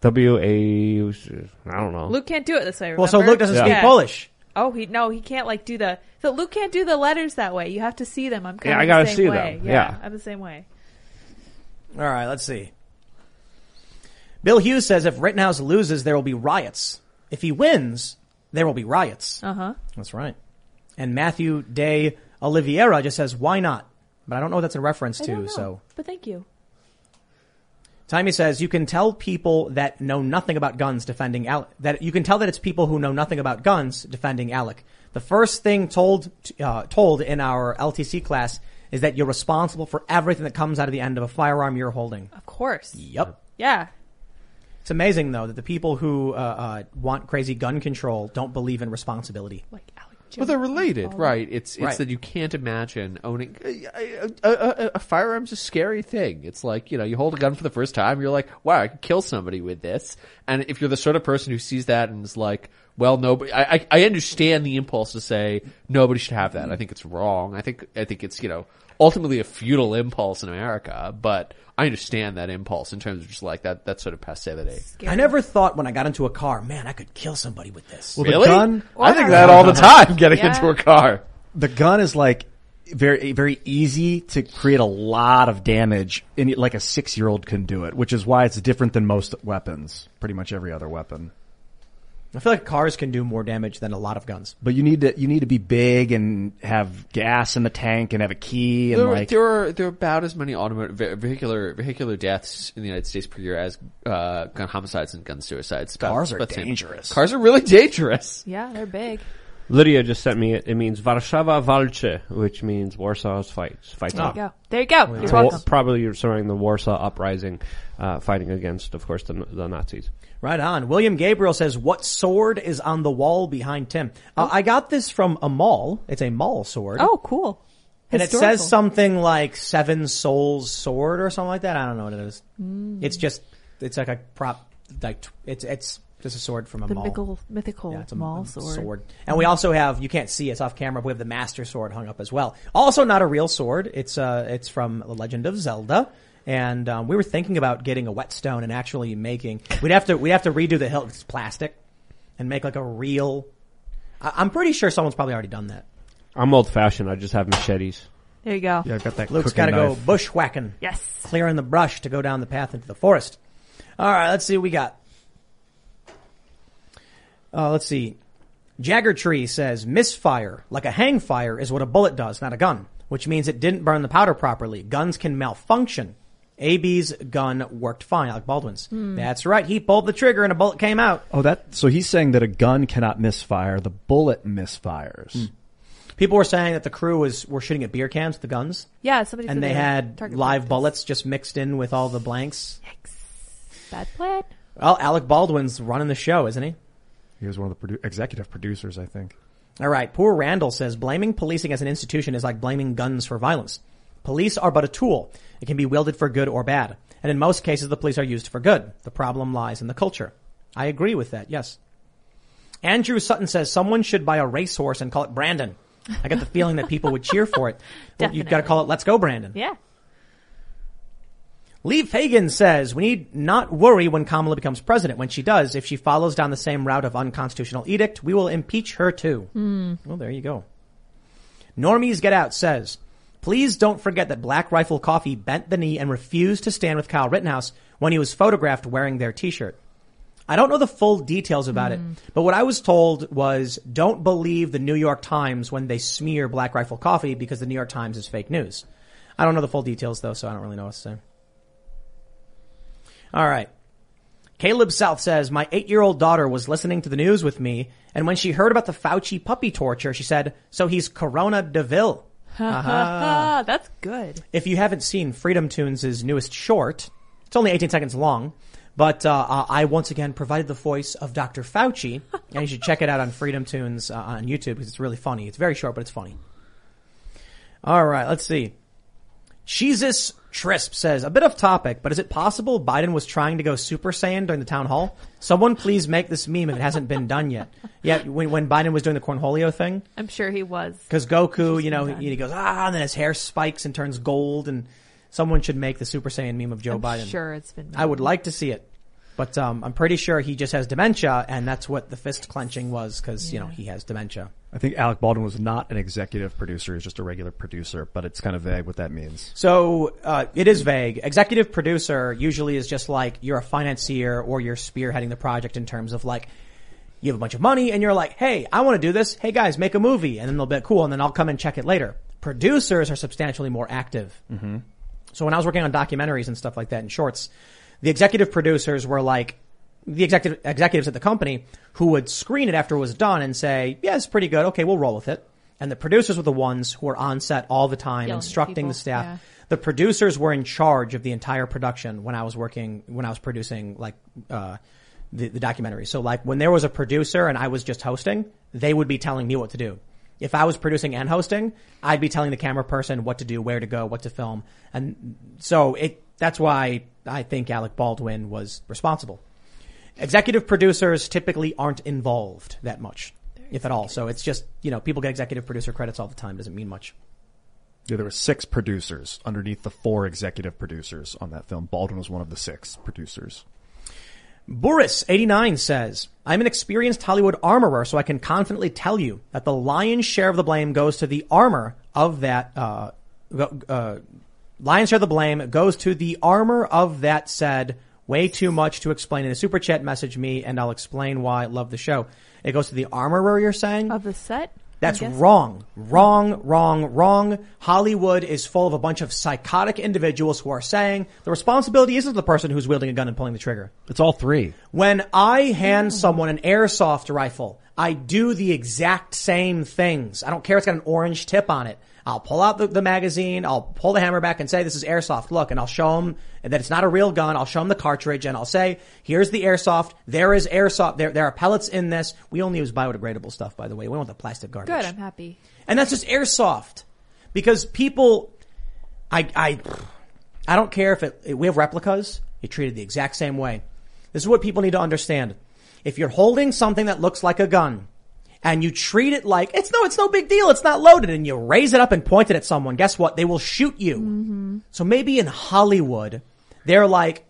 W A. I don't know. Luke can't do it this way. Well, so? Luke doesn't speak Yeah. Polish. Oh, he no, he can't like do the. So Luke can't do the letters that way. You have to see them. I'm kind Yeah, of I the gotta same see way. them. Yeah, Yeah. I'm the same way. All right, let's see. Bill Hughes says if Rittenhouse loses, there will be riots. If he wins, there will be riots. Uh huh. That's right. And Matthew Day Oliveira just says, why not? But I don't know what that's a reference I to, know, so. but thank you. Timey says, you can tell people that know nothing about guns defending Alec, that you can tell that it's people who know nothing about guns defending Alec. The first thing told, uh, told in our LTC class is that you're responsible for everything that comes out of the end of a firearm you're holding. Of course. Yep. Yeah. It's amazing though that the people who, uh, uh, want crazy gun control don't believe in responsibility. Like Alec. Well, they're related, right? It's it's Right. that you can't imagine owning a, a, a, a firearm's a scary thing. It's like you know, you hold a gun for the first time, you're like, wow, I could kill somebody with this. And if you're the sort of person who sees that and is like, well, nobody. I, I I understand the impulse to say nobody should have that. I think it's wrong. I think I think it's you know ultimately a futile impulse in America, but I understand that impulse in terms of just like that that sort of passivity. I never thought when I got into a car, man, I could kill somebody with this. Well, the Really? gun- I think that all the *laughs* time getting into a car. The gun is like very very easy to create a lot of damage, and like a six year old can do it, which is why it's different than most weapons. Pretty much every other weapon. I feel like cars can do more damage than a lot of guns. But you need to you need to be big and have gas in the tank and have a key and There, like there are there are about as many automotive vehicular vehicular deaths in the United States per year as uh, gun homicides and gun suicides. About- Cars are about the same. dangerous. Cars are really *laughs* dangerous. Yeah, they're big. Lydia just sent me it. It means Warszawa walczy, which means Warsaw's fights. Fights There you go. There you go. You're It's welcome. probably you're surrounding the Warsaw uprising, uh, fighting against, of course, the, the Nazis. Right on. William Gabriel says, "What sword is on the wall behind Tim?" Uh, I got this from a mall. It's a mall sword. Oh, cool. and it says something like Seven Souls Sword or something like that. I don't know what it is. Mm. It's just it's like a prop. Like it's it's just a sword from a The mall. mythical, mythical Yeah, it's a mall a sword. And we also have, you can't see, it's off camera, but we have the Master Sword hung up as well. Also not a real sword. It's, uh, it's from The Legend of Zelda. And, um, we were thinking about getting a whetstone and actually making, we'd have to, we'd have to redo the hilt, it's plastic, and make like a real, I, I'm pretty sure someone's probably already done that. I'm old fashioned. I just have machetes. There you go. yeah, I've got that. Luke's cooking gotta go bushwhacking. Yes. Clearing the brush to go down the path into the forest. Alright, let's see what we got. Uh, let's see. Jagger Tree says misfire, like a hang fire, is what a bullet does, not a gun, which means it didn't burn the powder properly. Guns can malfunction. AB's gun worked fine, Alec Baldwin's. That's right. He pulled the trigger and a bullet came out. Oh, that. So he's saying that a gun cannot misfire. The bullet misfires. People were saying that the crew was were shooting at beer cans with the guns, Yeah, somebody and said they were had live practice. bullets just mixed in with all the blanks. Bad plan. Well, Alec Baldwin's running the show, isn't he? He was one of the produ- executive producers, I think. All right. Poor Randall says blaming policing as an institution is like blaming guns for violence. Police are but a tool. It can be wielded for good or bad. And in most cases, the police are used for good. The problem lies in the culture. I agree with that. Yes. Andrew Sutton says someone should buy a racehorse and call it Brandon. I get the feeling that people would cheer for it. Well, you've got to call it Let's Go Brandon. Yeah. Lee Fagan says we need not worry when Kamala becomes president. When she does, if she follows down the same route of unconstitutional edict, we will impeach her too. Hmm. Well, there you go. Normies Get Out says, please don't forget that Black Rifle Coffee bent the knee and refused to stand with Kyle Rittenhouse when he was photographed wearing their t-shirt. I don't know the full details about it, hmm. but what I was told was don't believe the New York Times when they smear Black Rifle Coffee because the New York Times is fake news. I don't know the full details though, so I don't really know what to say. All right. Caleb South says, my eight-year-old daughter was listening to the news with me, and when she heard about the Fauci puppy torture, she said, so he's Corona Deville. Aha. That's good. If you haven't seen Freedom Tunes' newest short, it's only 18 seconds long, but uh, uh, I once again provided the voice of Dr. Fauci, *laughs* and you should check it out on Freedom Tunes uh, on YouTube because it's really funny. It's very short, but it's funny. All right, let's see. Jesus Trisp says, a bit off topic, but is it possible Biden was trying to go Super Saiyan during the town hall? Someone please make this meme if it hasn't been done yet. Yeah, when, when Biden was doing the Cornholio thing. I'm sure he was. Because Goku, you know, he, he goes, ah, and then his hair spikes and turns gold, and someone should make the Super Saiyan meme of Joe I'm Biden. sure it's been I would like to see it. But um, I'm pretty sure he just has dementia, and that's what the fist clenching was, because, you know, he has dementia. I think Alec Baldwin was not an executive producer; he's just a regular producer. But it's kind of vague what that means. So uh, it is vague. Executive producer usually is just like you're a financier or you're spearheading the project in terms of like you have a bunch of money and you're like, hey, I want to do this. Hey guys, make a movie, and then they'll be cool, and then I'll come and check it later. Producers are substantially more active. Mm-hmm. So when I was working on documentaries and stuff like that and shorts, the executive producers were like the executive executives at the company who would screen it after it was done and say, "Yeah, it's pretty good. Okay, we'll roll with it." And the producers were the ones who were on set all the time, Yelling instructing the staff. yeah. The producers were in charge of the entire production when I was working, when I was producing like, uh, the, the documentary. So like when there was a producer and I was just hosting, they would be telling me what to do. If I was producing and hosting, I'd be telling the camera person what to do, where to go, what to film. And so it, that's why I think Alec Baldwin was responsible. Executive producers typically aren't involved that much, if at all. So it's just, you know, people get executive producer credits all the time. Doesn't mean much. Yeah, there were six producers underneath the four executive producers on that film. Baldwin was one of the six producers. Boris89 says, I'm an experienced Hollywood armorer, so I can confidently tell you that the lion's share of the blame goes to the armor of that, uh, uh, lion's share of the blame goes to the armor of that said, way too much to explain in a super chat message me and I'll explain why I love the show. It goes to the armorer you're saying? Of the set? That's wrong. Wrong, wrong, wrong. Hollywood is full of a bunch of psychotic individuals who are saying the responsibility isn't the person who's wielding a gun and pulling the trigger. It's all three. When I hand someone an airsoft rifle, I do the exact same things. I don't care it's got an orange tip on it. I'll pull out the, the magazine, I'll pull the hammer back and say, this is airsoft, look, and I'll show them that it's not a real gun. I'll show them the cartridge and I'll say, here's the airsoft. There is airsoft. There, there are pellets in this. We only use biodegradable stuff, by the way. We don't want the plastic garbage. Good, I'm happy. And that's just airsoft. Because people, I, I, I don't care if it, we have replicas, you're treated the exact same way. This is what people need to understand. If you're holding something that looks like a gun, and you treat it like, it's no, it's no big deal, it's not loaded, and you raise it up and point it at someone, guess what? They will shoot you. Mm-hmm. So maybe in Hollywood, they're like,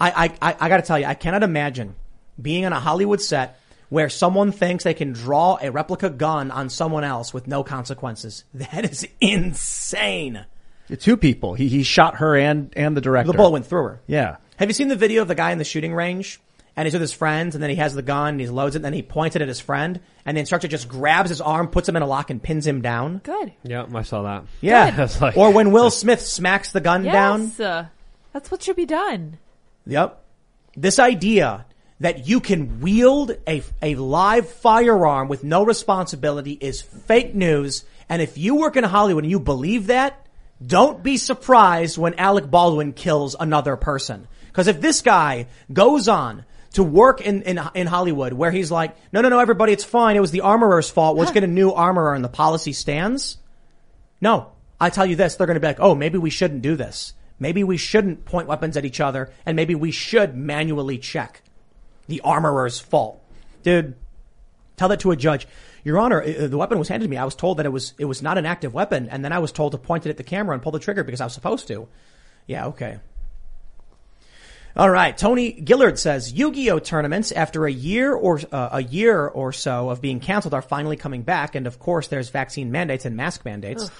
I, I, I, I gotta tell you, I cannot imagine being on a Hollywood set where someone thinks they can draw a replica gun on someone else with no consequences. *laughs* That is insane. Two people. He he shot her and and the director. The bullet went through her. Yeah. Have you seen the video of the guy in the shooting range? And he's with his friends, and then he has the gun, and he loads it, and then he points it at his friend, and the instructor just grabs his arm, puts him in a lock, and pins him down. Good. Yeah, I saw that. Yeah. That's *laughs* like- or when Will *laughs* Smith smacks the gun down. Yes. Uh, that's what should be done. Yep. This idea that you can wield a, a live firearm with no responsibility is fake news. And if you work in Hollywood and you believe that, don't be surprised when Alec Baldwin kills another person. Cause if this guy goes on to work in, in, in Hollywood where he's like, no, no, no, everybody, it's fine. It was the armorer's fault. Let's get a new armorer and the policy stands. No, I tell you this, they're going to be like, oh, maybe we shouldn't do this. Maybe we shouldn't point weapons at each other and maybe we should manually check the armorer's fault. Dude, tell that to a judge. Your Honor, the weapon was handed to me. I was told that it was, it was not an active weapon and then I was told to point it at the camera and pull the trigger because I was supposed to. Yeah, okay. All right. Tony Gillard says Yu-Gi-Oh tournaments after a year or uh, a year or so of being canceled are finally coming back. And of course, there's vaccine mandates and mask mandates. Ugh.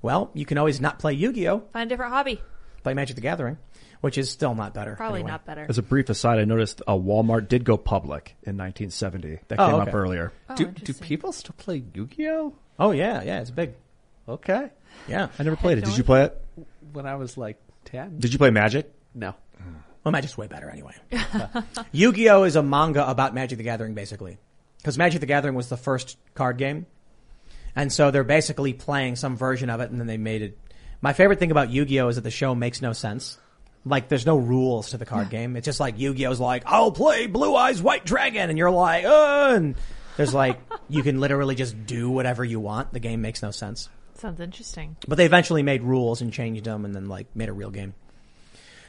Well, you can always not play Yu-Gi-Oh, Find a different hobby. play Magic the Gathering, which is still not better. Probably anyway. not better. As a brief aside, I noticed uh, Walmart did go public in 1970. That Oh, came okay. up earlier. Oh, do, do people still play Yu-Gi-Oh? Oh yeah, yeah, it's big. Okay. Yeah. I never played it. Did you play it? When I was like 10. Did you play Magic? No. Well, Magic's way better anyway. *laughs* Yu-Gi-Oh is a manga about Magic the Gathering, basically, because Magic the Gathering was the first card game, and so they're basically playing some version of it, and then they made it. My favorite thing about Yu-Gi-Oh is that the show makes no sense. Like, there's no rules to the card game. It's just like Yu-Gi-Oh's like, I'll play Blue Eyes White Dragon, and you're like, uh, and there's like, you can literally just do whatever you want. The game makes no sense. Sounds interesting. But they eventually made rules and changed them and then like made a real game.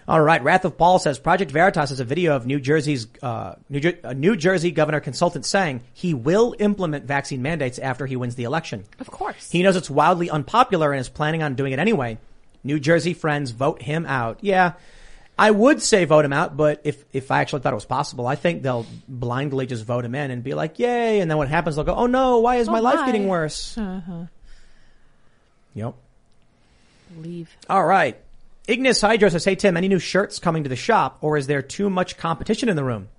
All right. Wrath of Paul says Project Veritas is a video of New Jersey's, uh, New, Jer- a New Jersey governor consultant saying he will implement vaccine mandates after he wins the election. Of course. He knows it's wildly unpopular and is planning on doing it anyway. New Jersey friends vote him out. Yeah. I would say vote him out, but if, if I actually thought it was possible, I think they'll blindly just vote him in and be like, yay. And then what happens, they'll go, oh no, why is Oh, my life my. getting worse? Uh-huh. Yep. Leave. All right. Ignis Hydro says, Hey Tim, any new shirts coming to the shop or is there too much competition in the room?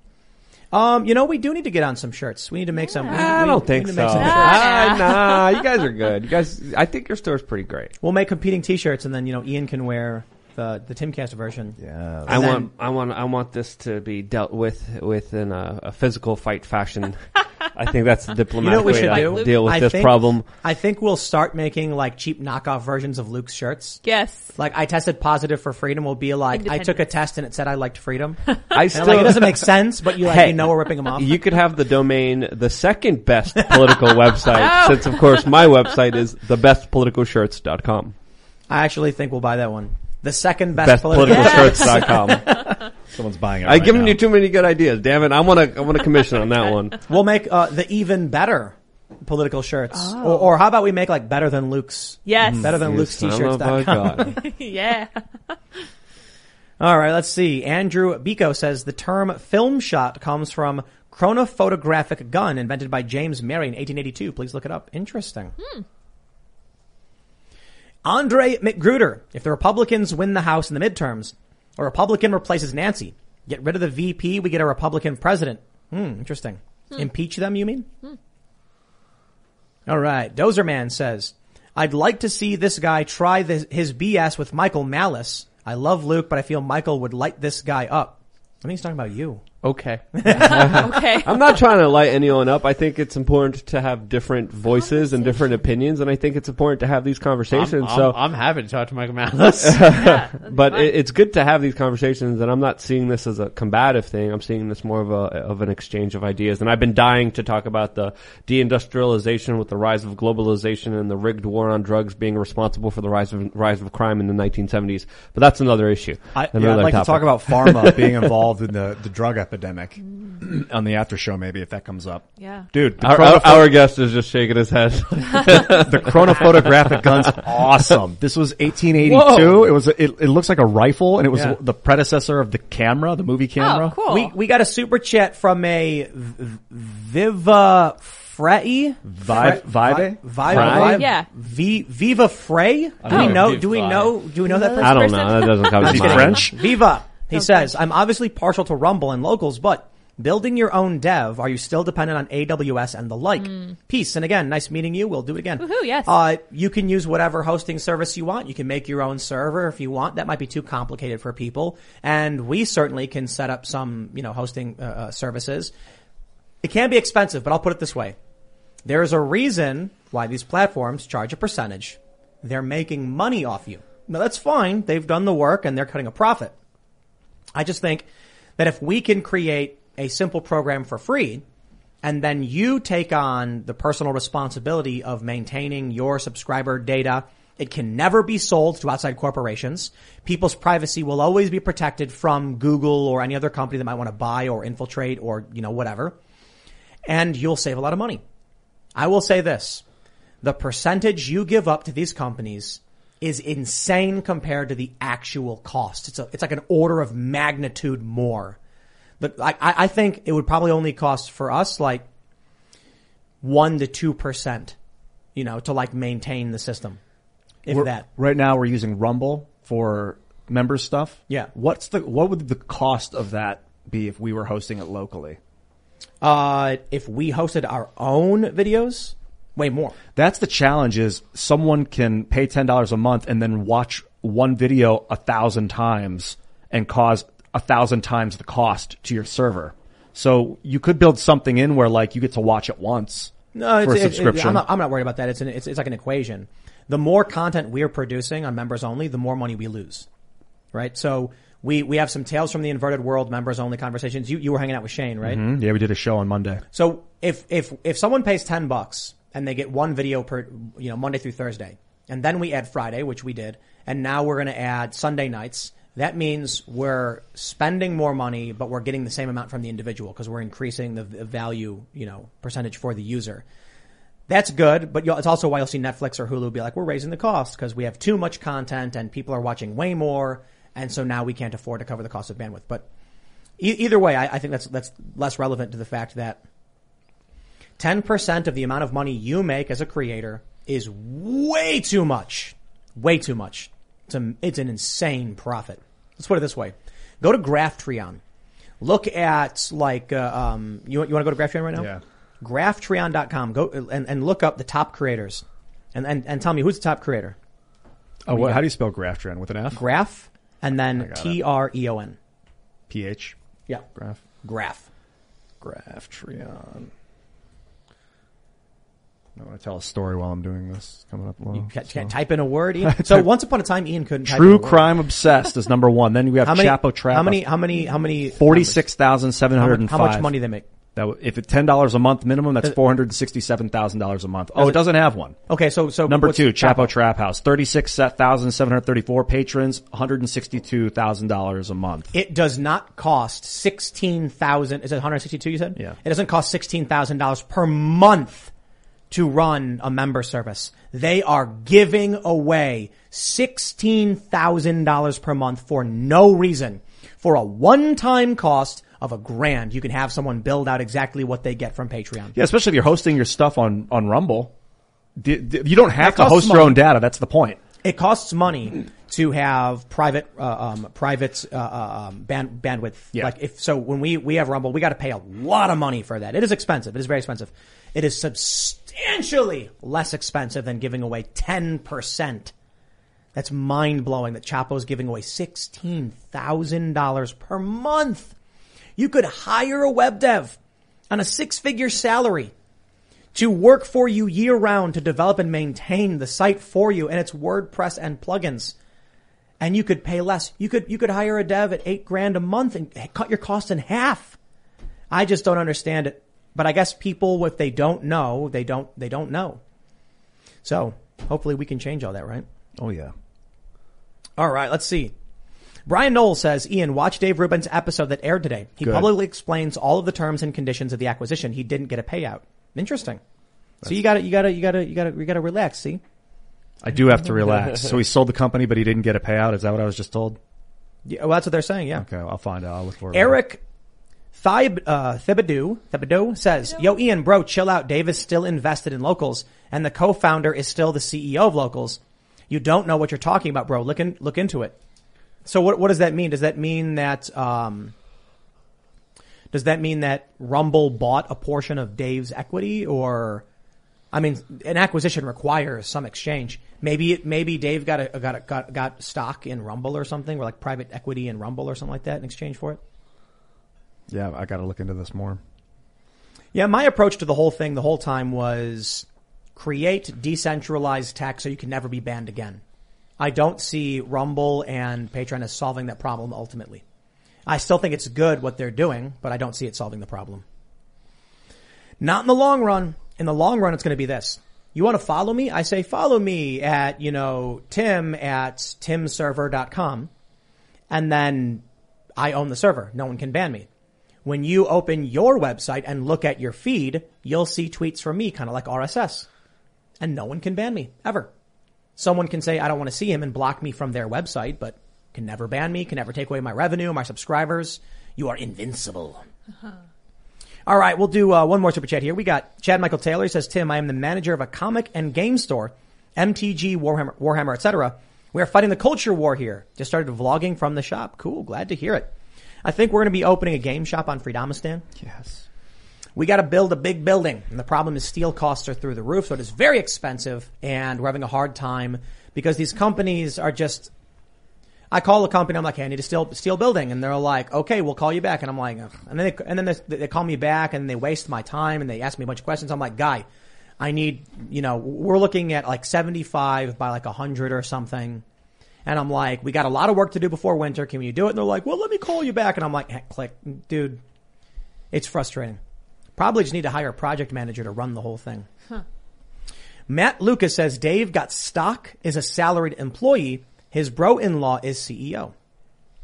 Um, you know, we do need to get on some shirts. We need to make some. we- I we- don't we think need to so. make some Ah, nah, you guys are good. You guys, I think your store's pretty great. We'll make competing t-shirts and then, you know, Ian can wear the, the Timcast version. Yeah. I then- want, I want, I want this to be dealt with within a, a physical fight fashion. *laughs* I think that's the You know diplomatic what we way should to do? deal with I this think- problem. I think we'll start making like cheap knockoff versions of Luke's shirts. Yes. Like I tested positive for freedom will be like, I took a test and it said I liked freedom. *laughs* I still, like, it doesn't make sense, but you like, Hey, you know we're ripping them off. You could have the domain, the second best *laughs* political website, oh. since of course my website is thebestpoliticalshirts.com. I actually think we'll buy that one. The second best, political Bestpoliticalshirts.com. *laughs* Someone's buying it. I've right given now. you too many good ideas. Damn it! I want to. I want a commission on that one. *laughs* We'll make uh, the even better political shirts, Oh. or, or how about we make like better than Luke's? Yes. better than You Luke's t-shirts. a dot. God. *laughs* yeah. All right, let's see. Andrew Biko says the term film shot comes from chronophotographic gun invented by James Murray in 1882. Please look it up. Interesting. Hmm. Andre McGruder. If the Republicans win the House in the midterms, a Republican replaces Nancy. Get rid of the VP, we get a Republican president. Hmm, interesting. Impeach them, you mean? All right. Dozerman says, I'd like to see this guy try this, his BS with Michael Malice. I love Luke, but I feel Michael would light this guy up. I think he's talking about you. Okay. *laughs* Okay. I'm not trying to light anyone up. I think it's important to have different voices and different opinions, and I think it's important to have these conversations. I'm, so, I'm, I'm happy to talk to Michael Malice. *laughs* yeah, *laughs* but it, it's good to have these conversations, and I'm not seeing this as a combative thing. I'm seeing this more of a of an exchange of ideas. And I've been dying to talk about the deindustrialization with the rise of globalization and the rigged war on drugs being responsible for the rise of rise of crime in the 1970s. But that's another issue. I, yeah, Another I'd like topic. to talk about pharma being involved in the, the drug epidemic *clears throat* on the after show, maybe if that comes up. Yeah. Dude, Our, chronopho- our, our guest is just shaking his head. *laughs* the chronophotographic gun's awesome. This was 1882. Whoa. It was it, it looks like a rifle, and it was Yeah. the predecessor of the camera, the movie oh, camera. Oh, cool. We, we got a super chat from a v- Viva Frei? Vive, Vive, Vive, Yeah. V, Viva Frei? Do we Oh, know, do we know, do we know that person? I don't know. That doesn't come to mind. French? Viva. He says, I'm obviously partial to Rumble and locals, but building your own dev, are you still dependent on AWS and the like? Peace. And again, nice meeting you. We'll do it again. Woohoo, yes. Uh, you can use whatever hosting service you want. You can make your own server if you want. That might be too complicated for people. And we certainly can set up some, you know, hosting uh, uh, services. It can be expensive, but I'll put it this way. There's a reason why these platforms charge a percentage. They're making money off you. Now that's fine. They've done the work and they're cutting a profit. I just think that if we can create a simple program for free and then you take on the personal responsibility of maintaining your subscriber data, it can never be sold to outside corporations. People's privacy will always be protected from Google or any other company that might want to buy or infiltrate or, you know, whatever. And you'll save a lot of money. I will say this. The percentage you give up to these companies is insane compared to the actual cost. It's a, it's like an order of magnitude more. But I, I think it would probably only cost for us like one to two percent, you know, to like maintain the system. If We're- that. Right now, we're using Rumble for member stuff. Yeah. What's the what would the cost of that be if we were hosting it locally? Uh, if we hosted our own videos, way more. That's the challenge is someone can pay $10 a month and then watch one video a thousand times and cause a thousand times the cost to your server. So you could build something in where like you get to watch it once No, it's, for a it's- subscription. I'm, not, I'm not worried about that. It's, an, it's it's like an equation. The more content we're producing on members only, the more money we lose. Right? So we we have some tales from the inverted world members only conversations. You you were hanging out with Shane, right? Mhm. Yeah, we did a show on Monday. So if if if someone pays ten bucks and they get one video per you know Monday through Thursday, and then we add Friday, which we did, and now we're going to add Sunday nights. That means we're spending more money, but we're getting the same amount from the individual because we're increasing the value, you know, percentage for the user. That's good, but it's also why you'll see Netflix or Hulu be like, we're raising the cost because we have too much content and people are watching way more, and so now we can't afford to cover the cost of bandwidth. But e- either way, I, I think that's that's less relevant to the fact that 10% of the amount of money you make as a creator is way too much. Way too much. It's, a, it's an insane profit. Let's put it this way. Go to Graphtreon. Look at like, uh, um, you, you want to go to Graphtreon right now? Yeah. Graphtreon.com. Go and, and look up the top creators and, and, and tell me who's the top creator. Oh, what, how do you spell Graphtreon with an F? Graph and then got it. T-R-E-O-N. PH. Yeah. Graph. Graph. Graphtreon. I want to tell a story while I'm doing this. Coming up low. You can't, so. can't type in a word. Ian. *laughs* So once upon a time, Ian couldn't type in a True crime obsessed is number one. Then we have How many, Chapo Trap. how many, how many, how many, Forty-six thousand seven how much, and how much money they make? That if it's ten dollars a month minimum, that's four hundred sixty-seven thousand dollars a month. Oh, it doesn't have one. Okay, so so Number two, Chapo Chapo? Trap House, thirty-six thousand seven hundred thirty-four patrons, one hundred and sixty-two thousand dollars a month. It does not cost sixteen thousand. Is it one hundred sixty-two? You said. Yeah. It doesn't cost sixteen thousand dollars per month to run a member service. They are giving away sixteen thousand dollars per month for no reason, for a one-time cost of a grand. You can have someone build out exactly what they get from Patreon. Yeah, especially if you're hosting your stuff on on Rumble. You don't have to host your own data. That's the point. It costs money to have private, uh, um, private uh, uh, um, band, bandwidth. Yeah. Like if so, when we we have Rumble, we got to pay a lot of money for that. It is expensive. It is very expensive. It is substantially less expensive than giving away ten percent. That's mind blowing. That Chapo's giving away sixteen thousand dollars per month. You could hire a web dev on a six figure salary to work for you year round to develop and maintain the site for you and its WordPress and plugins. And you could pay less. You could, you could hire a dev at eight grand a month and cut your cost in half. I just don't understand it. But I guess people, if they don't know, they don't, they don't know. So hopefully we can change all that, right? Oh yeah. All right, let's see. Brian Knoll says, Ian, watch Dave Rubin's episode that aired today. He Good. publicly explains all of the terms and conditions of the acquisition. He didn't get a payout. Interesting. so you gotta, you gotta, you gotta, you gotta, you gotta relax, see? I do have to *laughs* relax. so he sold the company, but he didn't get a payout. Is that what I was just told? Yeah, well, that's what they're saying, yeah. Okay, I'll find out. I'll look for it. Eric Thib, uh, Thibodeau, Thibodeau says, Yo, Ian, bro, chill out. Dave is still invested in locals and the co-founder is still the CEO of locals. You don't know what you're talking about, bro. Look in, look into it. So what, what does that mean? Does that mean that, um, does that mean that Rumble bought a portion of Dave's equity or, I mean, an acquisition requires some exchange. Maybe, it, maybe Dave got a, got a, got, got stock in Rumble or something or like private equity in Rumble or something like that in exchange for it. Yeah, I got to look into this more. Yeah, my approach to the whole thing the whole time was create decentralized tech so you can never be banned again. I don't see Rumble and Patreon as solving that problem ultimately. I still think it's good what they're doing, but I don't see it solving the problem. Not in the long run. In the long run, it's going to be this. You want to follow me? I say follow me at, you know, tim at timserver.com. And then I own the server. No one can ban me. When you open your website and look at your feed, you'll see tweets from me, kind of like RSS. And no one can ban me, ever. Someone can say, I don't want to see him and block me from their website, but can never ban me, can never take away my revenue, my subscribers. You are invincible. All right, we'll do uh, one more super chat here. We got Chad Michael Taylor He says, Tim, I am the manager of a comic and game store, MTG, Warhammer, Warhammer etc. We are fighting the culture war here. Just started vlogging from the shop. Cool, glad to hear it. I think we're going to be opening a game shop on Freedomistan. Yes. We got to build a big building, and the problem is steel costs are through the roof, so it is very expensive, and we're having a hard time because these companies are just. I call a company, I'm like, hey, I need a steel steel building, and they're like, okay, we'll call you back, and I'm like, Ugh. and then they, and then they, they call me back, and they waste my time, and they ask me a bunch of questions. I'm like, guy, I need, you know, we're looking at like 75 by like 100 or something. And I'm like, we got a lot of work to do before winter. Can you do it? And they're like, well, let me call you back. And I'm like, heck, click, dude. It's frustrating. Probably just need to hire a project manager to run the whole thing. Huh. Matt Lucas says Dave got stock, is a salaried employee. His bro-in-law is CEO.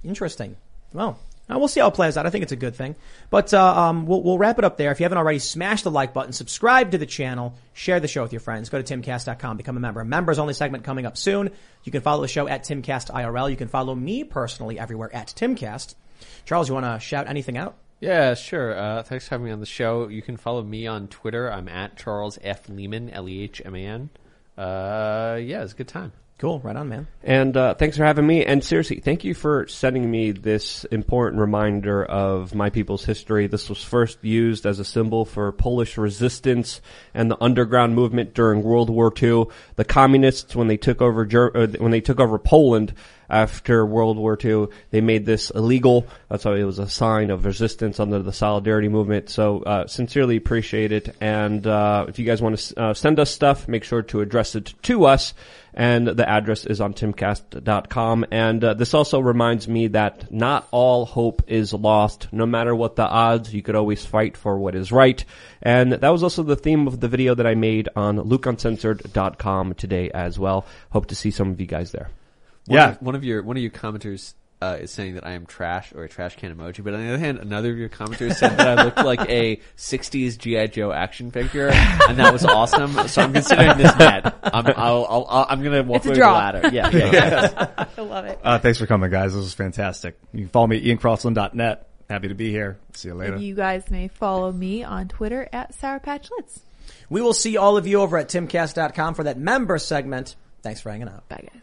Interesting. Well, uh, we'll see how it plays out. I think it's a good thing. But uh, um, we'll, we'll wrap it up there. If you haven't already, smash the like button, subscribe to the channel, share the show with your friends. Go to timcast.com, become a member. A members only segment coming up soon. You can follow the show at Timcast IRL. You can follow me personally everywhere at Timcast. Charles, you want to shout anything out? Yeah, sure. Uh, thanks for having me on the show. You can follow me on Twitter. I'm at Charles F. Lehman, L E H M A N. Uh, yeah, it's a good time. Cool. Right on, man. And uh, thanks for having me. And seriously, thank you for sending me this important reminder of my people's history. This was first used as a symbol for Polish resistance and the underground movement during World War II. The communists, when they took over Ger- uh, when they took over Poland after World War II, they made this illegal. That's why it was a sign of resistance under the Solidarity movement. So uh, sincerely appreciate it. And uh, if you guys want to uh, send us stuff, make sure to address it to us and the address is on timcast.com. And uh, this also reminds me that not all hope is lost. No matter what the odds, you could always fight for what is right. And that was also the theme of the video that I made on lukeuncensored.com today as well. Hope to see some of you guys there. One Yeah. of, one of your one of your commenters uh, is saying that I am trash or a trash can emoji, but on the other hand, another of your commenters said that I looked *laughs* like a '60s GI Joe action figure, and that was awesome. So I'm considering this net. I'm I'll, I'll, I'll, I'm gonna walk It's a over draw. the ladder. *laughs* Yeah, yeah, yeah. *laughs* I love it. Uh, thanks for coming, guys. This was fantastic. You can follow me at iancrossland.net. Happy to be here. See you later. And you guys may follow me on Twitter at Sour Patch Lids. We will see all of you over at timcast.com for that member segment. Thanks for hanging out. Bye guys.